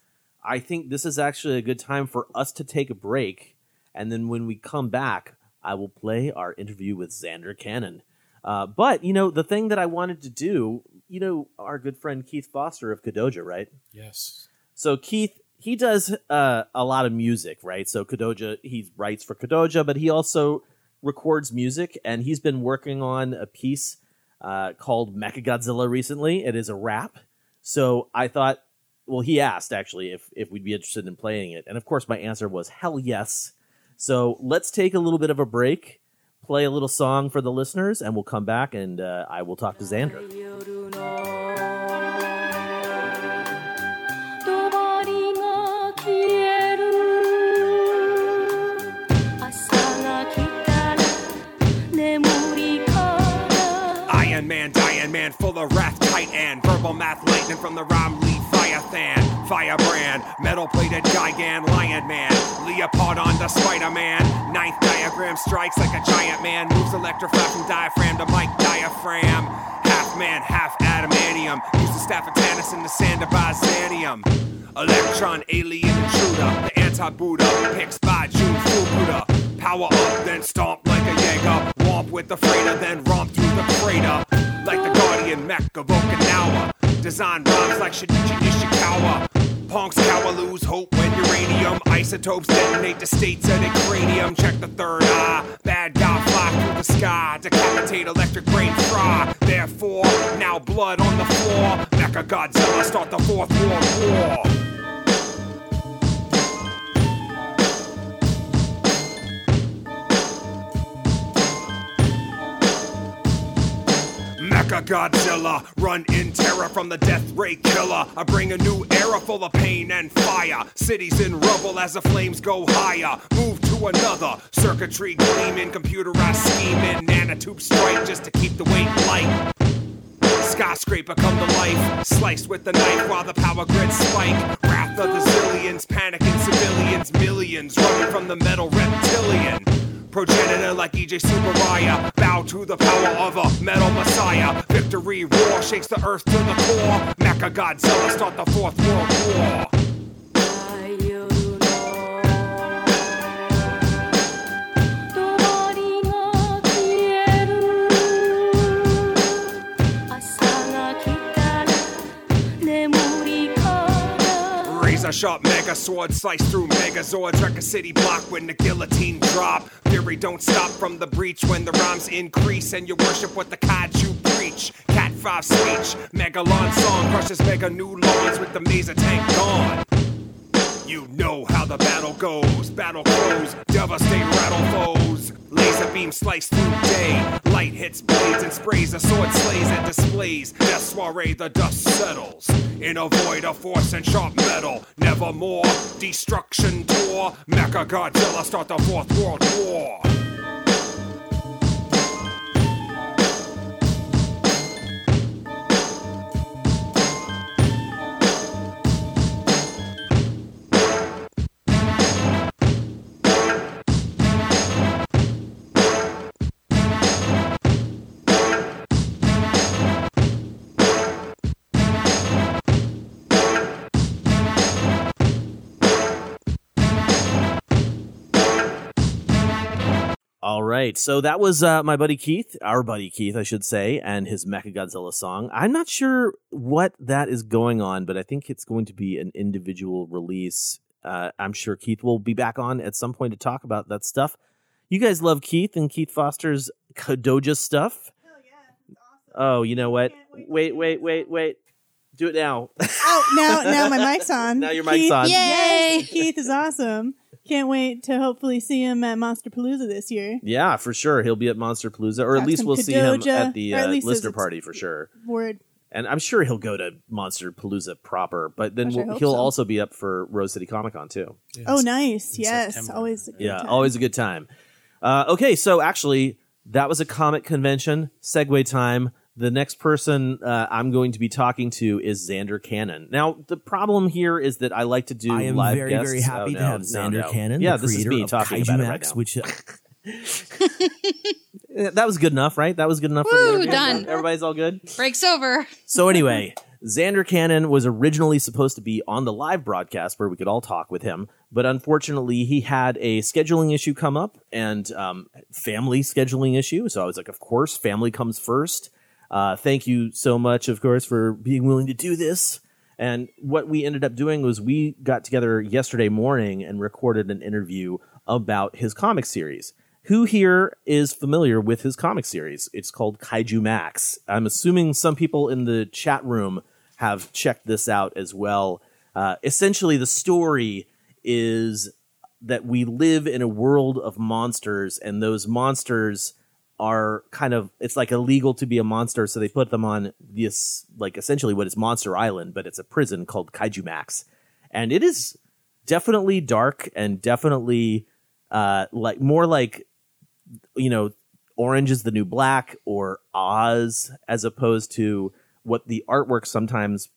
I think this is actually a good time for us to take a break, and then when we come back, I will play our interview with Zander Cannon. Uh, but you know, the thing that I wanted to do, you know, our good friend Keith Foster of Kadoja, right? Yes. So Keith, he does uh, a lot of music, right? So Kadoja, he writes for Kadoja, but he also records music, and he's been working on a piece uh, called Mechagodzilla recently. It is a rap. So I thought, well, he asked actually if if we'd be interested in playing it, and of course my answer was hell yes. So let's take a little bit of a break, play a little song for the listeners, and we'll come back and uh, I will talk to Zander. Iron Man, Diane Man, full of wrath, tight and verbal math, lightning from the rhyme fan. Firebrand, metal plated Gigan Lion Man. Leopard on the Spider Man. Ninth diagram strikes like a giant man. Moves electrified from diaphragm to mic diaphragm. Half man, half adamantium. Use the staff of Tannis in the sand of Byzantium. Electron, alien intruder. The anti Buddha picks by Jun Fukuda. Power up, then stomp like a Jaeger. Womp with the freighter, then romp through the crater. Like the guardian mech of Okinawa. Design rhymes like Shinichi Nishikawa. Punks cower lose hope when uranium isotopes detonate the states of their cranium. Check the third eye. Bad guy fly through the sky. Decapitate electric brain fry. Therefore, now blood on the floor. Mecha Godzilla start the fourth world war. Mecha Godzilla, run in terror from the death ray killer. I bring a new era full of pain and fire. Cities in rubble as the flames go higher. Move to another circuitry gleaming, computerized scheming, nanotube strike just to keep the weight light. Skyscraper come to life, sliced with the knife while the power grid spike. Wrath of the zillions, panicking civilians, millions running from the metal reptilian. Progenitor like Eiji Tsuburaya, bow to the power of a metal messiah. Victory roar shakes the earth to the core. Mecha Godzilla start the fourth world war. Razor sharp mega sword slice through megazords. Wreck a city block when the guillotine drop. Fury don't stop from the breach when the rhymes increase and you worship what the kaiju preach. Cat 5 speech, Megalon song crushes mega new lawns with the Maser tank gone. You know how the battle goes. Battle crows, devastate rattle foes. Laser beam slice through day. Light hits blades and sprays. A sword slays and displays. Death soiree, the dust settles. In a void of force and sharp metal. Nevermore. Destruction tour. Mecha Godzilla start the fourth world war. All right, so that was uh, my buddy Keith, our buddy Keith, I should say, and his Mecha Godzilla song. I'm not sure what that is going on, but I think it's going to be an individual release. Uh, I'm sure Keith will be back on at some point to talk about that stuff. You guys love Keith and Keith Foster's Kadoja stuff. Oh, yeah. awesome. oh you know what? Wait, wait, wait, wait. Do it now. Oh, now now my mic's on. Now your mic's Keith, on. Yes, Keith is awesome. Can't wait to hopefully see him at Monster Palooza this year. yeah, for sure. He'll be at Monster Palooza, or at least we'll see him at the or at uh, listener party for sure. Word. And I'm sure he'll go to Monster Palooza proper, but then we'll- he'll so. also be up for Rose City Comic Con too. oh, nice. Yes, always. A good Yeah, time. always a good time. Uh, okay, so actually, that was a comic convention. Segue time. The next person uh, I'm going to be talking to is Zander Cannon. Now, the problem here is that I like to do I am live very, guests. very happy Oh, to no, have Zander no. Cannon, Yeah, the this is creator me of talking Kaiju about Max, it right now. which Uh, that was good enough, right? That was good enough. for the Woo, interview? done. Everybody's all good. Breaks over. So anyway, Zander Cannon was originally supposed to be on the live broadcast where we could all talk with him, but unfortunately he had a scheduling issue come up and um, family scheduling issue. So I was like, of course, family comes first. Uh, thank you so much, of course, for being willing to do this. And what we ended up doing was we got together yesterday morning and recorded an interview about his comic series. Who here is familiar with his comic series? It's called Kaiju Max. I'm assuming some people in the chat room have checked this out as well. Uh, essentially, the story is that we live in a world of monsters, and those monsters are kind of it's like illegal to be a monster, so they put them on this like essentially what is Monster Island, but it's a prison called Kaiju Max, and it is definitely dark and definitely uh like more like you know orange is the new black or oz as opposed to what the artwork sometimes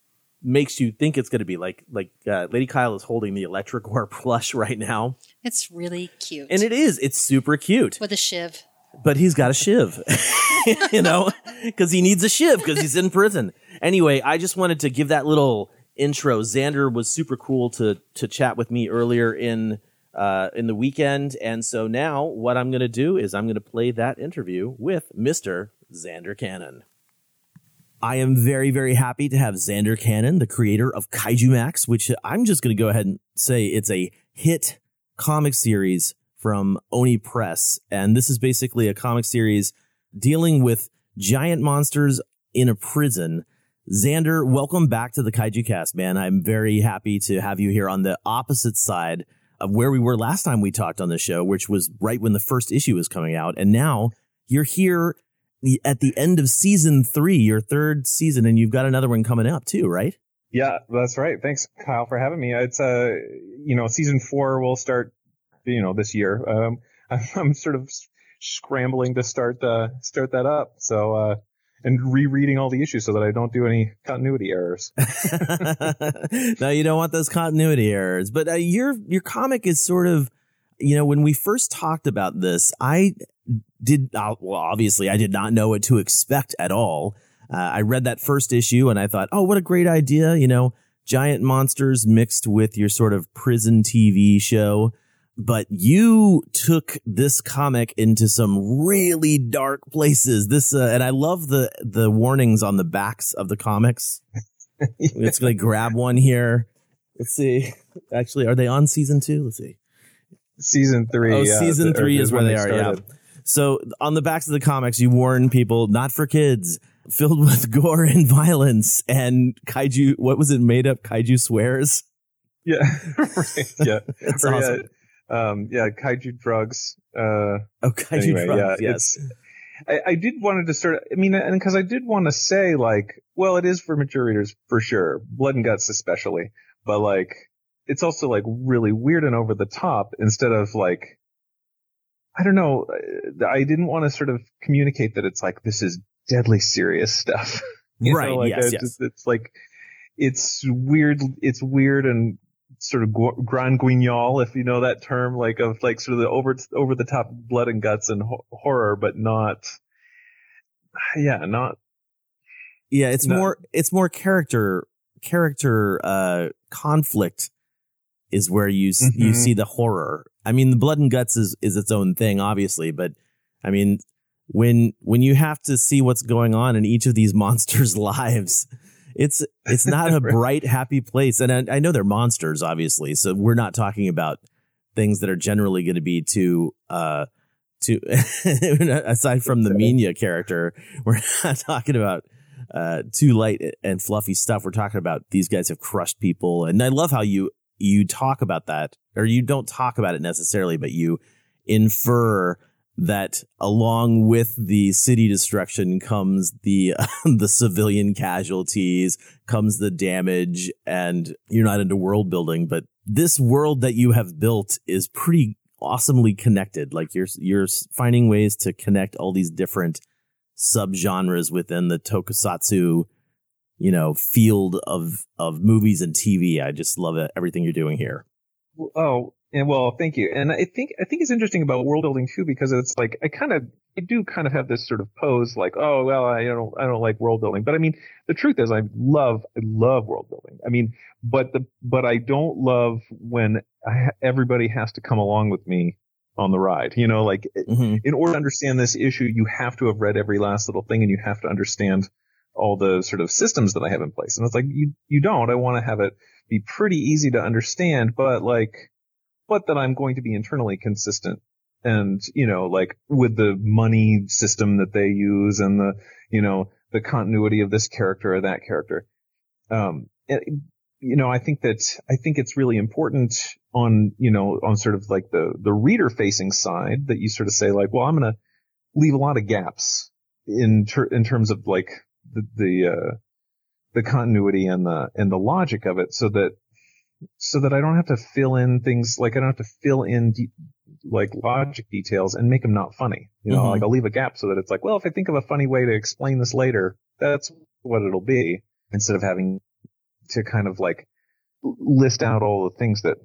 makes you think it's going to be. Like like uh, Lady Kyle is holding the Electric plush right now, It's really cute. and it is it's super cute. with a shiv. But he's got a shiv, you know, because he needs a shiv because he's in prison. Anyway, I just wanted to give that little intro. Zander was super cool to to chat with me earlier in uh, in the weekend, and so now what I'm going to do is I'm going to play that interview with Mister Zander Cannon. I am very, very happy to have Zander Cannon, the creator of Kaiju Max, which I'm just going to go ahead and say it's a hit comic series from Oni Press. And this is basically a comic series dealing with giant monsters in a prison. Zander, welcome back to the Kaiju Cast, man. I'm very happy to have you here on the opposite side of where we were last time we talked on the show, which was right when the first issue was coming out. And now you're here at the end of season three, your third season, and you've got another one coming up too, right? Yeah, that's right. Thanks, Kyle, for having me. It's uh, you know, season four will start, you know, this year. Um, I'm, I'm sort of scrambling to start start that up. So uh, and rereading all the issues so that I don't do any continuity errors. no, you don't want those continuity errors. But uh, your your comic is sort of, you know, when we first talked about this, I did uh, well. Obviously, I did not know what to expect at all. Uh, I read that first issue and I thought, oh, what a great idea! You know, giant monsters mixed with your sort of prison TV show. But you took this comic into some really dark places. This uh, and I love the the warnings on the backs of the comics. Let's go grab one here. Let's see. Actually, are they on season two? Let's see. Season three. Oh, yeah, season the- three is where they, they are. Yeah. So on the backs of the comics, you warn people not for kids, filled with gore and violence and kaiju. What was it made up? Kaiju swears. Yeah, right. Yeah, It's Or, awesome. Yeah, um, yeah, kaiju drugs. Uh, oh, kaiju anyway, drugs, Yeah, yes. I, I did wanted to start. I mean, and because I did want to say, like, well, it is for mature readers for sure, blood and guts especially, but like, it's also like really weird and over the top instead of like, I don't know. uh, I didn't want to sort of communicate that it's like this is deadly serious stuff. You know, Right, like, yes, yes. just- it's like it's weird. It's weird and sort of grand guignol, if you know that term, like of like sort of the over over the top blood and guts and ho- horror, but not. Yeah, not. Yeah, it's No. more it's more character character uh conflict is where you s you see the horror. I mean, the blood and guts is is its own thing, obviously, but I mean, when when you have to see what's going on in each of these monsters' lives, it's it's not a bright, happy place. And I, I know they're monsters, obviously, so we're not talking about things that are generally going to be too uh too aside from the Minya character, we're not talking about uh too light and fluffy stuff. We're talking about these guys have crushed people, and I love how you you talk about that, or you don't talk about it necessarily, but you infer that along with the city destruction comes the the civilian casualties, comes the damage, and you're not into world building, but this world that you have built is pretty awesomely connected. Like you're you're finding ways to connect all these different subgenres within the tokusatsu, you know, field of of movies and TV. I just love it, everything you're doing here. Oh, and well, thank you. And I think I think it's interesting about world building too because it's like I kind of I do kind of have this sort of pose like, oh well, I don't I don't like world building, but I mean the truth is I love I love world building. I mean, but the but I don't love when I, everybody has to come along with me on the ride. You know, like eh, mm-hmm. in order to understand this issue, you have to have read every last little thing, and you have to understand all the sort of systems that I have in place. And it's like you you don't. I want to have it be pretty easy to understand, but like, but that I'm going to be internally consistent. And, you know, like with the money system that they use and the, you know, the continuity of this character or that character. Um, it- you know, I think that, I think it's really important on, you know, on sort of like the, the reader facing side that you sort of say like, well, I'm going to leave a lot of gaps in ter- in terms of like the, the, uh, the continuity and the, and the logic of it so that, so that I don't have to fill in things like I don't have to fill in de- like logic details and make them not funny. You know, Mhm. like I'll leave a gap so that it's like, well, if I think of a funny way to explain this later, that's what it'll be instead of having to kind of like list out all the things that,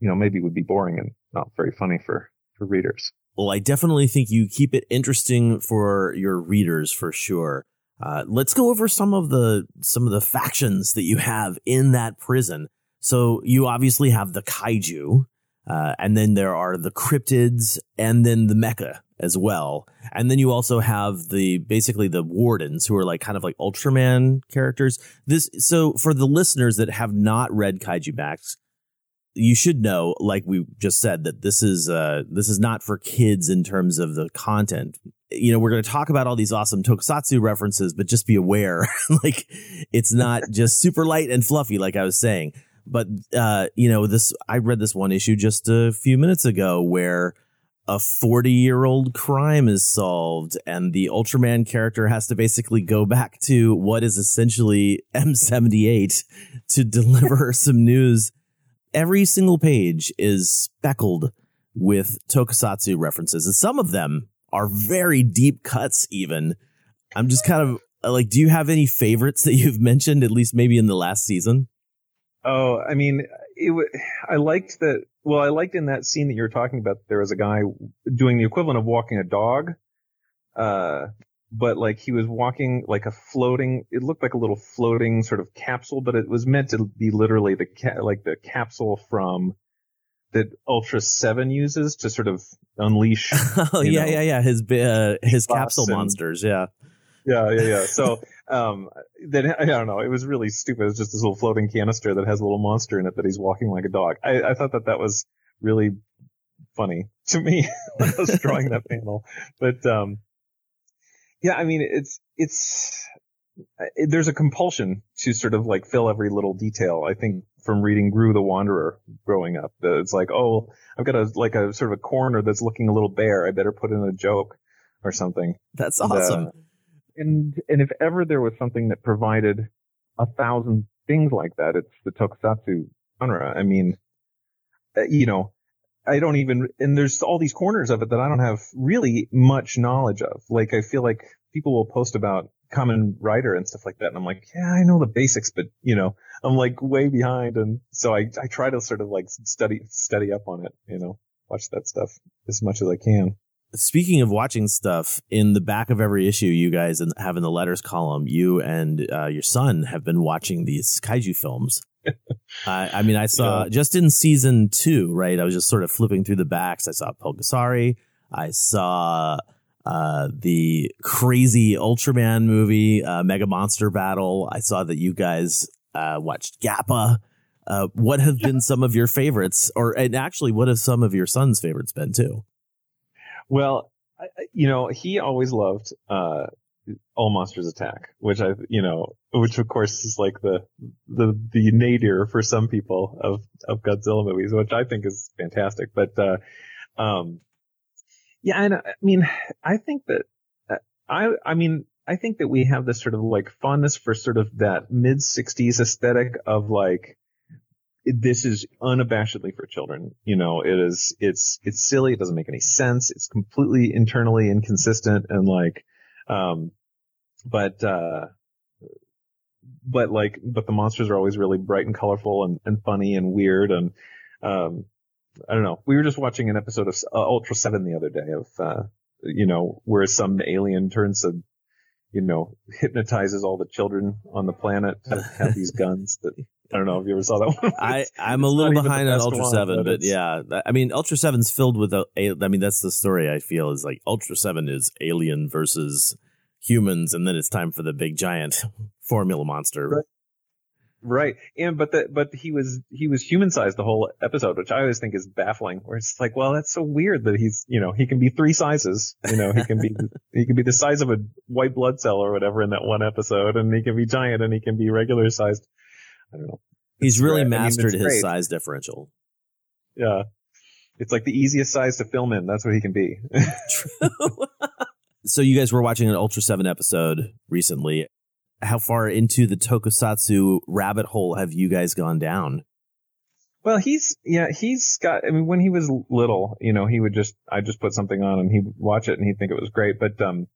you know, maybe would be boring and not very funny for, for readers. Well, I definitely think you keep it interesting for your readers for sure. Uh, let's go over some of the some of the factions that you have in that prison. So you obviously have the kaiju, uh, and then there are the cryptids, and then the mecha as well. And then you also have the basically the wardens who are like kind of like Ultraman characters. This so for the listeners that have not read Kaiju Max, you should know, like we just said, that this is uh this is not for kids in terms of the content. You know, we're going to talk about all these awesome tokusatsu references, but just be aware, like it's not just super light and fluffy, like I was saying. But uh, you know, this I read this one issue just a few minutes ago where a 40 year old crime is solved and the Ultraman character has to basically go back to what is essentially M78 to deliver some news. Every single page is speckled with tokusatsu references and some of them are very deep cuts even. I'm just kind of like, do you have any favorites that you've mentioned, at least maybe in the last season? Oh, I mean, it. w- I liked that. Well, I liked in that scene that you were talking about. There was a guy doing the equivalent of walking a dog, uh, but like he was walking like a floating. It looked like a little floating sort of capsule, but it was meant to be literally the ca- like the capsule from that Ultra Seven uses to sort of unleash. Oh yeah, know, yeah, yeah. His uh, his capsule and- monsters. Yeah. Yeah, yeah, yeah. So, um, then I don't know. It was really stupid. It's just this little floating canister that has a little monster in it that he's walking like a dog. I, I thought that that was really funny to me when I was drawing that panel. But, um, yeah, I mean, it's, it's, it, there's a compulsion to sort of like fill every little detail. I think from reading Groo the Wanderer growing up, that it's like, oh, I've got a, like a sort of a corner that's looking a little bare. I better put in a joke or something. That's And, uh, awesome. And and if ever there was something that provided a thousand things like that, it's the tokusatsu genre. I mean, uh, you know, I don't even and there's all these corners of it that I don't have really much knowledge of. Like I feel like people will post about Kamen Rider and stuff like that, and I'm like, yeah, I know the basics, but you know, I'm like way behind, and so I I try to sort of like study study up on it, you know, watch that stuff as much as I can. Speaking of watching stuff, in the back of every issue, you guys have in the letters column, you and uh, your son have been watching these kaiju films. I I mean, I saw Yeah. just in season two, right? I was just sort of flipping through the backs. I saw Pulgasari. I saw uh, the crazy Ultraman movie, uh, Mega Monster Battle. I saw that you guys uh, watched Gappa. Uh, what have been some of your favorites, or and actually, what have some of your son's favorites been too? Well, I, you know, he always loved uh, All Monsters Attack, which I, you know, which of course is like the the the nadir for some people of of Godzilla movies, which I think is fantastic. But uh, um, yeah, and I mean, I think that uh, I I mean. I think that we have this sort of like fondness for sort of that mid 60s aesthetic of like, this is unabashedly for children. You know, it is, it's, it's silly. It doesn't make any sense. It's completely internally inconsistent and like, um, but, uh, but like, but the monsters are always really bright and colorful and, and funny and weird. And, um, I don't know. We were just watching an episode of uh, Ultra 7 the other day of, uh, you know, where some alien turns to, you know, hypnotizes all the children on the planet to have these guns that, I don't know if you ever saw that one. I I'm a little behind on Ultra one, Seven, but but yeah, I mean Ultra Seven's filled with a. a- I mean that's the story I feel is like Ultra Seven is alien versus humans, and then it's time for the big giant formula monster. Right. Right. And but the but he was he was human sized the whole episode, which I always think is baffling. Where it's like, well, that's so weird that he's you know, he can be three sizes. You know, he can be he can be the size of a white blood cell or whatever in that one episode, and he can be giant and he can be regular sized. I don't know. He's really great. I mean, mastered his great. size differential. Yeah. It's like the easiest size to film in. That's what he can be. True. so you guys were watching an Ultra Seven episode recently. How far into the Tokusatsu rabbit hole have you guys gone down? Well, he's yeah, he's got. I mean, when he was little, you know, he would just I just put something on and he'd watch it and he'd think it was great. But um,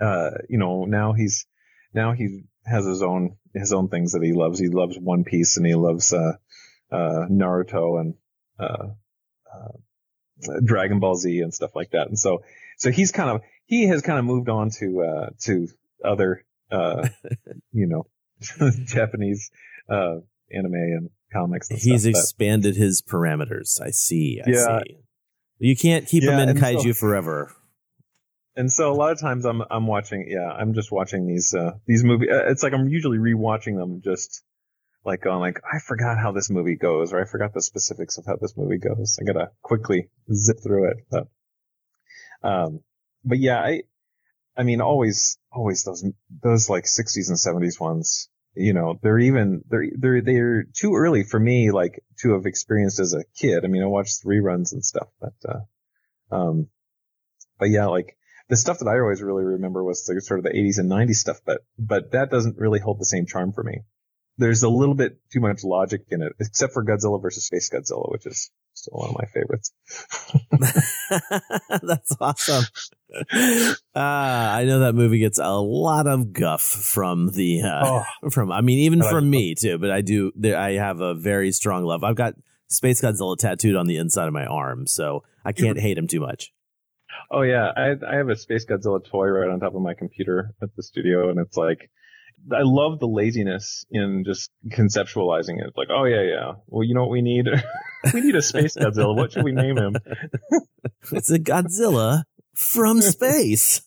uh, you know, now he's now he has his own his own things that he loves. He loves One Piece and he loves uh, uh, Naruto and uh, uh, Dragon Ball Z and stuff like that. And so so he's kind of he has kind of moved on to uh to other uh you know Japanese uh anime and comics and He's stuff. but- expanded his parameters. I see. I Yeah. see. You can't keep Yeah, him in and so- kaiju forever. And so a lot of times I'm I'm watching yeah I'm just watching these uh these movies it's like I'm usually rewatching them just like going like I forgot how this movie goes or I forgot the specifics of how this movie goes. I gotta quickly zip through it but um but yeah I I mean always always those those like 60s and 70s ones you know they're even they're they're they're too early for me like to have experienced as a kid. I mean I watched reruns and stuff but uh um but yeah like the stuff that I always really remember was the sort of the 80s and 90s stuff, but but that doesn't really hold the same charm for me. There's a little bit too much logic in it, except for Godzilla versus Space Godzilla, which is still one of my favorites. That's awesome. Ah, I know that movie gets a lot of guff from the uh, from. I mean, even But I- from me too. But I do. I have a very strong love. I've got Space Godzilla tattooed on the inside of my arm, so I can't hate him too much. Oh yeah, I I have a Space Godzilla toy right on top of my computer at the studio, and it's like I love the laziness in just conceptualizing it. Like, oh yeah, yeah. Well, you know what we need? we need a Space Godzilla. What should we name him? It's a Godzilla from space.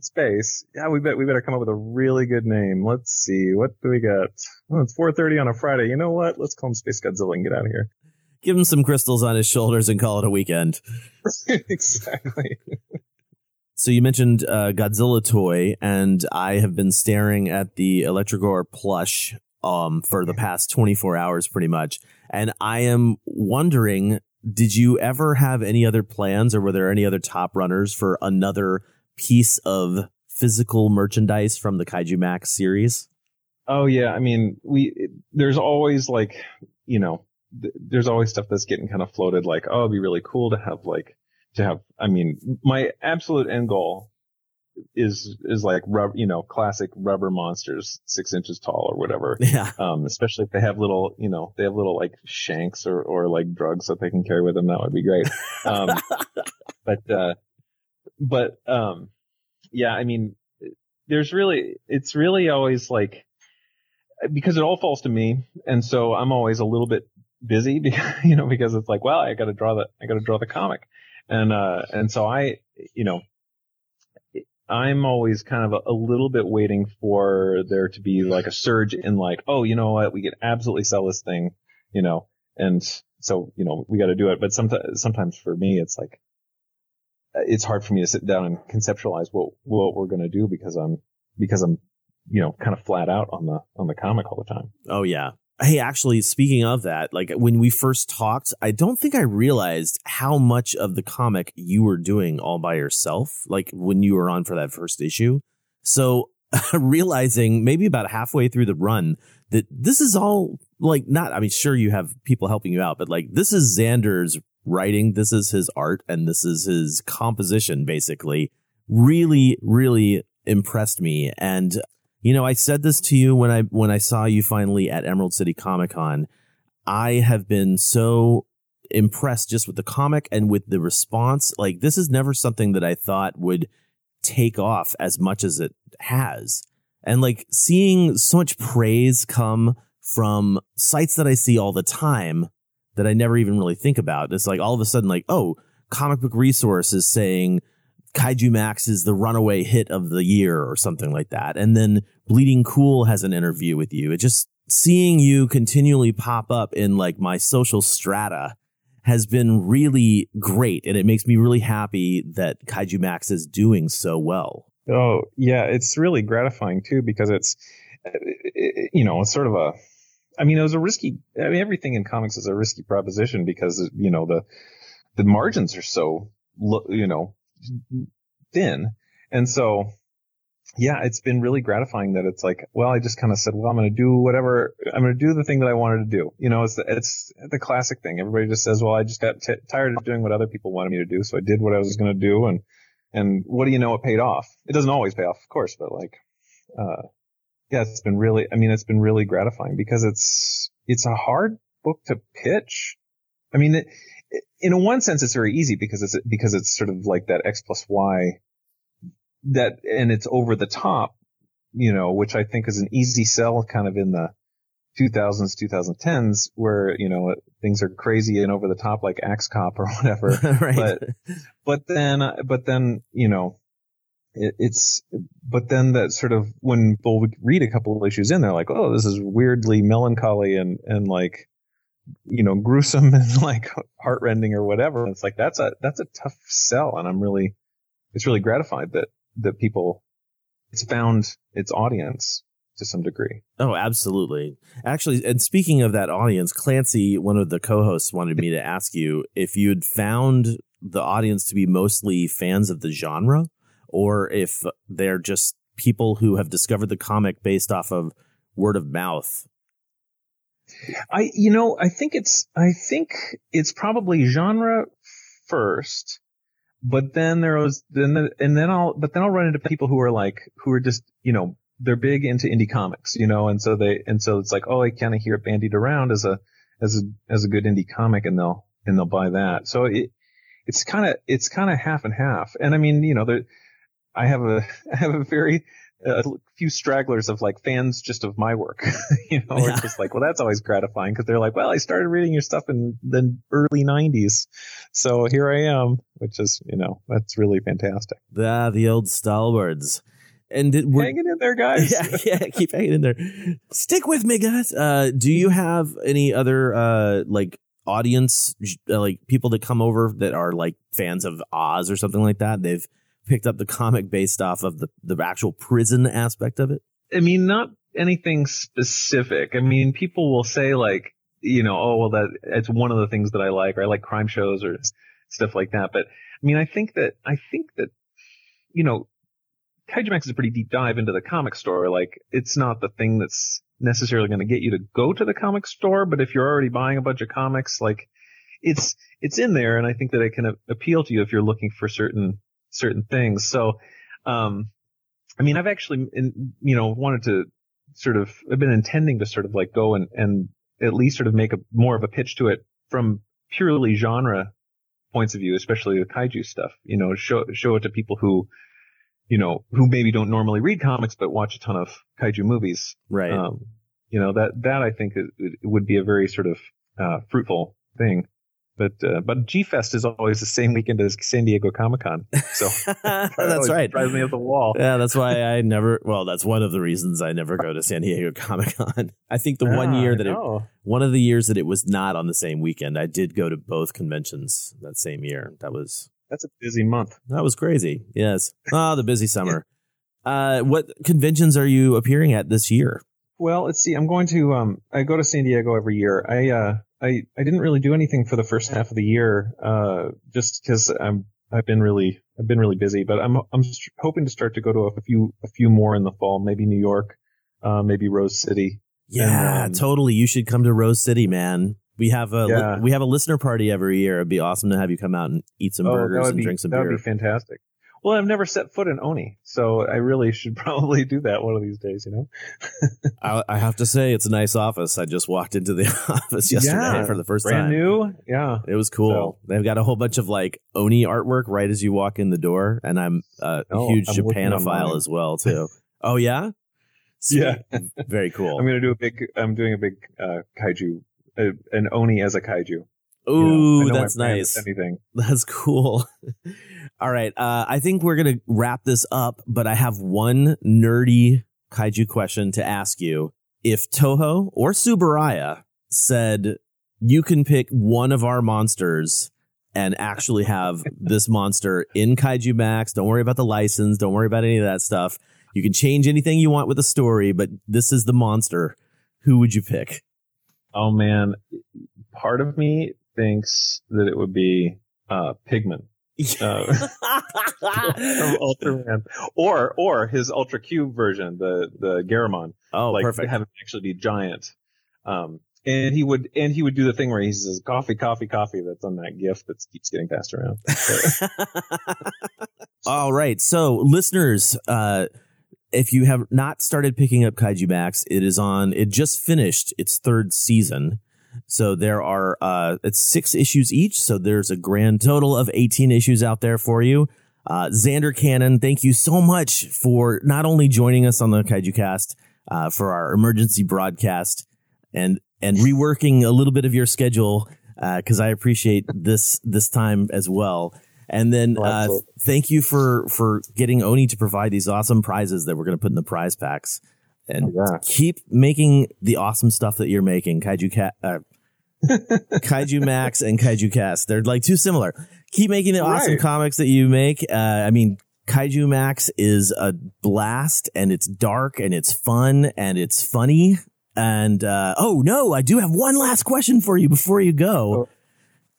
space. Yeah, we bet we better come up with a really good name. Let's see, what do we got? Oh, it's 4:30 on a Friday. You know what? Let's call him Space Godzilla and get out of here. Give him some crystals on his shoulders and call it a weekend. exactly. So you mentioned uh, Godzilla toy, and I have been staring at the Electrogore plush um, for the past 24 hours, pretty much. And I am wondering, did you ever have any other plans, or were there any other top runners for another piece of physical merchandise from the Kaiju Max series? Oh yeah, I mean, we there's always like, you know, th- there's always stuff that's getting kind of floated like, oh, it'd be really cool to have like to have I mean, my absolute end goal is is like rub, you know, classic rubber monsters, 6 inches tall or whatever. Yeah. Um especially if they have little, you know, they have little like shanks or or like drugs that they can carry with them, that would be great. Um but uh but um yeah, I mean, there's really it's really always like because it all falls to me, and so I'm always a little bit busy, because, you know, because it's like, well, I got to draw the, I got to draw the comic, and uh, and so I, you know, I'm always kind of a, a little bit waiting for there to be like a surge in like, oh, you know what, we could absolutely sell this thing, you know, and so you know we got to do it. But sometimes, sometimes for me, it's like it's hard for me to sit down and conceptualize what what we're gonna do because I'm because I'm you know kind of flat out on the on the comic all the time. Oh yeah. Hey, actually, speaking of that, like when we first talked, I don't think I realized how much of the comic you were doing all by yourself. Like when you were on for that first issue. So realizing maybe about halfway through the run that this is all like not, I mean, sure you have people helping you out, but like this is Zander's writing. This is his art and this is his composition basically really, really impressed me. And you know, I said this to you when I when I saw you finally at Emerald City Comic Con. I have been so impressed just with the comic and with the response. Like this is never something that I thought would take off as much as it has. And like seeing so much praise come from sites that I see all the time that I never even really think about. It's like all of a sudden like, oh, comic book resource is saying Kaiju Max is the runaway hit of the year or something like that. And then Bleeding Cool has an interview with you. It just seeing you continually pop up in like my social strata has been really great. And it makes me really happy that Kaiju Max is doing so well. Oh yeah, it's really gratifying too because it's uh, you know it's sort of a I mean it was a risky I mean everything in comics is a risky proposition because you know the the margins are so you know thin and so yeah, it's been really gratifying that it's like, well, I just kind of said, well, I'm going to do whatever, I'm going to do the thing that I wanted to do. You know, it's the, it's the classic thing. Everybody just says, well, I just got t- tired of doing what other people wanted me to do. So I did what I was going to do. And, and what do you know? It paid off. It doesn't always pay off, of course, but like, uh, yeah, it's been really, I mean, it's been really gratifying because it's, it's a hard book to pitch. I mean, it, in a one sense, it's very easy because it's, because it's sort of like that X plus Y that and it's over the top, you know, which I think is an easy sell kind of in the 2000s, 2010s where, you know, things are crazy and over the top like Axe Cop or whatever. right. But, but then, but then, you know, it's, but then that sort of when people read a couple of issues in, they're like, oh, this is weirdly melancholy and, and like, you know, gruesome and like heartrending or whatever. It's like, that's a, that's a tough sell. And I'm really, it's really gratified that, that people it's found its audience to some degree. Oh, absolutely. Actually, and speaking of that audience, Clancy, one of the co-hosts, wanted me to ask you if you'd found the audience to be mostly fans of the genre, or if they're just people who have discovered the comic based off of word of mouth. I, you know, I think it's, I think it's probably genre first, but then there was then the, and then I'll but then I'll run into people who are like who are just you know they're big into indie comics you know and so they and so it's like oh I kind of hear it bandied around as a as a as a good indie comic and they'll and they'll buy that. So it it's kind of it's kind of half and half. And I mean you know there I have a I have a very a few stragglers of like fans just of my work, you know, yeah. it's just like, well, that's always gratifying because they're like, well, I started reading your stuff in the early '90s, so here I am, which is, you know, that's really fantastic. Ah, the old stalwarts. And did, we're, hanging in there, guys. Yeah, yeah, keep hanging in there. Stick with me, guys. Uh, do you have any other uh, like audience, uh, like people that come over that are like fans of Oz or something like that? They've picked up the comic based off of the, the actual prison aspect of it? I mean, not anything specific. I mean, people will say like, you know, oh, well, that it's one of the things that I like, or I like crime shows or stuff like that. But I mean, I think that, I think that, you know, Kaiju Max is a pretty deep dive into the comic store. Like, it's not the thing that's necessarily going to get you to go to the comic store, but if you're already buying a bunch of comics, like, it's, it's in there. And I think that it can appeal to you if you're looking for certain certain things. So, um, I mean, I've actually, in, you know, wanted to sort of, I've been intending to sort of like go and, and at least sort of make a more of a pitch to it from purely genre points of view, especially the kaiju stuff, you know, show, show it to people who, you know, who maybe don't normally read comics, but watch a ton of kaiju movies. Right. Um, you know, that, that I think it, it would be a very sort of, uh, fruitful thing. But uh, but G Fest is always the same weekend as San Diego Comic Con, so that's right. Drives me up the wall. Yeah, that's why I never. Well, that's one of the reasons I never go to San Diego Comic Con. I think the Ah, one year that it, one of the years that it was not on the same weekend, I did go to both conventions that same year. That was that's a busy month. That was crazy. Yes. Oh, the busy summer. Uh, what conventions are you appearing at this year? Well, let's see. I'm going to um I go to San Diego every year. I uh I I didn't really do anything for the first half of the year uh just cuz I'm I've been really I've been really busy, but I'm I'm hoping to start to go to a few a few more in the fall, maybe New York, uh maybe Rose City. Yeah, And, um, totally. You should come to Rose City, man. We have a Yeah. we have a listener party every year. It'd be awesome to have you come out and eat some oh, burgers and be, drink some that beer. That would be fantastic. Well, I've never set foot in Oni, so I really should probably do that one of these days, you know. I, I have to say, it's a nice office. I just walked into the office yesterday Yeah, for the first brand time. new. Yeah, It was cool. They've got a whole bunch of like Oni artwork right as you walk in the door, and I'm a Oh, huge I'm Japanophile as well too. oh yeah, Sweet. Yeah. very cool. I'm gonna do a big. I'm doing a big uh, kaiju, uh, an oni as a kaiju. Ooh, You know, I know my that's nice. Anything. That's cool. All right. Uh, I think we're going to wrap this up, but I have one nerdy kaiju question to ask you. If Toho or Tsuburaya said you can pick one of our monsters and actually have this monster in Kaiju Max, don't worry about the license, don't worry about any of that stuff. You can change anything you want with the story, but this is the monster. Who would you pick? Oh man, part of me thinks that it would be uh, Pigmon Uh, from Ultraman, or or his Ultra Q version, the the Garamon. Oh, like perfect. have him actually be giant. Um, and he would and he would do the thing where he says coffee, coffee, coffee. That's on that gift that keeps getting passed around. All right. So, listeners, uh, if you have not started picking up Kaiju Max, it is on, it just finished its third season. So there are, uh, it's six issues each. So there's a grand total of 18 issues out there for you. Uh, Zander Cannon, thank you so much for not only joining us on the Kaiju Cast, uh, for our emergency broadcast and, and reworking a little bit of your schedule, uh, cause I appreciate this, this time as well. And then, uh, thank you for, for getting Oni to provide these awesome prizes that we're going to put in the prize packs and keep making the awesome stuff that you're making. Kaiju Cat, uh, Kaiju Max and Kaiju Cast. They're like too similar. Keep making the awesome Right. comics that you make. Uh, I mean, Kaiju Max is a blast and it's dark and it's fun and it's funny. And, uh, oh no, I do have one last question for you before you go.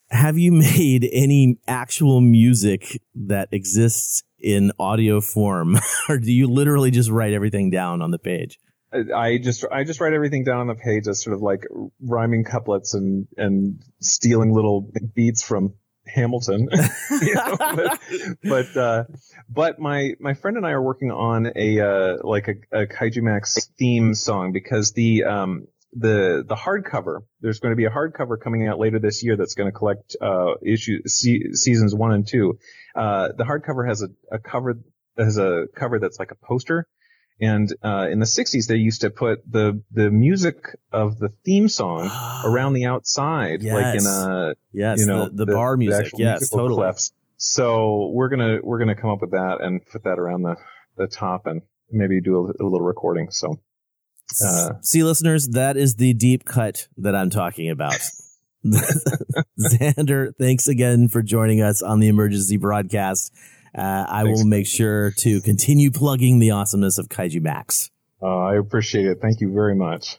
Have you made any actual music that exists in audio form or do you literally just write everything down on the page? I- just I just write everything down on the page as sort of like rhyming couplets and and stealing little beats from Hamilton. Know, but but, uh, but my my friend and I are working on a uh, like a, a Kaiju Max theme song because the um the the hardcover there's going to be a hardcover coming out later this year that's going to collect uh issue se- seasons one and two. Uh, the hardcover has a, a cover has a cover that's like a poster and uh, in the 60s, they used to put the the music of the theme song around the outside, like in a Yes, you know the- the bar music. actual Yes, totally. clips. So we're gonna we're gonna come up with that and put that around the the top and maybe do a, a little recording. So uh, See, listeners, that is the deep cut that I'm talking about. Zander, thanks again for joining us on the emergency broadcast. Uh, I will make sure to continue plugging the awesomeness of Kaiju Max. uh, I appreciate it. Thank you very much.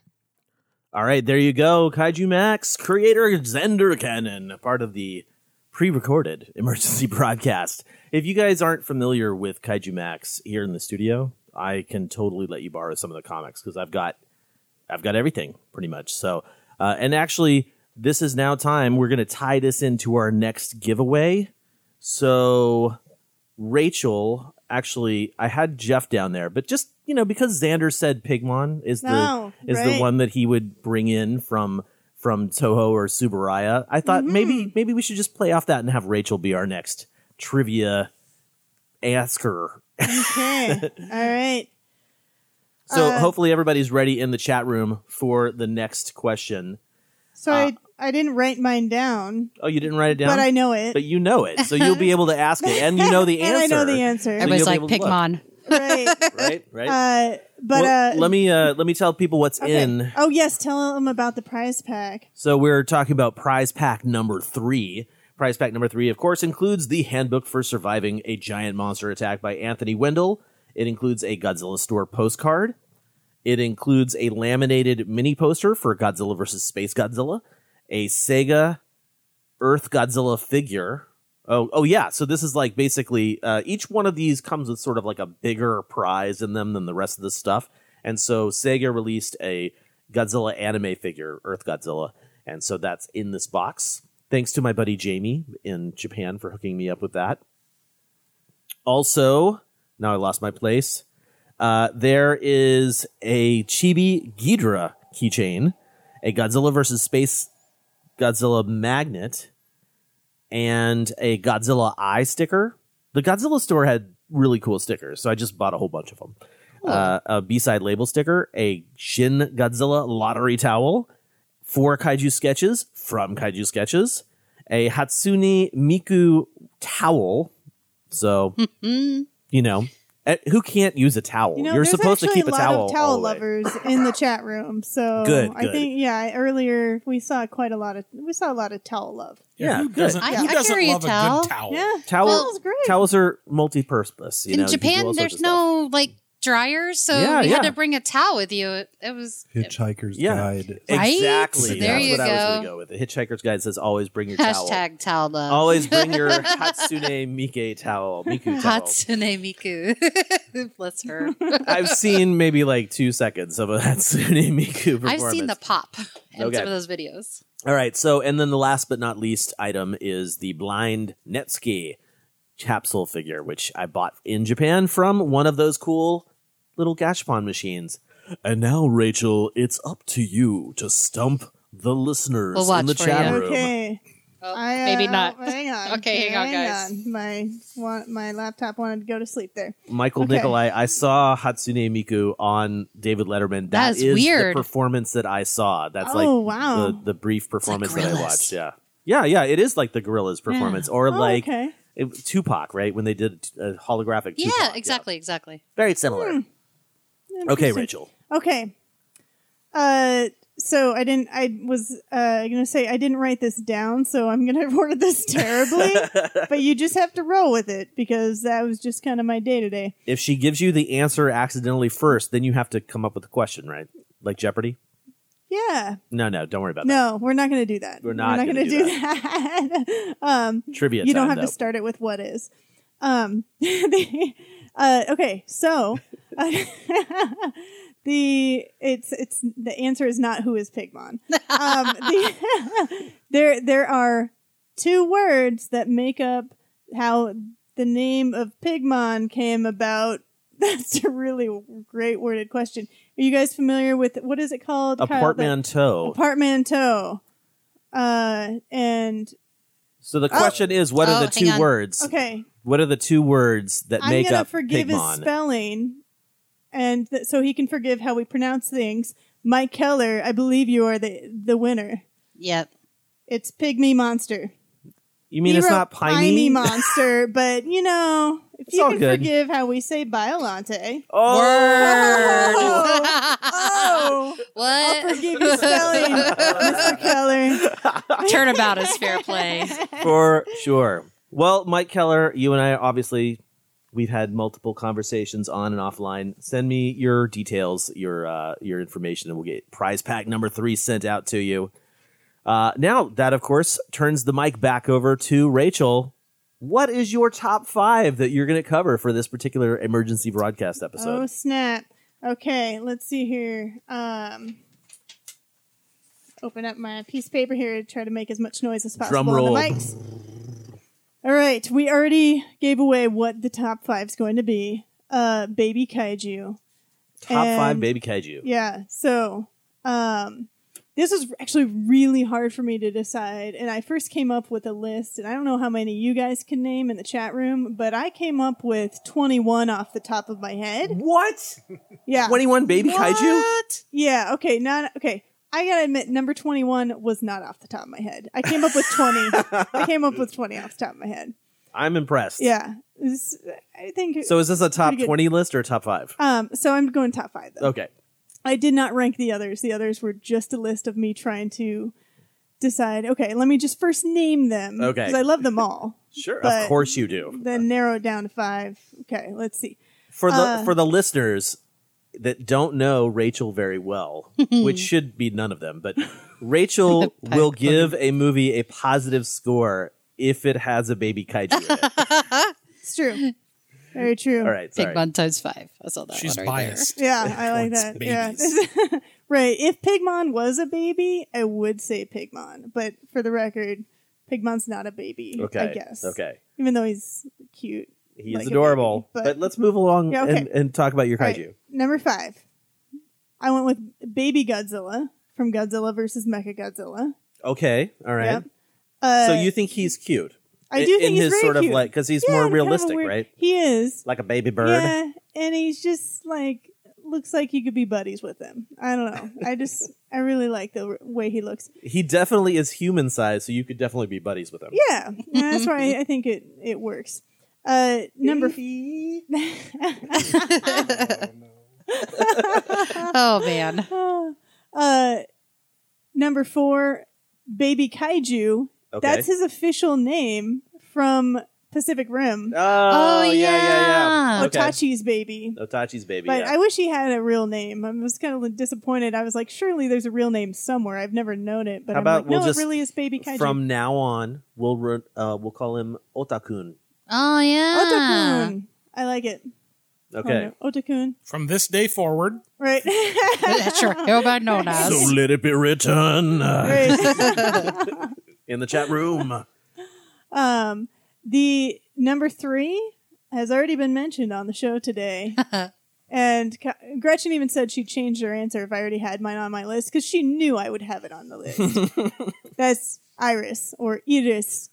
All right, there you go. Kaiju Max, creator Zander Cannon, part of the pre recorded emergency broadcast. If you guys aren't familiar with Kaiju Max here in the studio, I can totally let you borrow some of the comics because I've got I've got everything pretty much. So, uh, and actually, this is now time. We're going to tie this into our next giveaway. So, Rachel, actually, I had Jeff down there, but just you know because Zander said Pigmon is No, the is right. the one that he would bring in from from Toho or Tsuburaya. I thought Mm-hmm. maybe maybe we should just play off that and have Rachel be our next trivia asker. Okay. All right. So Uh, hopefully everybody's ready in the chat room for the next question. So I, I didn't write mine down. Oh, you didn't write it down, But I know it. But you know it, so you'll be able to ask it, and you know the And answer. I know the answer. So Everybody's you'll be like able to look. Right. right? Right. Uh, but Well, uh, let me uh, let me tell people what's okay. in. Oh yes, tell them about the prize pack. So we're talking about prize pack number three. Prize pack number three, of course, includes the Handbook for Surviving a Giant Monster Attack by Anthony Wendell. It includes a Godzilla Store postcard. It includes a laminated mini poster for Godzilla vs. Space Godzilla, a Sega Earth Godzilla figure. Oh, oh yeah. So this is like basically uh, each one of these comes with sort of like a bigger prize in them than the rest of the stuff. And so Sega released a Godzilla anime figure, Earth Godzilla, and so that's in this box. Thanks to my buddy Jamie in Japan for hooking me up with that. Also, now I lost my place. Uh, there is a Chibi Ghidra keychain, a Godzilla versus Space Godzilla magnet, and a Godzilla eye sticker. The Godzilla store had really cool stickers, so I just bought a whole bunch of them. Uh, a B-side label sticker, a Shin Godzilla lottery towel, four kaiju sketches from kaiju sketches, a Hatsune Miku towel. So, you know, Uh, who can't use a towel? You know, You're there's supposed to keep a lot towel. of towel all the way. lovers in the chat room. So Good, I good. think yeah. Earlier we saw quite a lot of we saw a lot of towel love. Yeah, who good. doesn't, I- who I doesn't carry a love a, towel. good towel? Yeah, Towel, towel's great. Towels are multi-purpose. You in know, you can do all Japan, sorts there's no like dryers, so Yeah, you yeah. had to bring a towel with you. It, it was Hitchhiker's Yeah. Guide. Right? Exactly. There That's you what I was going to go. go with. The Hitchhiker's Guide says always bring your towel. hashtag towel love. Always bring your Hatsune Miike towel. Miku towel. Hatsune Miku. Bless her. I've seen maybe like two seconds of a Hatsune Miku performance. I've seen the pop in Okay. some of those videos. All right. So, and then the last but not least item is the blind Netsuke capsule figure, which I bought in Japan from one of those cool little Gashapon machines. And now, Rachel, it's up to you to stump the listeners We'll watch in the for chat you. room. Okay. I, uh, maybe not. oh, hang on. Okay, hang on, guys. on. My want, my laptop wanted to go to sleep there. Michael Okay. Nikolai, I saw Hatsune Miku on David Letterman. That is is weird. the performance that I saw. That's Oh, like wow. the, the brief performance that I Gorillaz. watched. Yeah. Yeah, yeah, it is like the Gorillaz performance. Or Oh, like okay. It, Tupac, right? When they did a holographic Tupac. Yeah, exactly, exactly. Very similar. Hmm. Okay, Rachel. Okay. Uh, so I didn't. I was uh gonna say I didn't write this down, so I'm gonna order this terribly. but you just have to roll with it because that was just kind of my day to day. If she gives you the answer accidentally first, then you have to come up with a question, right? Like Jeopardy? Yeah. No, no, don't worry about that. No, we're not gonna do that. We're not gonna, gonna do, do that. um, Trivia You don't time, have though. to start it with what is. Um, the, uh, okay, so uh, the it's it's the answer is not who is Pigmon. Um, the, there there are two words that make up how the name of Pigmon came about. That's a really great worded question. Are you guys familiar with what is it called? A Kyle? The- portmanteau. Apartmanteau. Uh, and So the question is, what Oh, are the two on. words? okay, What are the two words that I'm make gonna up forgive his spelling, and th- so he can forgive how we pronounce things. Mike Keller, I believe you are the the winner. Yep. It's Pygmy Monster. you mean He it's wrote not piney? Monster, but you know, if It's you all can good. forgive how we say Biolante. Oh, Oh, What? I'll forgive your spelling, Mr. Keller. Turnabout is fair play. for sure. Well, Mike Keller, you and I obviously we've had multiple conversations on and offline. Send me your details, your uh, your information, and we'll get prize pack number three sent out to you. Uh, now that, of course, turns the mic back over to Rachel. What is your top five that you're going to cover for this particular emergency broadcast episode? Oh snap! Okay, let's see here. Um, open up my piece of paper here to try to make as much noise as possible Drum on roll. the mics. All right, we already gave away what the top five's going to be. Uh, baby kaiju. top five baby kaiju. Yeah. So, um, this was actually really hard for me to decide, and I first came up with a list, and I don't know how many you guys can name in the chat room, but I came up with twenty-one off the top of my head. What? Yeah. 21 baby kaiju? Yeah. Okay. Not okay. I gotta admit, number twenty-one was not off the top of my head. I came up with twenty. I came up with twenty off the top of my head. I'm impressed. Yeah. This- I think. So is this a top 20 list or a top five? Um. So I'm going top five though. Okay. I did not rank the others. The others were just a list of me trying to decide. Okay, let me just first name them. Okay. Because I love them all. Sure. Of course you do. Then narrow it down to five. Okay. Let's see. For the Uh, for the listeners that don't know Rachel very well, which should be none of them, but Rachel will give a movie a positive score if it has a baby kaiju in it. It's true. Very true. All right, Big sorry. Bun times five. I saw that She's one right biased. Yeah, I like that. babies. Yeah. right. If Pigmon was a baby, I would say Pigmon. But for the record, Pigmon's not a baby. Okay. I guess. Okay. Even though he's cute. He like is a adorable. baby, but, let's move along Yeah, okay. and, and talk about your kaiju. right, Number five. I went with Baby Godzilla from Godzilla versus Mecha Godzilla. Okay. All right. Yep. Uh, so you think he's cute? I In- do think in he's his very sort cute. of like because he's Yeah, more kind of realistic, weird- right? He is. Like a baby bird. Yeah, and he's just like looks like you could be buddies with him. I don't know. I just I really like the r- way he looks. He definitely is human sized, so you could definitely be buddies with him. Yeah, yeah, that's why I think it it works. Uh, number. Oh man. uh, number four, Baby Kaiju. Okay. That's his official name from Pacific Rim. Oh, yeah, yeah, yeah. Okay. Otachi's baby. Otachi's baby. But yeah. I wish he had a real name. I was kind of disappointed. I was like, surely there's a real name somewhere. I've never known it, but How I'm about like, we'll no, just it really is Baby Kaiju. From now on, we'll re- uh, we'll call him Otakun. Oh yeah. Otakun. I like it. Okay. Oh, no. Otakun. From this day forward, Right. sure. Hereby known as. So let it be written Right. in the chat room. Um, the number three has already been mentioned on the show today. and Ka- Gretchen even said she changed her answer if I already had mine on my list because she knew I would have it on the list. That's Iris or Iris.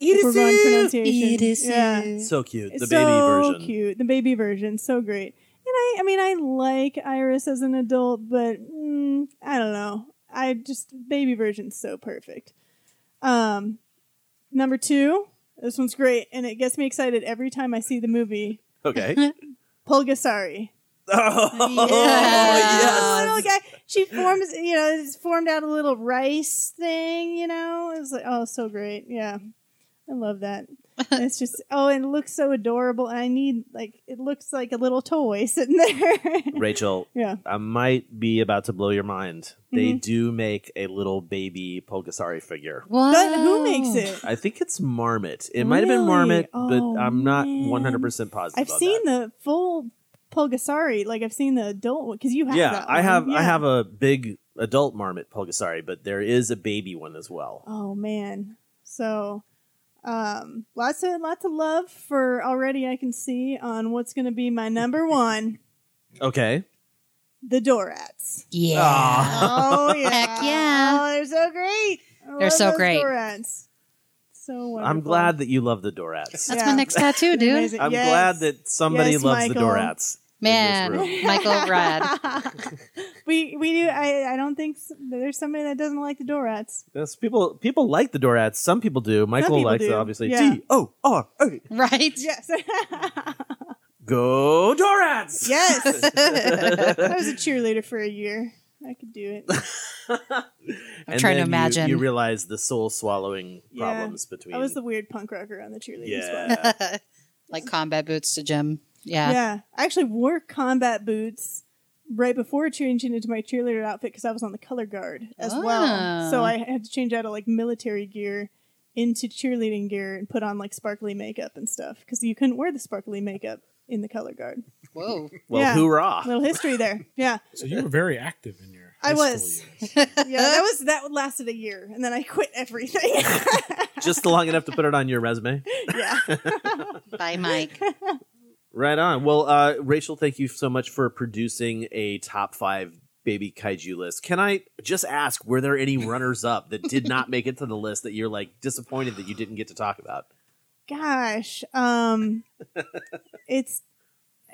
if We're pronunciation. Iris. Yeah. So cute. The It's baby version. so cute. The baby version, so great. And I, I mean, I like Iris as an adult, but mm, I don't know. I just baby version's so perfect. Um, number two, this one's great, and it gets me excited every time I see the movie. Okay. Pulgasari. Oh, yes. Little guy. She forms, you know, it's formed out a little rice thing, you know. It's like, oh, so great. Yeah. I love that. And it's just, oh, and it looks so adorable. And I need, like, it looks like a little toy sitting there. Rachel, Yeah. I might be about to blow your mind. They Mhm. do make a little baby Pulgasari figure. What? But who makes it? I think it's Marmit. It might have been Marmit, Oh, but I'm not man. 100% positive. I've on seen the full Pulgasari. Like, I've seen the adult one, because you have yeah, that I one. have I have a big adult Marmit Pulgasari, but there is a baby one as well. Oh man. So um lots of lots of love for already I can see on what's gonna be my number one, Okay. the Dorats. Yeah. Oh yeah. Heck yeah. Oh, they're so great. I They're love so those great. Dorats. So wonderful. I'm glad that you love the Dorats. That's my next tattoo, dude. I'm Yes. glad that somebody Yes, loves the Dorats. Man. Michael Rad. we we do I I don't think s- there's somebody that doesn't like the Dorats. Yes, people people like the Dorats. Some people do. Michael people likes do. it, obviously. Yeah. D O R A. Right? Yes. Go Dorats! yes. I was a cheerleader for a year. I could do it. And trying to then you- imagine. You, realize the soul swallowing Yeah. problems between. I was the weird punk rocker on the cheerleading squad. like combat boots to gym. Yeah. Yeah. I actually wore combat boots right before changing into my cheerleader outfit because I was on the color guard as well. So Oh. I had to change out of like military gear into cheerleading gear and put on like sparkly makeup and stuff because you couldn't wear the sparkly makeup in the color guard. Whoa. Well, yeah. hoorah. Little history there. Yeah. so you were very active in your. I high school was. years. Yeah, that was that lasted a year and then I quit everything. Just long enough to put it on your resume. yeah. Bye, Mike. Right on. Well, uh, Rachel, thank you so much for producing a top five baby kaiju list. Can I just ask, were there any runners up that did not make it to the list that you're like disappointed that you didn't get to talk about? Gosh, um, it's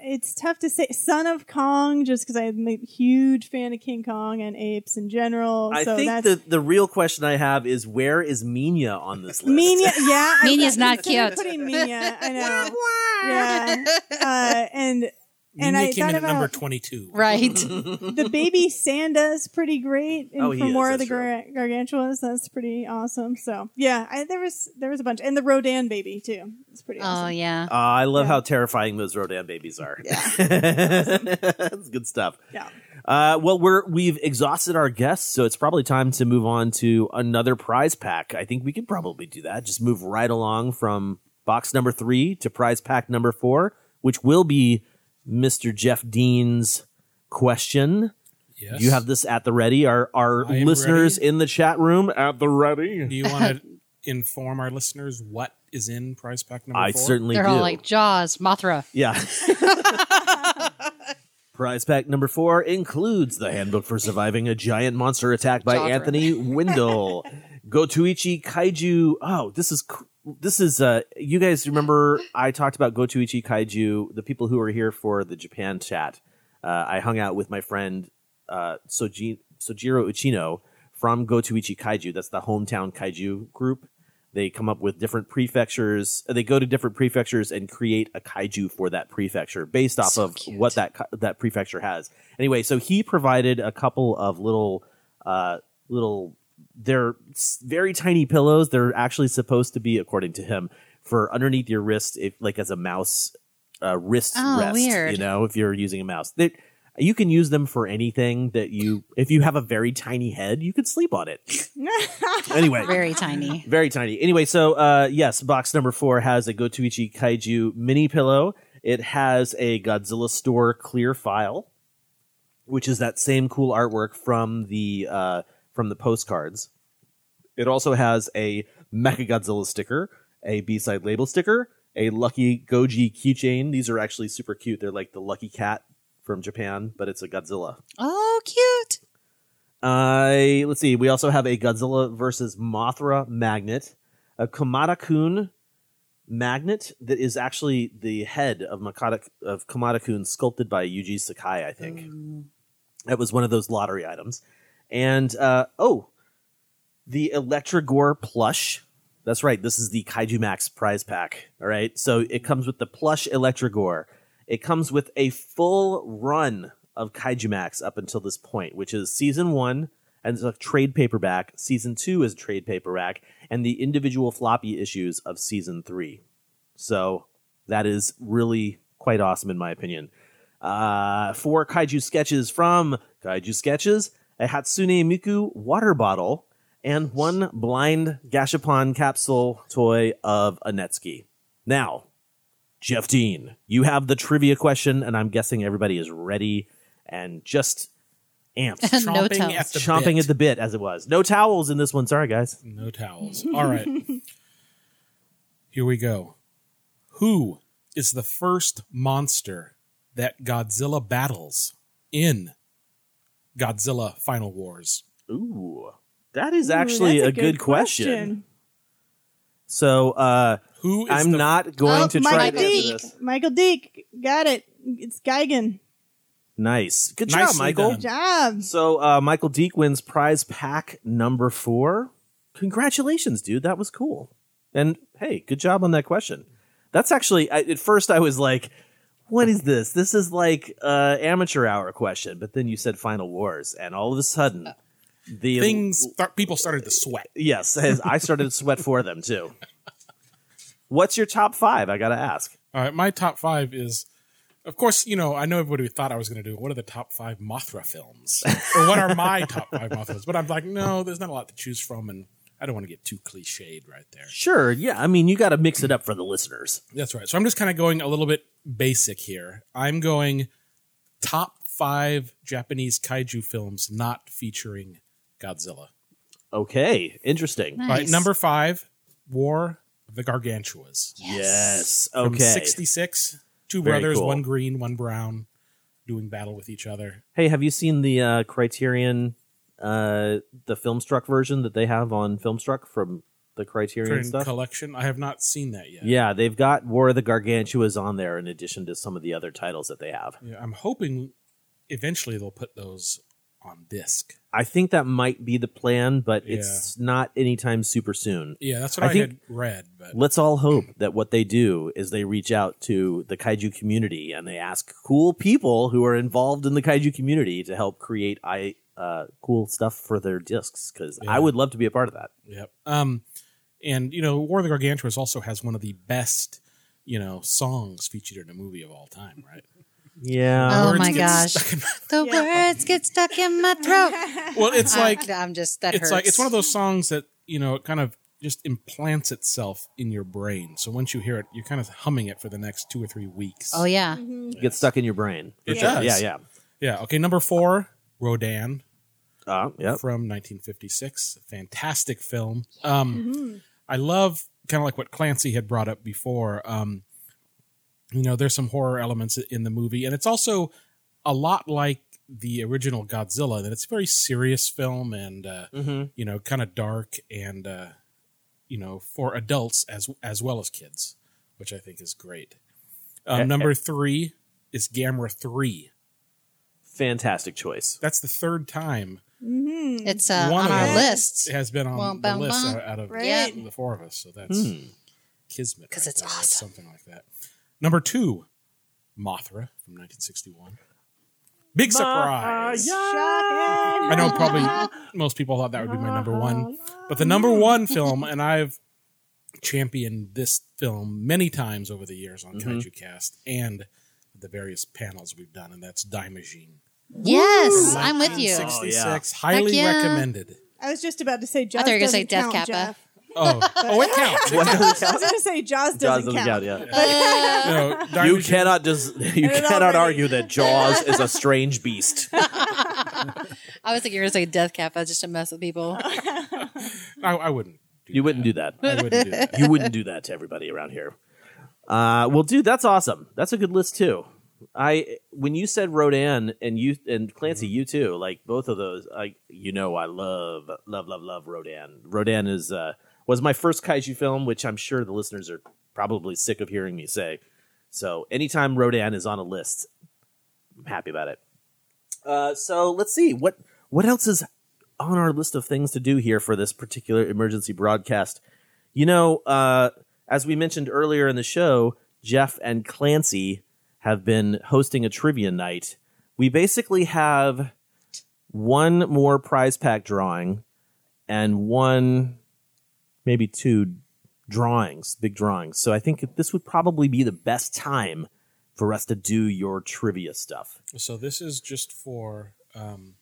it's tough to say. Son of Kong, just because I'm a huge fan of King Kong and apes in general. I so think that's the, the real question I have is where is Minya on this list? Minya. Yeah, I- Minya's not cute. Putting Minya, I know. yeah, uh, and and Minya I came thought in at number 22. Right. the baby Sanda's pretty great, and Oh, he from is, War of the that's Gar- Gargantuas, that's pretty awesome. So yeah, I, there was there was a bunch, and the Rodan baby too. It's pretty Oh, awesome. yeah. Uh, I love Yeah. how terrifying those Rodan babies are. Yeah. That's good stuff. Yeah. Uh, well, we're we've exhausted our guests, so it's probably time to move on to another prize pack. I think we could probably do that. Just move right along from box number three to prize pack number four, which will be Mr. Jeff Dean's question. Yes. You have this at the ready. Our our I am listeners ready. in the chat room at the ready. Do you want to inform our listeners what is in prize pack number I four? certainly They're do. all like Jaws, Mothra. Yeah. Prize pack number four includes the handbook for surviving a giant monster attack by Jawbreaker. Anthony Windle. Gotoichi Kaiju. Oh, this is cr- this is uh you guys remember I talked about Gotoichi Kaiju, the people who were here for the Japan chat. Uh, I hung out with my friend uh Soji, Sojiro Uchino from Gotoichi Kaiju. That's the hometown kaiju group. They come up with different prefectures. They go to different prefectures and create a kaiju for that prefecture based off So of cute. what that that prefecture has. Anyway, so he provided a couple of little uh little they're very tiny pillows. They're actually supposed to be, according to him, for underneath your wrist, if like as a mouse uh, wrist Oh, rest. weird. You know, if you're using a mouse, they, you can use them for anything that you. If you have a very tiny head, you could sleep on it. anyway, Very tiny. very tiny. Anyway, so uh, yes, box number four has a Gotoichi Kaiju mini pillow. It has a Godzilla store clear file, which is that same cool artwork from the uh, from the postcards. It also has a Mecha Godzilla sticker, a B side label sticker, a Lucky Goji keychain. These are actually super cute. They're like the Lucky Cat from Japan, but it's a Godzilla. Oh, cute. Uh, let's see. We also have a Godzilla versus Mothra magnet, a Kamada Kun magnet that is actually the head of Makata of Kamada Kun, sculpted by Yuji Sakai. I think that was one of those lottery items. And uh, oh, the Electrogore plush. That's right. This is the Kaiju Max prize pack. All right. So it comes with the plush Electrogore. It comes with a full run of Kaiju Max up until this point, which is season one and it's a trade paperback. Season two is a trade paperback, and the individual floppy issues of season three. So that is really quite awesome in my opinion. Uh, four kaiju sketches from Kaiju Sketches, a Hatsune Miku water bottle, and one blind Gashapon capsule toy of a Netsuke. Now, Jeff Dean, you have the trivia question, and I'm guessing everybody is ready and just amped. No Chomping towels. at the Chomping bit. at the bit, as it was. No towels in this one. Sorry, guys. No towels. All right. Here we go. Who is the first monster that Godzilla battles in Godzilla Final Wars? Ooh, that is actually that's a, good, question. So, uh, Who is I'm the- not going Oh, to try Michael to answer Deke. this. Michael Deke. Got it. It's Gigan. Nice. Good job, Michael. done. Good job. So, uh, Michael Deke wins prize pack number four. Congratulations, dude. That was cool. And hey, good job on that question. That's actually, I, at first I was like, what is this? This is like uh, amateur hour question. But then you said Final Wars, and all of a sudden, the Things start, people started to sweat. Yes, as I started to sweat for them too. What's your top five? I got to ask. All right, my top five is, of course, you know, I know everybody thought I was going to do what are the top five Mothra films, or what are my top five Mothra films? But I'm like, no, there's not a lot to choose from, and I don't want to get too cliched right there. Sure, yeah. I mean, you got to mix it up for the listeners. That's right. So I'm just kind of going a little bit basic here. I'm going top five Japanese kaiju films not featuring Godzilla. Okay, interesting. Nice. Right, number five, War of the Gargantuas. Yes. From Okay. 66. Two Very brothers, cool. one green, one brown, doing battle with each other. Hey, have you seen the uh, Criterion, uh, the Filmstruck version that they have on Filmstruck from the Criterion Current stuff? collection. I have not seen that yet. Yeah, they've got War of the Gargantuas on there in addition to some of the other titles that they have. Yeah, I'm hoping eventually they'll put those on disc. I think that might be the plan, but it's not anytime super soon. Yeah, that's what I, think had read. But let's all hope that what they do is they reach out to the kaiju community and they ask cool people who are involved in the kaiju community to help create I uh, cool stuff for their discs because I would love to be a part of that. Yep. Um, and you know, War of the Gargantuas also has one of the best, you know, songs featured in a movie of all time, right? Yeah. Oh Words my gosh. stuck in The words get stuck in my throat. Well, it's like I'm just that it's hurts. like it's one of those songs that you know it kind of just implants itself in your brain. So once you hear it, you're kind of humming it for the next two or three weeks. Oh yeah. Get stuck in your brain. It sure. does. Yeah, yeah. Yeah. Okay. Number four, Rodan. Uh, yep. From 1956. Fantastic film. Um, I love kind of like what Clancy had brought up before. Um, you know, there's some horror elements in the movie, and it's also a lot like the original Godzilla. That it's a very serious film and uh, Mhm. you know, kind of dark and uh, you know, for adults as as well as kids, which I think is great. Um, Eh, number eh. three is Gamera three. Fantastic choice. That's the third time Mm-hmm. It's uh, One on of our them lists. has been on Bum, the list bum. out, out of Right. the four of us. So that's kismet. kismet. 'Cause right it's there, or awesome. Something like that. Number two, Mothra from 1961. Big surprise. I know probably most people thought that would be my number one. But the number one film, and I've championed this film many times over the years on Mhm. Kaiju Cast and the various panels we've done, and that's Daimajin. Yes, I'm with you. 66, Heck highly yeah. recommended. I was just about to say Jaws. thought you were gonna say doesn't Death count, Kappa. Jeff. Oh, oh, it counts. It counts. I was going to say Jaws doesn't, Jaws doesn't count. count, yeah. No, You cannot just you cannot argue that Jaws is a strange beast. I was thinking you were going to say Death Kappa just to mess with people. I, I wouldn't. You wouldn't do that. I wouldn't do that. You wouldn't do that to everybody around here. Uh, well, dude, that's awesome. That's a good list too. I when you said Rodan and you and Clancy, you too, like both of those. I you know I love love love love Rodan. Rodan is uh, was my first kaiju film, which I'm sure the listeners are probably sick of hearing me say. So anytime Rodan is on a list, I'm happy about it. Uh, so let's see what what else is on our list of things to do here for this particular emergency broadcast. You know, uh, as we mentioned earlier in the show, Jeff and Clancy have been hosting a trivia night. We basically have one more prize pack drawing and one, maybe two drawings, big drawings. So I think this would probably be the best time for us to do your trivia stuff. So this is just for, um,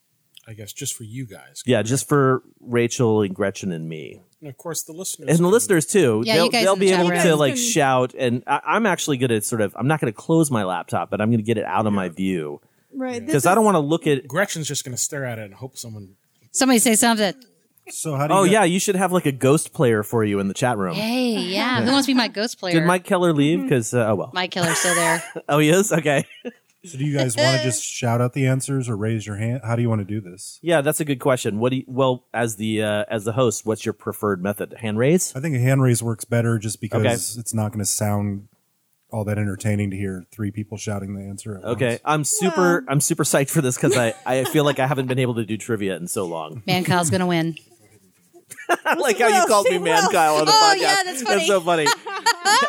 I guess, just for you guys. Yeah, just for Rachel and Gretchen and me. And of course, the listeners. and the listeners too. Yeah, you they'll guys they'll in be chat able room. to like shout, and I, I'm actually going to sort of. I'm not going to close my laptop, but I'm going to get it out of my view Right. this because I is- don't want to look at. Gretchen's just going to stare at it and hope someone. Somebody say something. So how do you? Oh get- yeah, you should have like a ghost player for you in the chat room. Hey, yeah. Who wants to be my ghost player? Did Mike Keller leave? Because uh, oh well. Mike Killer's still there. Oh, he is okay. So do you guys want to just shout out the answers or raise your hand? How do you want to do this? Yeah, that's a good question. What do you, well as the uh, as the host? What's your preferred method? Hand raise? I think a hand raise works better just because Okay. it's not going to sound all that entertaining to hear three people shouting the answer. At Okay, once. I'm super. I'm super psyched for this because I I feel like I haven't been able to do trivia in so long. Man, Kyle's going to win. I like how you called me say Man. Kyle on the Oh, podcast. yeah, that's funny. so funny.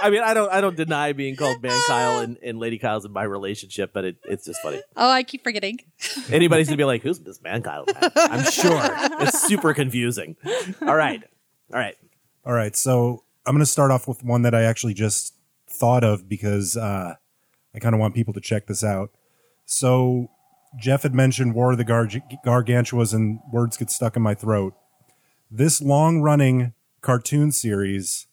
I mean, I don't, I don't deny being called Man Kyle and, and Lady Kyle's in my relationship, but it, it's just funny. Oh, I keep forgetting. Anybody's gonna be like, "Who's this Man Kyle?" guy?" I'm sure it's super confusing. All right, all right. All right, so I'm going to start off with one that I actually just thought of because uh, I kind of want people to check this out. So Jeff had mentioned War of the Gar- Gargantuas and words get stuck in my throat. This long running cartoon series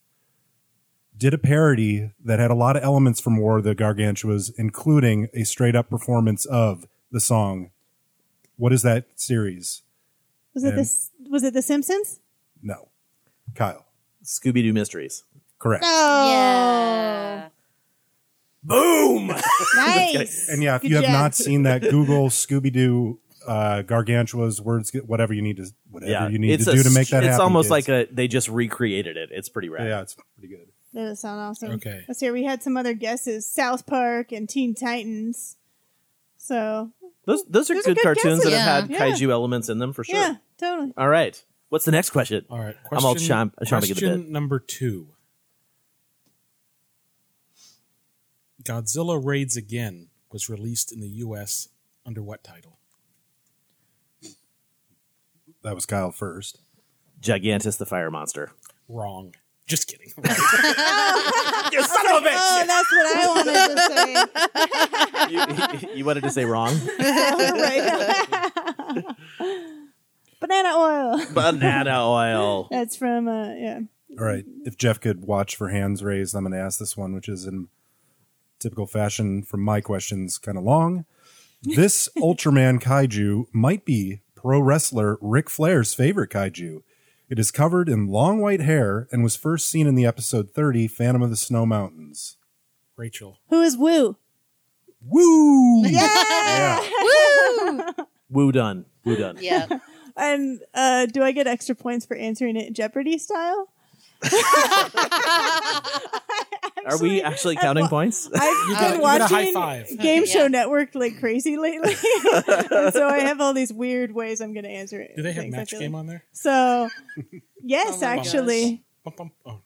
did a parody that had a lot of elements from War of the Gargantuas, including a straight up performance of the song. What is that series? Was it And- this? Was it The Simpsons? No. Kyle. Scooby Doo mysteries. Correct. Oh, Yeah. Boom. nice. And yeah, if Good you have job. not seen that, Google Scooby Doo uh, Gargantua's words, whatever you need to whatever yeah, you need to a do to make that It's happen. almost kids. like a they just recreated it. It's pretty rad. yeah, it's pretty good. That does sound awesome. Okay. Let's hear. We had some other guesses: South Park and Teen Titans. So Those those are Those are good, good cartoons that guesses. have had Yeah. kaiju elements in them for sure. yeah, totally. All right. What's the next question? All right. I'm all chomp- chomping at the question bit. number two. Godzilla Raids Again was released in the U.S. under what title? That was Kyle first. Gigantis the fire monster. Wrong. Just kidding. you son of a Oh, that's what I wanted to say. you, you wanted to say wrong? Banana oil. Banana oil. That's from uh, yeah. All right. If Jeff could watch for hands raised, I'm going to ask this one, which is in typical fashion from my questions, kind of long. This Ultraman kaiju might be pro wrestler Ric Flair's favorite kaiju. It is covered in long white hair and was first seen in the episode 30, Phantom of the Snow Mountains. Rachel. Who is Woo? Woo! Yeah. Woo! Woo done. Woo done. Yeah. And uh, do I get extra points for answering it Jeopardy style? Are we actually counting points? I've You get- been you get a watching high five. Game Show Yeah. Network like crazy lately, so I have all these weird ways I'm going to answer it. Do they have things, I match game like. on there? So, yes, Oh actually, Bum, bum. Oh,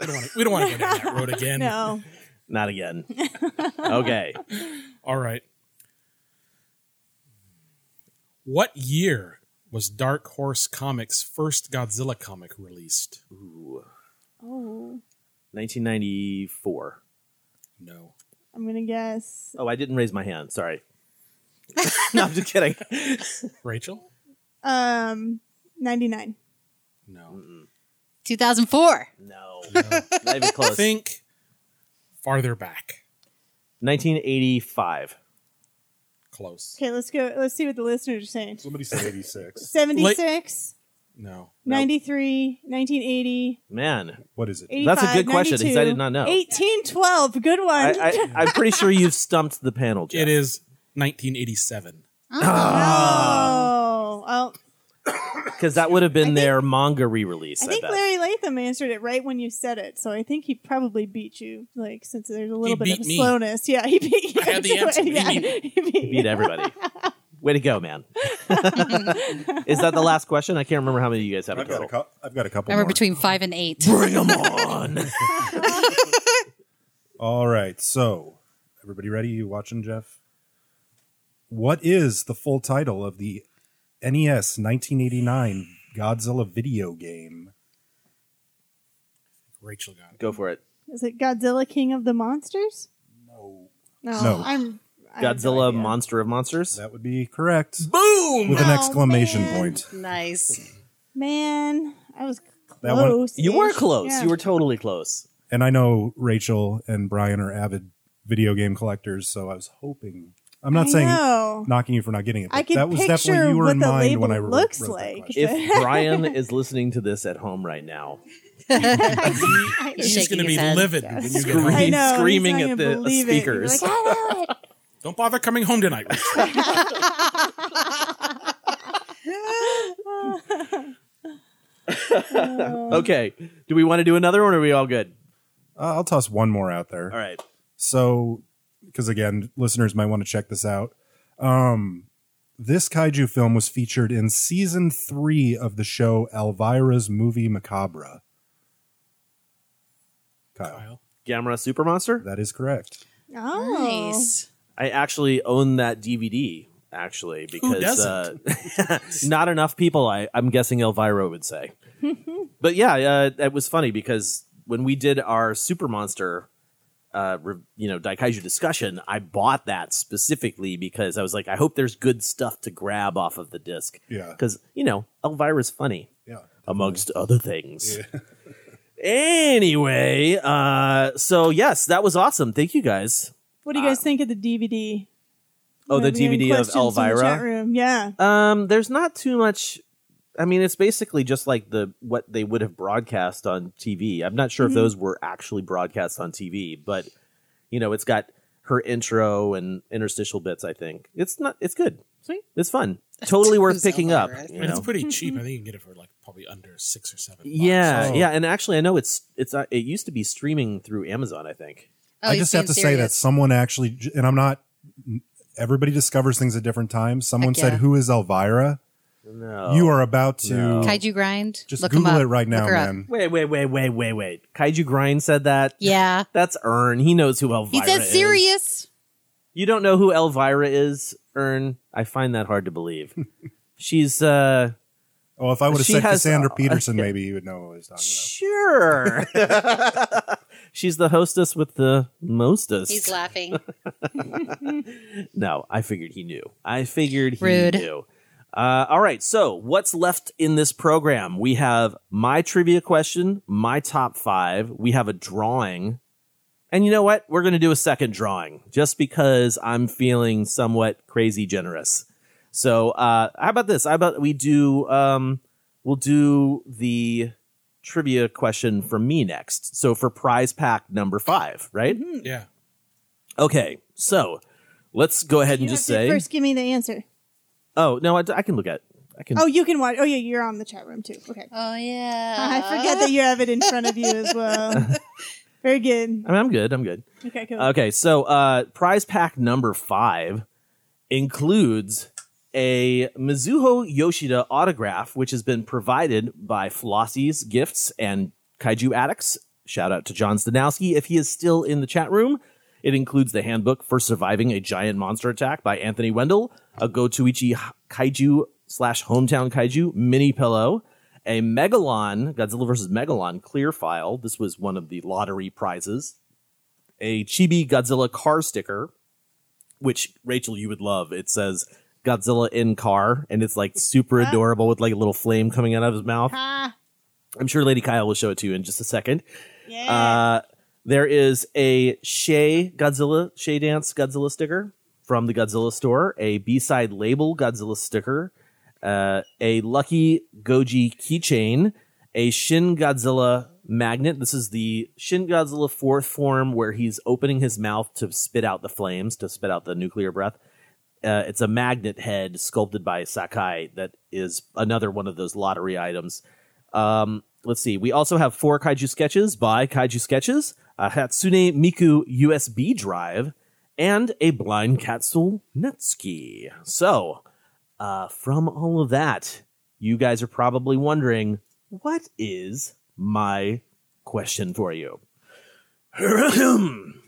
we don't want to. We don't want to go down that road again. no. Not again. Okay. All right. What year was Dark Horse Comics' first Godzilla comic released? Ooh. Oh, 1994. No. I'm gonna guess. Oh, I didn't raise my hand. Sorry. no, I'm just kidding. Rachel? Um, 99. No. 2004. No. Not even close. I think farther back. 1985. Close. Okay, let's go. Let's see what the listeners are saying. Somebody said 86. 76, No. 93, 1980. Man, what is it? 85, That's a good question because I did not know. 1812. Good one. I, I, I'm pretty sure you've stumped the panel, Jeff. It is 1987. oh, ah. well, Because that would have been their manga re-release. I I, think bet. Larry Latham answered it right when you said it, so I think he probably beat you. Like since there's a little bit beat of me. slowness. Yeah, he beat you. I had the answer. yeah, He beat he beat, beat everybody. Way to go, man! Is that the last question? I can't remember how many you guys have I've got a total. cou- I've got a couple Remember more. between five and eight. Bring them on. All right, so everybody ready? You watching, Jeff? What is the full title of the NES 1989 Godzilla video game? Rachel got it. Go for it. Is it Godzilla King of the Monsters? No. No. No. I'm I have no Godzilla. Monster of Monsters. That would be correct. Boom! With an Oh, exclamation man. point. Nice. Man, I was That one- close. You were close. Yeah. You were totally close. And I know Rachel and Brian are avid video game collectors, so I was hoping. I'm not I saying know. knocking you for not getting it, but I could that was picture definitely you were what in the mind label when I wrote, looks wrote that like. question. If Brian is listening to this at home right now, He's Shaking going to his be head. livid when you get screaming, home. I know, he's screaming not at gonna the believe it. You're speakers. like, I know it. Don't bother coming home tonight. okay. Do we want to do another one or are we all good? Uh, I'll toss one more out there. All right. So, because again, listeners might want to check this out. Um, this kaiju film was featured in season three of the show Elvira's Movie Macabre. Kyle. Gamera Super Monster? That is correct. Oh. Nice. I actually own that DVD, actually, because uh, not enough people, I, I'm guessing Elvira would say. but yeah, uh, it was funny because when we did our Super Monster, uh, re- you know, Daikaiju discussion, I bought that specifically because I was like, I hope there's good stuff to grab off of the disc. Yeah. Because, you know, Elvira's funny. Yeah. Amongst other things. Anyway, uh, so yes, that was awesome. Thank you guys. What do you guys think of the DVD? Oh, the Have you any DVD of questions from the chat Elvira. room? Yeah. Um, there's not too much. I mean, it's basically just like the what they would have broadcast on TV. I'm not sure if those were actually broadcast on TV, but you know, it's got her intro and interstitial bits. I think it's not. It's good. Sweet. It's fun. Totally worth Who's picking up. Elvira? you And it's know? pretty cheap. I think you can get it for like probably under six or seven. bucks. Yeah, Oh. yeah, and actually, I know it's it's uh, it used to be streaming through Amazon. I think. Oh, I just have being to say that someone actually, and I'm not. Everybody discovers things at different times. Someone Heck said, "Who is Elvira?" No, You are about to No. Kaiju grind. just Look 'em Google it right now, Look her up. man. Wait, wait, wait, wait, wait, wait. Kaiju Grind said that. Yeah. That's Ern. He knows who Elvira He said is. serious. You don't know who Elvira is, Ern? I find that hard to believe. She's uh Oh, if I would have She said has- Cassandra Peterson, maybe you would know what I was talking about. sure. She's the hostess with the mostest. He's laughing. no, I figured he knew. I figured he Rude. knew. Uh, all right, so what's left in this program? We have my trivia question, my top five. We have a drawing. And you know what? We're going to do a second drawing just because I'm feeling somewhat crazy generous. So, uh, how about this? How about we do, um, we'll do the trivia question from me next. So for prize pack number five, right? Yeah. Okay, so let's go ahead and You just to say. first give me the answer. Oh no, I, I can look at. It. I can. Oh, you can watch. Oh, yeah, you're on the chat room too. Okay. Oh yeah. I forget that you have it in front of you as well. Very good. I mean, I'm good. I'm good. Okay, cool. Okay, so uh, prize pack number five includes a Mizuho Yoshida autograph, which has been provided by Flossie's Gifts and Kaiju Addicts. Shout out to John Stanowski if he is still in the chat room. It includes the handbook for surviving a giant monster attack by Anthony Wendell, a Gotochi Kaiju slash hometown kaiju mini pillow, a Megalon, Godzilla vs. Megalon clear file. This was one of the lottery prizes. A Chibi Godzilla car sticker, which Rachel, you would love. It says Godzilla in car, and it's like super adorable with like a little flame coming out of his mouth. Ah, I'm sure Lady Kyle will show it to you in just a second. yeah. Uh, there is a Shay Godzilla, Shay Dance Godzilla sticker from the Godzilla store, a B side label Godzilla sticker, uh, a Lucky Goji keychain, a Shin Godzilla magnet. This is the Shin Godzilla fourth form where he's opening his mouth to spit out the flames, to spit out the nuclear breath. Uh, it's a magnet head sculpted by Sakai that is another one of those lottery items. Um, let's see. We also have four kaiju sketches by Kaiju Sketches, a Hatsune Miku USB drive, and a blind capsule Netsuke. So, uh, from all of that, you guys are probably wondering, what is my question for you?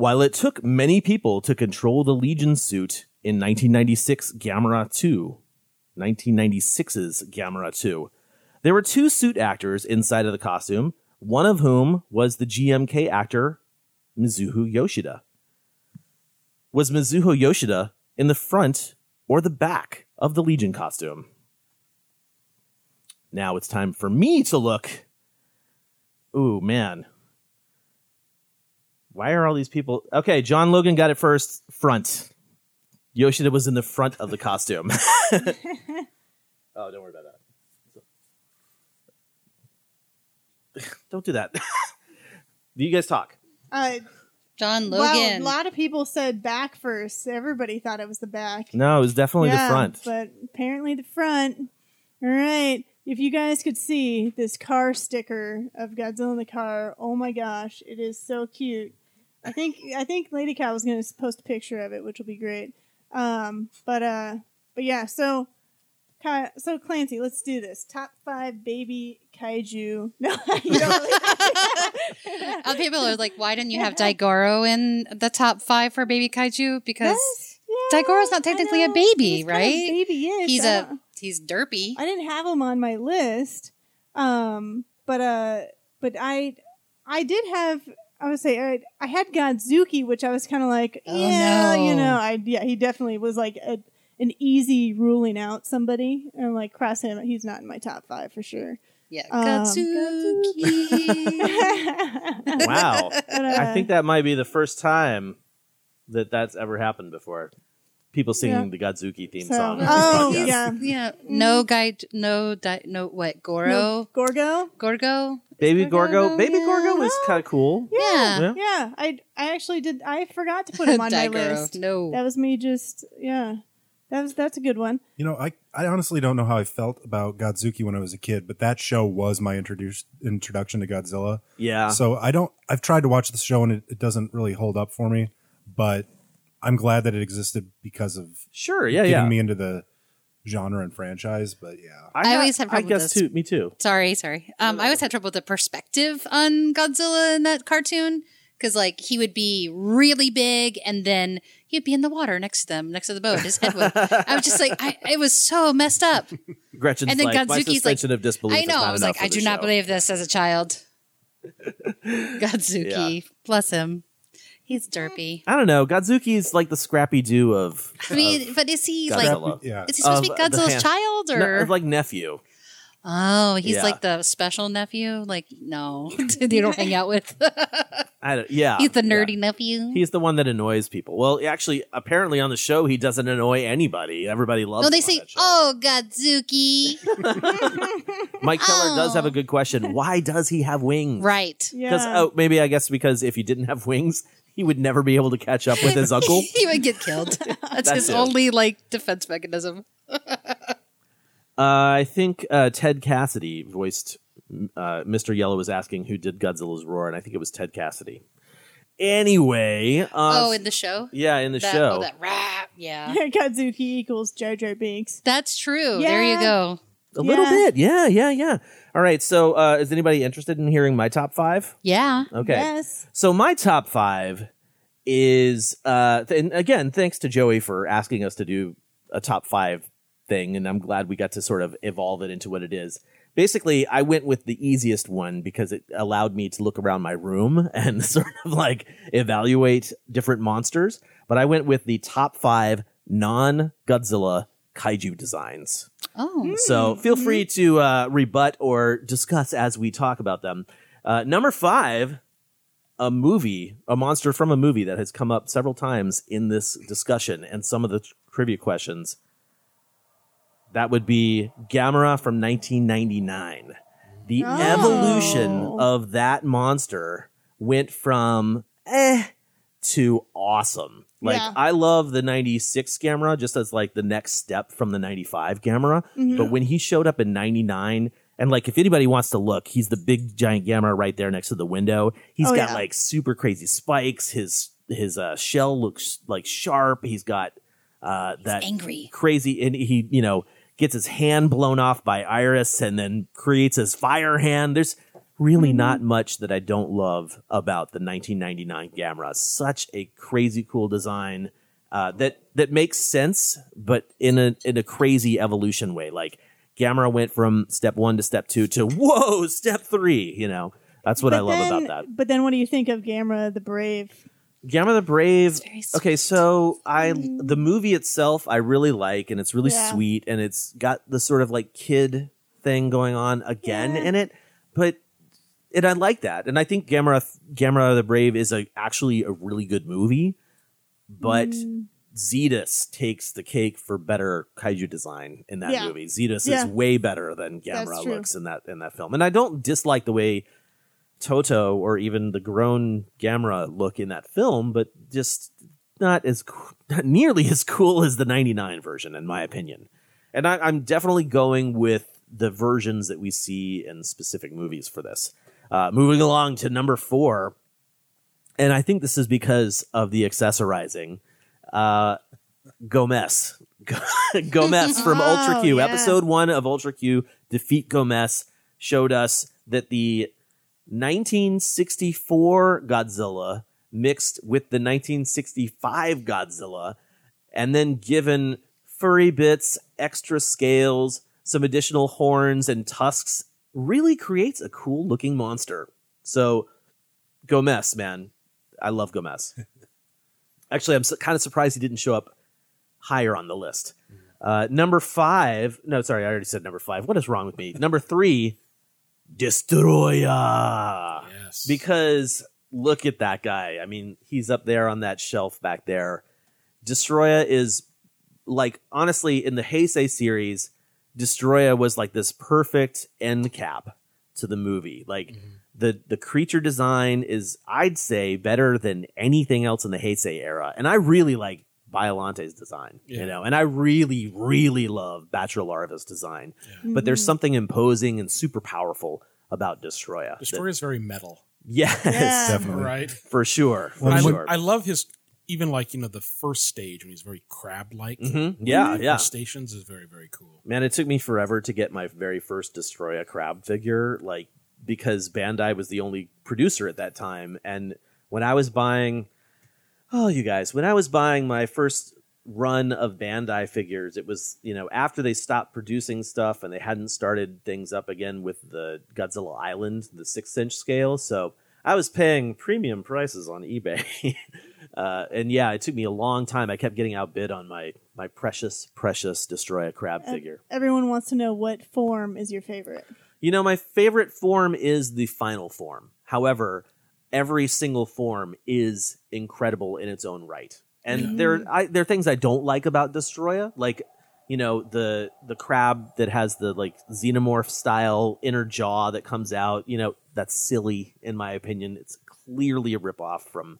While it took many people to control the Legion suit in 1996 Gamera 2, 1996's Gamera 2, there were two suit actors inside of the costume, one of whom was the GMK actor Mizuho Yoshida. Was Mizuho Yoshida in the front or the back of the Legion costume? Now it's time for me to look. Ooh, man. Why are all these people? Okay, John Logan got it first. Front. Yoshida was in the front of the costume. oh, don't worry about that. don't do that. do you guys talk? Uh, John well, a lot of people said back first. Everybody thought it was the back. No, it was definitely Yeah, the front. But apparently the front. All right. If you guys could see this car sticker of Godzilla in the car, oh my gosh, it is so cute. I think I think Lady Cow was going to post a picture of it, which will be great. Um, but uh, but yeah. So, so Clancy, let's do this. Top five baby kaiju. No, you don't. People are like, why didn't you have Daigoro in the top five for baby kaiju? Because Daigoro's not technically a baby, right? baby-ish. He's I a don't- he's derpy. I didn't have him on my list, um, but uh, but I I did have. I would say I, I had Godzooky, which I was kind of like, Oh, yeah, no. you know, I yeah, he definitely was like a, an easy ruling out somebody, and like cross him. He's not in my top five for sure. Yeah, Um, Wow. But, I uh, think that might be the first time that that's ever happened before. People singing Yeah. the Godzooky theme So- song. on oh, podcast. yeah. Yeah, mm-hmm. no guide, no di- no what Goro, No, Gorgo, Gorgo, Baby Gorgo. Gorgo, Baby yeah. Gorgo is kind of cool. Yeah, Yeah. yeah. I I actually did. I forgot to put him on my Daigoro, list. no. that was me. Just yeah, that was that's a good one. You know, I, I honestly don't know how I felt about Godzooky when I was a kid, but that show was my introduce, introduction to Godzilla. Yeah. So I don't, I've tried to watch the show and it, it doesn't really hold up for me, but I'm glad that it existed because of Sure, yeah, getting yeah. me into the genre and franchise. But yeah, I always have I trouble with guess this. too. Me too. Sorry, sorry. Um, I always had trouble with the perspective on Godzilla in that cartoon because, like, he would be really big and then he'd be in the water next to them, next to the boat. His head would. I was just like, I, it was so messed up. Gretchen's and then like, Godzooky's like, suspension of disbelief I know. I was like, I this do not believe this as a child. Godzooky, bless him. He's derpy. I don't know. Godzooky's like the Scrappy Doo of. I mean, but is he Godzilla. like? Yeah. Is he supposed to Of be the Godzilla's hand- child or No, like nephew? Oh, he's Yeah. like the special nephew. Like, no, you don't hang out with. I don't, yeah, he's the yeah. nerdy nephew. He's the one that annoys people. Well, actually, apparently on the show, he doesn't annoy anybody. Everybody loves. No, they him on say, that show. "Oh, Godzooky." Mike Keller does have a oh. good question. Why does he have wings? right. Because oh, maybe I guess because if he didn't have wings, he would never be able to catch up with his uncle. he would get killed. That's That his too. only like defense mechanism. Uh, I think uh, Ted Cassidy voiced uh, Mr. Yellow was asking who did Godzilla's roar, and I think it was Ted Cassidy. Anyway, uh, oh, in the show. yeah, in the That- show. Oh, that rap. Yeah, Godzooky equals Jar Jar Binks. that's true. There you go. a little bit, yeah, yeah, yeah. All right, so uh, is anybody interested in hearing my top five? Yeah. Okay. Yes. So my top five is, uh, th- and again, thanks to Joey for asking us to do a top five thing, and I'm glad we got to sort of evolve it into what it is. Basically, I went with the easiest one because it allowed me to look around my room and sort of like evaluate different monsters. But I went with the top five non Godzilla kaiju designs. Oh. So feel free to uh, rebut or discuss as we talk about them. Uh, number five, a movie, a monster from a movie that has come up several times in this discussion and some of the trivia questions. That would be Gamera from 1999. The Oh. evolution of that monster went from eh to awesome. Like Yeah. I love the 96 Gamera just as like the next step from the 95 Gamera. Mhm. But when he showed up in 99 and like if anybody wants to look, he's the big giant Gamera right there next to the window. He's Oh, got yeah. like super crazy spikes. His his uh, shell looks like sharp. He's got uh, that angry. crazy and he you know gets his hand blown off by Iris and then creates his fire hand. There's really not much that I don't love about the 1999 Gamera. Such a crazy cool design uh, that that makes sense, but in a in a crazy evolution way. Like Gamera went from step one to step two to whoa, step three. You know, that's what I love then- about that. But then, what do you think of Gamera the Brave? Gamera the Brave. Okay, so I the movie itself I really like, and it's really Yeah. sweet, and it's got the sort of like kid thing going on again in it, but. And I like that, and I think Gamera Gamera the Brave is a actually a really good movie, but Mm. Zedus takes the cake for better kaiju design in that Yeah. movie. Zedus Yeah. is way better than Gamera looks in that in that film, and I don't dislike the way Toto or even the grown Gamera look in that film, but just not as not nearly as cool as the '99 version, in my opinion. And I, I'm definitely going with the versions that we see in specific movies for this. Uh, moving along to number four, and I think this is because of the accessorizing. Uh, Gomez. Gomez from Ultra Oh, Q. yeah. Episode one of Ultra Q, Defeat Gomez, showed us that the 1964 Godzilla mixed with the 1965 Godzilla, and then given furry bits, extra scales, some additional horns and tusks, really creates a cool looking monster. So, Gomez, man, I love Gomez. Actually, I'm kind of surprised he didn't show up higher on the list. Uh, number five, no, sorry, I already said number five. What is wrong with me? Number three, Destoroyah. Yes. Because look at that guy. I mean, he's up there on that shelf back there. Destoroyah is like, honestly, in the Heisei series, Destoroyah was like this perfect end cap to the movie. Like, the the creature design is I'd say better than anything else in the Heisei era, and I really like Biolante's design, Yeah. you know, and I really really love Battra Larva's design. But there's Mhm. something imposing and super powerful about Destoroyah. that- Destoroyah is very metal. yes, Yeah. Definitely. Right. for sure, for I, sure. I love his even like you know the first stage when he's very crab like. Mhm. Yeah, yeah. Stations is very very cool. Man, it took me forever to get my very first Destoroyah crab figure, like because Bandai was the only producer at that time. And when I was buying, oh, you guys, when I was buying my first run of Bandai figures, it was you know after they stopped producing stuff and they hadn't started things up again with the Godzilla Island, the six inch scale. So I was paying premium prices on eBay. Uh, and yeah, it took me a long time. I kept getting outbid on my my precious, precious Destoroyah crab figure. Everyone wants to know what form is your favorite. You know, my favorite form is the final form. However, every single form is incredible in its own right. And there, I, there are things I don't like about Destoroyah, like you know the the crab that has the like xenomorph style inner jaw that comes out. You know that's silly in my opinion. It's clearly a ripoff from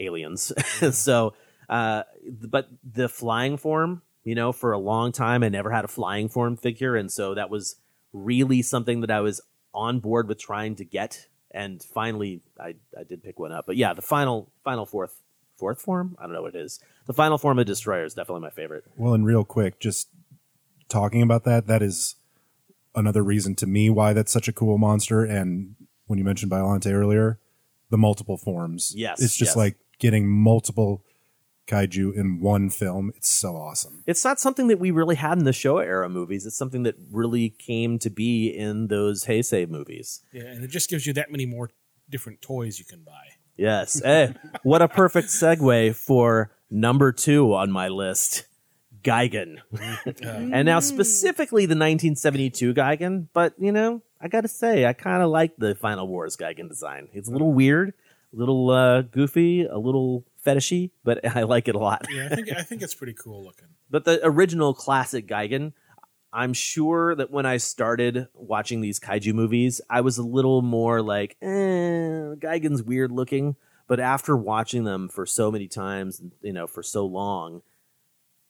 Aliens. so, uh, but the flying form, you know, for a long time I never had a flying form figure, and so that was really something that I was on board with trying to get. And finally, I, I did pick one up. But yeah, the final final fourth fourth form, I don't know what it is. The final form of Destoroyah is definitely my favorite. Well, and real quick, just talking about that, that is another reason to me why that's such a cool monster. And when you mentioned Biolante earlier, the multiple forms. Yes, It's just yes. like getting multiple kaiju in one film. It's so awesome. It's not something that we really had in the Showa era movies. It's something that really came to be in those Heisei movies. Yeah, and it just gives you that many more different toys you can buy. Yes. Hey, what a perfect segue for number two on my list. Gigan. and now specifically the 1972 Gigan, but you know, I gotta say, I kind of like the Final Wars Gigan design. It's a little weird, a little uh, goofy, a little fetishy, but I like it a lot. Yeah, I think I think it's pretty cool looking. But the original classic Gigan, I'm sure that when I started watching these kaiju movies, I was a little more like, eh, Gigan's weird looking. But after watching them for so many times, you know, for so long,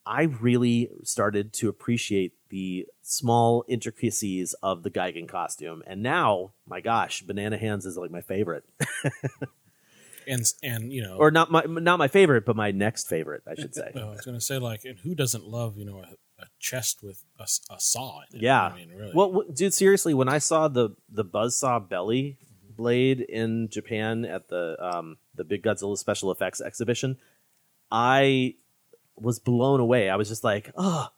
I really started to appreciate the small intricacies of the Gigan costume. And now, my gosh, Banana Hands is like my favorite. And and you know, or not my not my favorite, but my next favorite, I should say. I was going to say like, and who doesn't love you know a, a chest with a saw in it? Yeah. I mean, really. Well, w- dude, seriously, when I saw the the buzzsaw belly blade in Japan at the um the Big Godzilla special effects exhibition, I was blown away. I was just like, "Oh,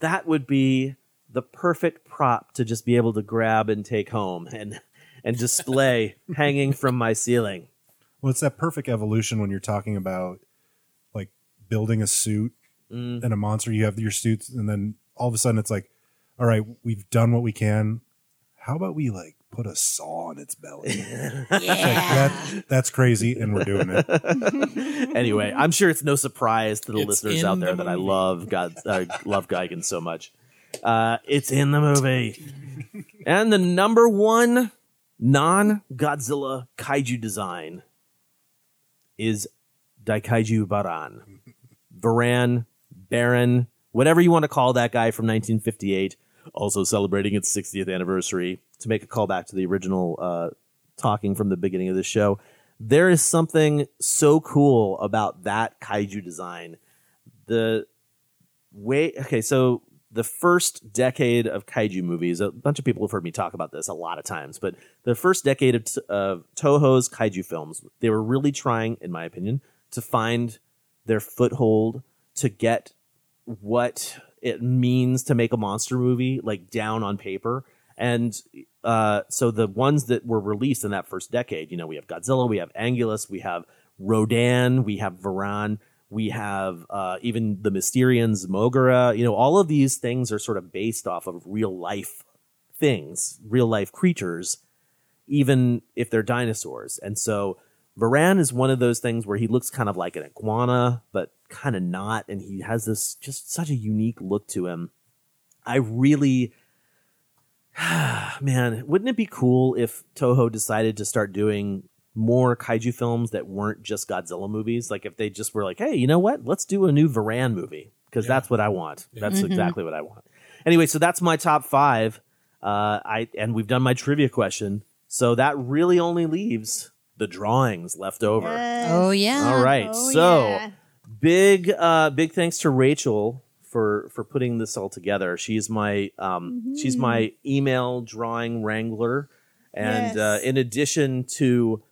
that would be the perfect prop to just be able to grab and take home and and display hanging from my ceiling." Well, it's that perfect evolution when you're talking about like building a suit Mm. and a monster. You have your suits, and then all of a sudden it's like, all right, we've done what we can. How about we like put a saw in its belly? It's like, that, that's crazy, and we're doing it. anyway, I'm sure it's no surprise to the It's listeners out there the that I love God, uh, love Gigan so much. Uh, it's in the movie, and the number one non-Godzilla kaiju design is Daikaiju Baran, Varan, Baron, whatever you want to call that guy from 1958. Also celebrating its 60th anniversary to make a callback to the original uh, talking from the beginning of the show. There is something so cool about that kaiju design. The way, okay, so the first decade of kaiju movies, a bunch of people have heard me talk about this a lot of times, but the first decade of, of Toho's kaiju films, they were really trying, in my opinion, to find their foothold to get what it means to make a monster movie like down on paper. And uh, so the ones that were released in that first decade you know we have godzilla we have Anguirus we have rodan we have varan we have uh, even the mysterians moguera you know all of these things are sort of based off of real life things real life creatures even if they're dinosaurs and so Varan is one of those things where he looks kind of like an iguana, but kind of not, and he has this just such a unique look to him. I really, man, wouldn't it be cool if Toho decided to start doing more kaiju films that weren't just Godzilla movies? Like if they just were like, hey, you know what? Let's do a new Varan movie because that's what I want. That's Mhm. exactly what I want. Anyway, so that's my top five. Uh, I and we've done my trivia question, so that really only leaves the drawings left over. Oh, yeah. All right. Oh, so yeah. big uh big thanks to Rachel for for putting this all together. She's my um she's my email drawing wrangler and uh in addition to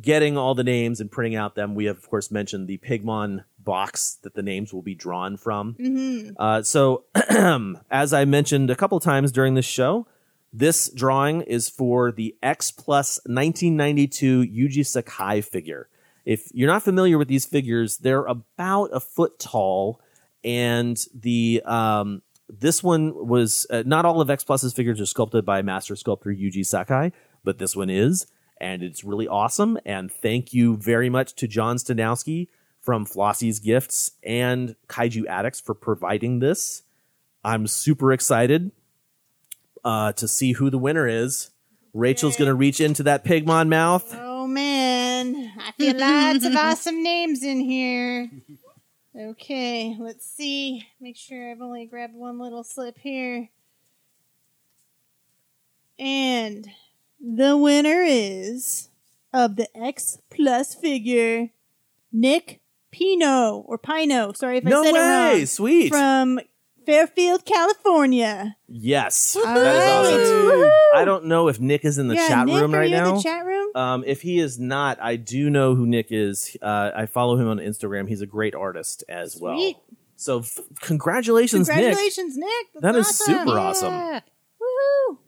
getting all the names and printing out them, we have of course mentioned the Pigmon box that the names will be drawn from. Mhm. Uh, so, as I mentioned a couple times during this show, this drawing is for the X Plus 1992 Yuji Sakai figure. If you're not familiar with these figures, they're about a foot tall, and the um, this one was uh, not all of X Plus's figures are sculpted by master sculptor Yuji Sakai, but this one is, and it's really awesome. And thank you very much to John Stanowski from Flossie's Gifts and Kaiju Addicts for providing this. I'm super excited uh, to see who the winner is. Rachel's going to reach into that Pigmon mouth. Oh man, I feel lots of awesome names in here. Okay, let's see. Make sure I've only grabbed one little slip here. And the winner is of the X Plus figure, Nick Pino or Pino. Sorry if I No said it way, wrong. sweet. From Fairfield, California. Yes, All that is awesome. right. I don't know if Nick is in the Yeah, chat Nick, room are right you in now. the chat room? Um, if he is not, I do know who Nick is. Uh, I follow him on Instagram. He's a great artist as Sweet. well. So f- congratulations, Nick. Congratulations, Nick. That's That is awesome. super awesome. Yeah. Woohoo.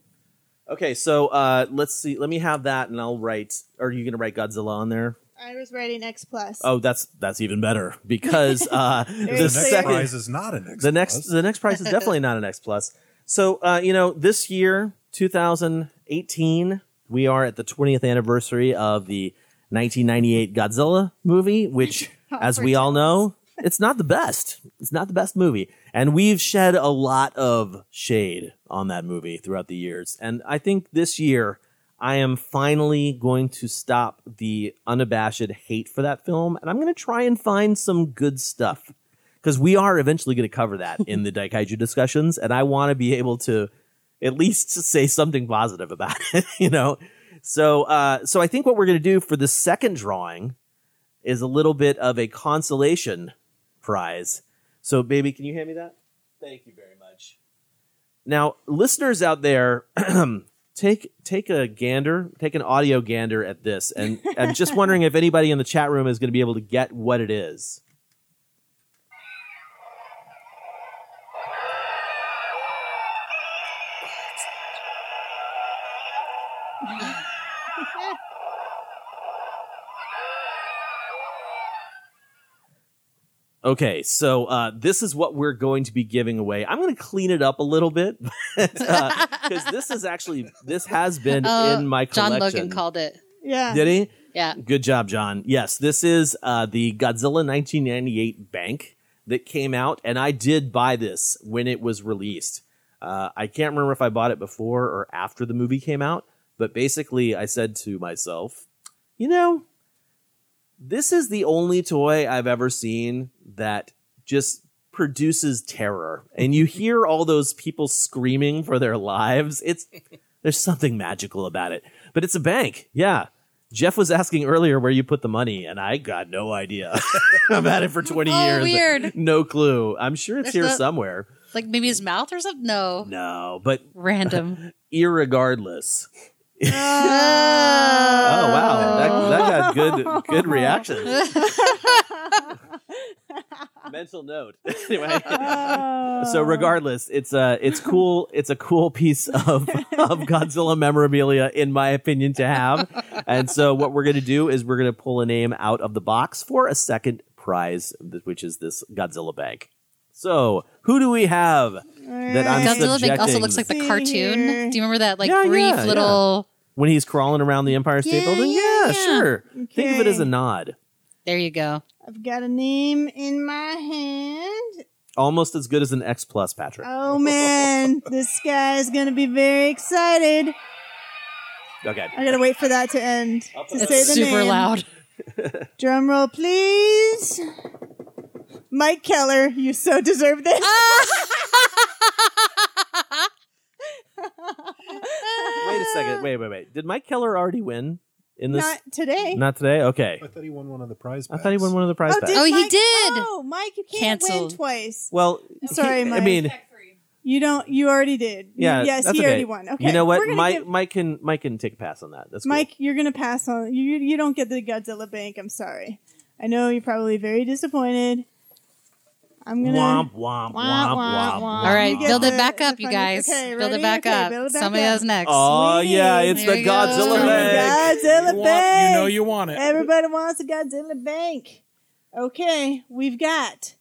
Okay, so uh, let's see. Let me have that, and I'll write. Are you going to write Godzilla on there? I was writing X plus. Oh, that's that's even better because uh, Very the clear. second prize is not an X the next plus. the next prize is definitely not an X plus. So uh, you know, this year, 2018, we are at the 20th anniversary of the 1998 Godzilla movie, which, as we all know, it's not the best. It's not the best movie, and we've shed a lot of shade on that movie throughout the years. And I think this year. I am finally going to stop the unabashed hate for that film, and I'm going to try and find some good stuff because we are eventually going to cover that in the Daikaiju discussions, and I want to be able to at least say something positive about it, you know. So, uh, so I think what we're going to do for the second drawing is a little bit of a consolation prize. So, baby, can you hand me that? Thank you very much. Now, listeners out there, take take a gander, take an audio gander at this, and I'm just wondering if anybody in the chat room is going to be able to get what it is. Okay, so uh, this is what we're going to be giving away. I'm going to clean it up a little bit because this is actually this has been Oh, in my collection. John. Logan called it. Yeah. Did he? Yeah. Good job, John. Yes, this is uh, the Godzilla 1998 bank that came out, and I did buy this when it was released. Uh, I can't remember if I bought it before or after the movie came out, but basically, I said to myself, you know, this is the only toy I've ever seen that just produces terror. And you hear all those people screaming for their lives. It's there's something magical about it. But it's a bank. Yeah. Jeff was asking earlier where you put the money, and I got no idea. I've had it for 20 Oh, years. weird. No clue. I'm sure it's There's here the- somewhere. Like maybe his mouth or something? No. No, but Random. irregardless. Oh Oh wow, that, that got good good oh. reactions. Mental note. anyway, so oh. regardless, it's a it's cool. It's a cool piece of of Godzilla memorabilia, in my opinion, to have. And so what we're gonna do is we're gonna pull a name out of the box for a second prize, which is this Godzilla bag. So who do we have that I'm Godzilla Bank also looks like the cartoon. Do you remember that like Yeah, brief yeah, little? When he's crawling around the Empire State Yeah, Building? yeah, Yeah, yeah. sure. Think of it as a nod. There you go. I've got a name in my hand. Almost as good as an X plus, Patrick. Oh man, this guy is gonna be very excited. Okay. I gotta wait for that to end to It's say the super name. loud. Drum roll, please. Mike Keller, you so deserve this. Wait a second. Wait, wait, wait. Did Mike Keller already win in this? Not today. Not today? Okay. I thought he won one of the prize I thought he won one of the prize Oh, packs. did Oh, he Mike- did. Oh, Mike, you can't win Canceled. twice. Well, Sorry, he- I Mike. mean, You don't. You already did. yeah. Yes, that's he okay. already won. Okay. You know what? We're gonna Mike, give- Mike can Mike can take a pass on that. That's cool. Mike, you're gonna pass on. You you don't get the Godzilla bank. I'm sorry. I know you're probably very disappointed. I'm gonna Womp womp womp womp. All right, You get build it back up, you guys. okay, build it back Okay, up. it back Somebody up. else next. Oh yeah, it's There the we go. Godzilla bag. Godzilla You want- bank. you know you want it. Everybody wants a Godzilla bank. Okay, we've got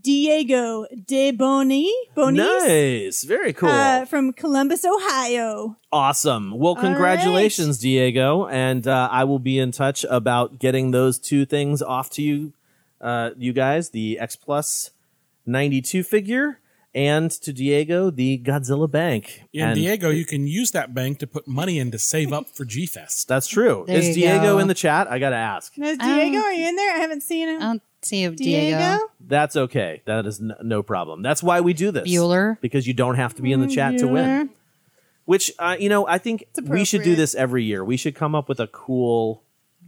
Diego De Boni. Bonis. Nice. Very cool. Uh, from Columbus, Ohio. Awesome. Well, All congratulations, Diego. And uh, I will be in touch about getting those two things off to you, uh, you guys the X Plus 92 figure and to Diego, the Godzilla Bank. In And Diego, you can use that bank to put money in to save up for G Fest. That's true. There Is you Diego go. in the chat? I got to ask. Is Diego, are you in there? I haven't seen him. I don't see you, Diego? Diego. That's okay. That is n- no problem. That's why we do this. Bueller. Because you don't have to be in the Mm, chat to win. Which, uh, you know, I think we should do appropriate. this every year. We should come up with a cool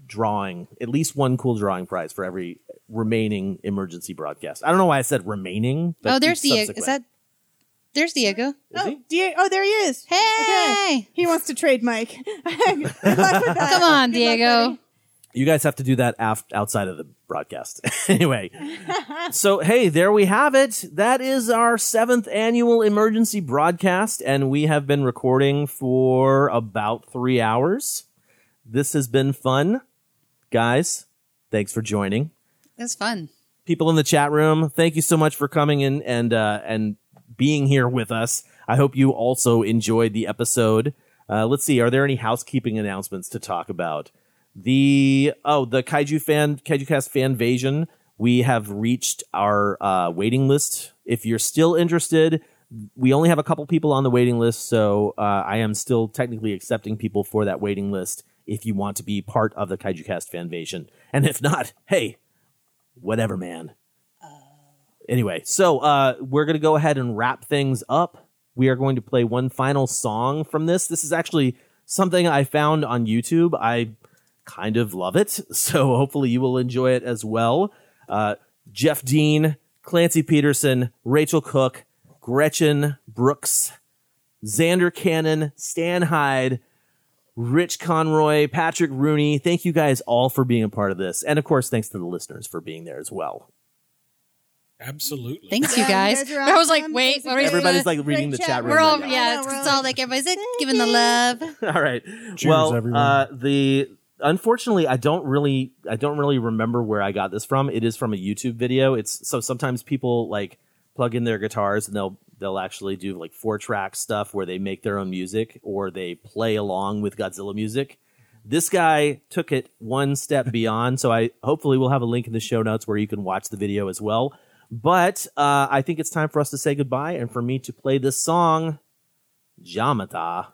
drawing, at least one cool drawing prize for every remaining emergency broadcast. I don't know why I said remaining. But Oh, there's Diego. Is that There's Diego. Oh, Die- oh, there he is. Hey, he wants to trade Mike. Good luck with that. Come on, Good Diego. buddy. You guys have to do that af- outside of the broadcast. anyway, so hey, there we have it. That is our seventh annual emergency broadcast, and we have been recording for about three hours. This has been fun, guys. Thanks for joining. That's fun. People in the chat room, thank you so much for coming in and uh, and being here with us. I hope you also enjoyed the episode. Uh, let's see, are there any housekeeping announcements to talk about? The oh, the Kaiju fan Kaiju Cast fan invasion. We have reached our uh, waiting list. If you're still interested, we only have a couple people on the waiting list, so uh, I am still technically accepting people for that waiting list. If you want to be part of the Kaiju Cast fan invasion, and if not, hey, whatever, man. Anyway, so uh, we're going to go ahead and wrap things up. We are going to play one final song from this. This is actually something I found on YouTube. I kind of love it, so hopefully you will enjoy it as well. Uh, Jeff Dean, Clancy Peterson, Rachel Cook, Gretchen Brooks, Zander Cannon, Stan Hyde, Rich Conroy, Patrick Rooney. Thank you guys all for being a part of this. And of course, thanks to the listeners for being there as well. Absolutely. Thanks, Yeah, you guys. you guys I was like, wait, what are Everybody's gonna- like reading the chat chat room. We're all right yeah. know, It's, it's all all like everybody's like, giving the love. All right. Cheers, well, everyone. uh, the unfortunately, I don't really, I don't really remember where I got this from. It is from a YouTube video. It's so sometimes people like plug in their guitars and they'll they'll actually do like four track stuff where they make their own music or they play along with Godzilla music. This guy took it one step beyond, so I hopefully we'll have a link in the show notes where you can watch the video as well. But uh, I think it's time for us to say goodbye and for me to play this song, Jamata.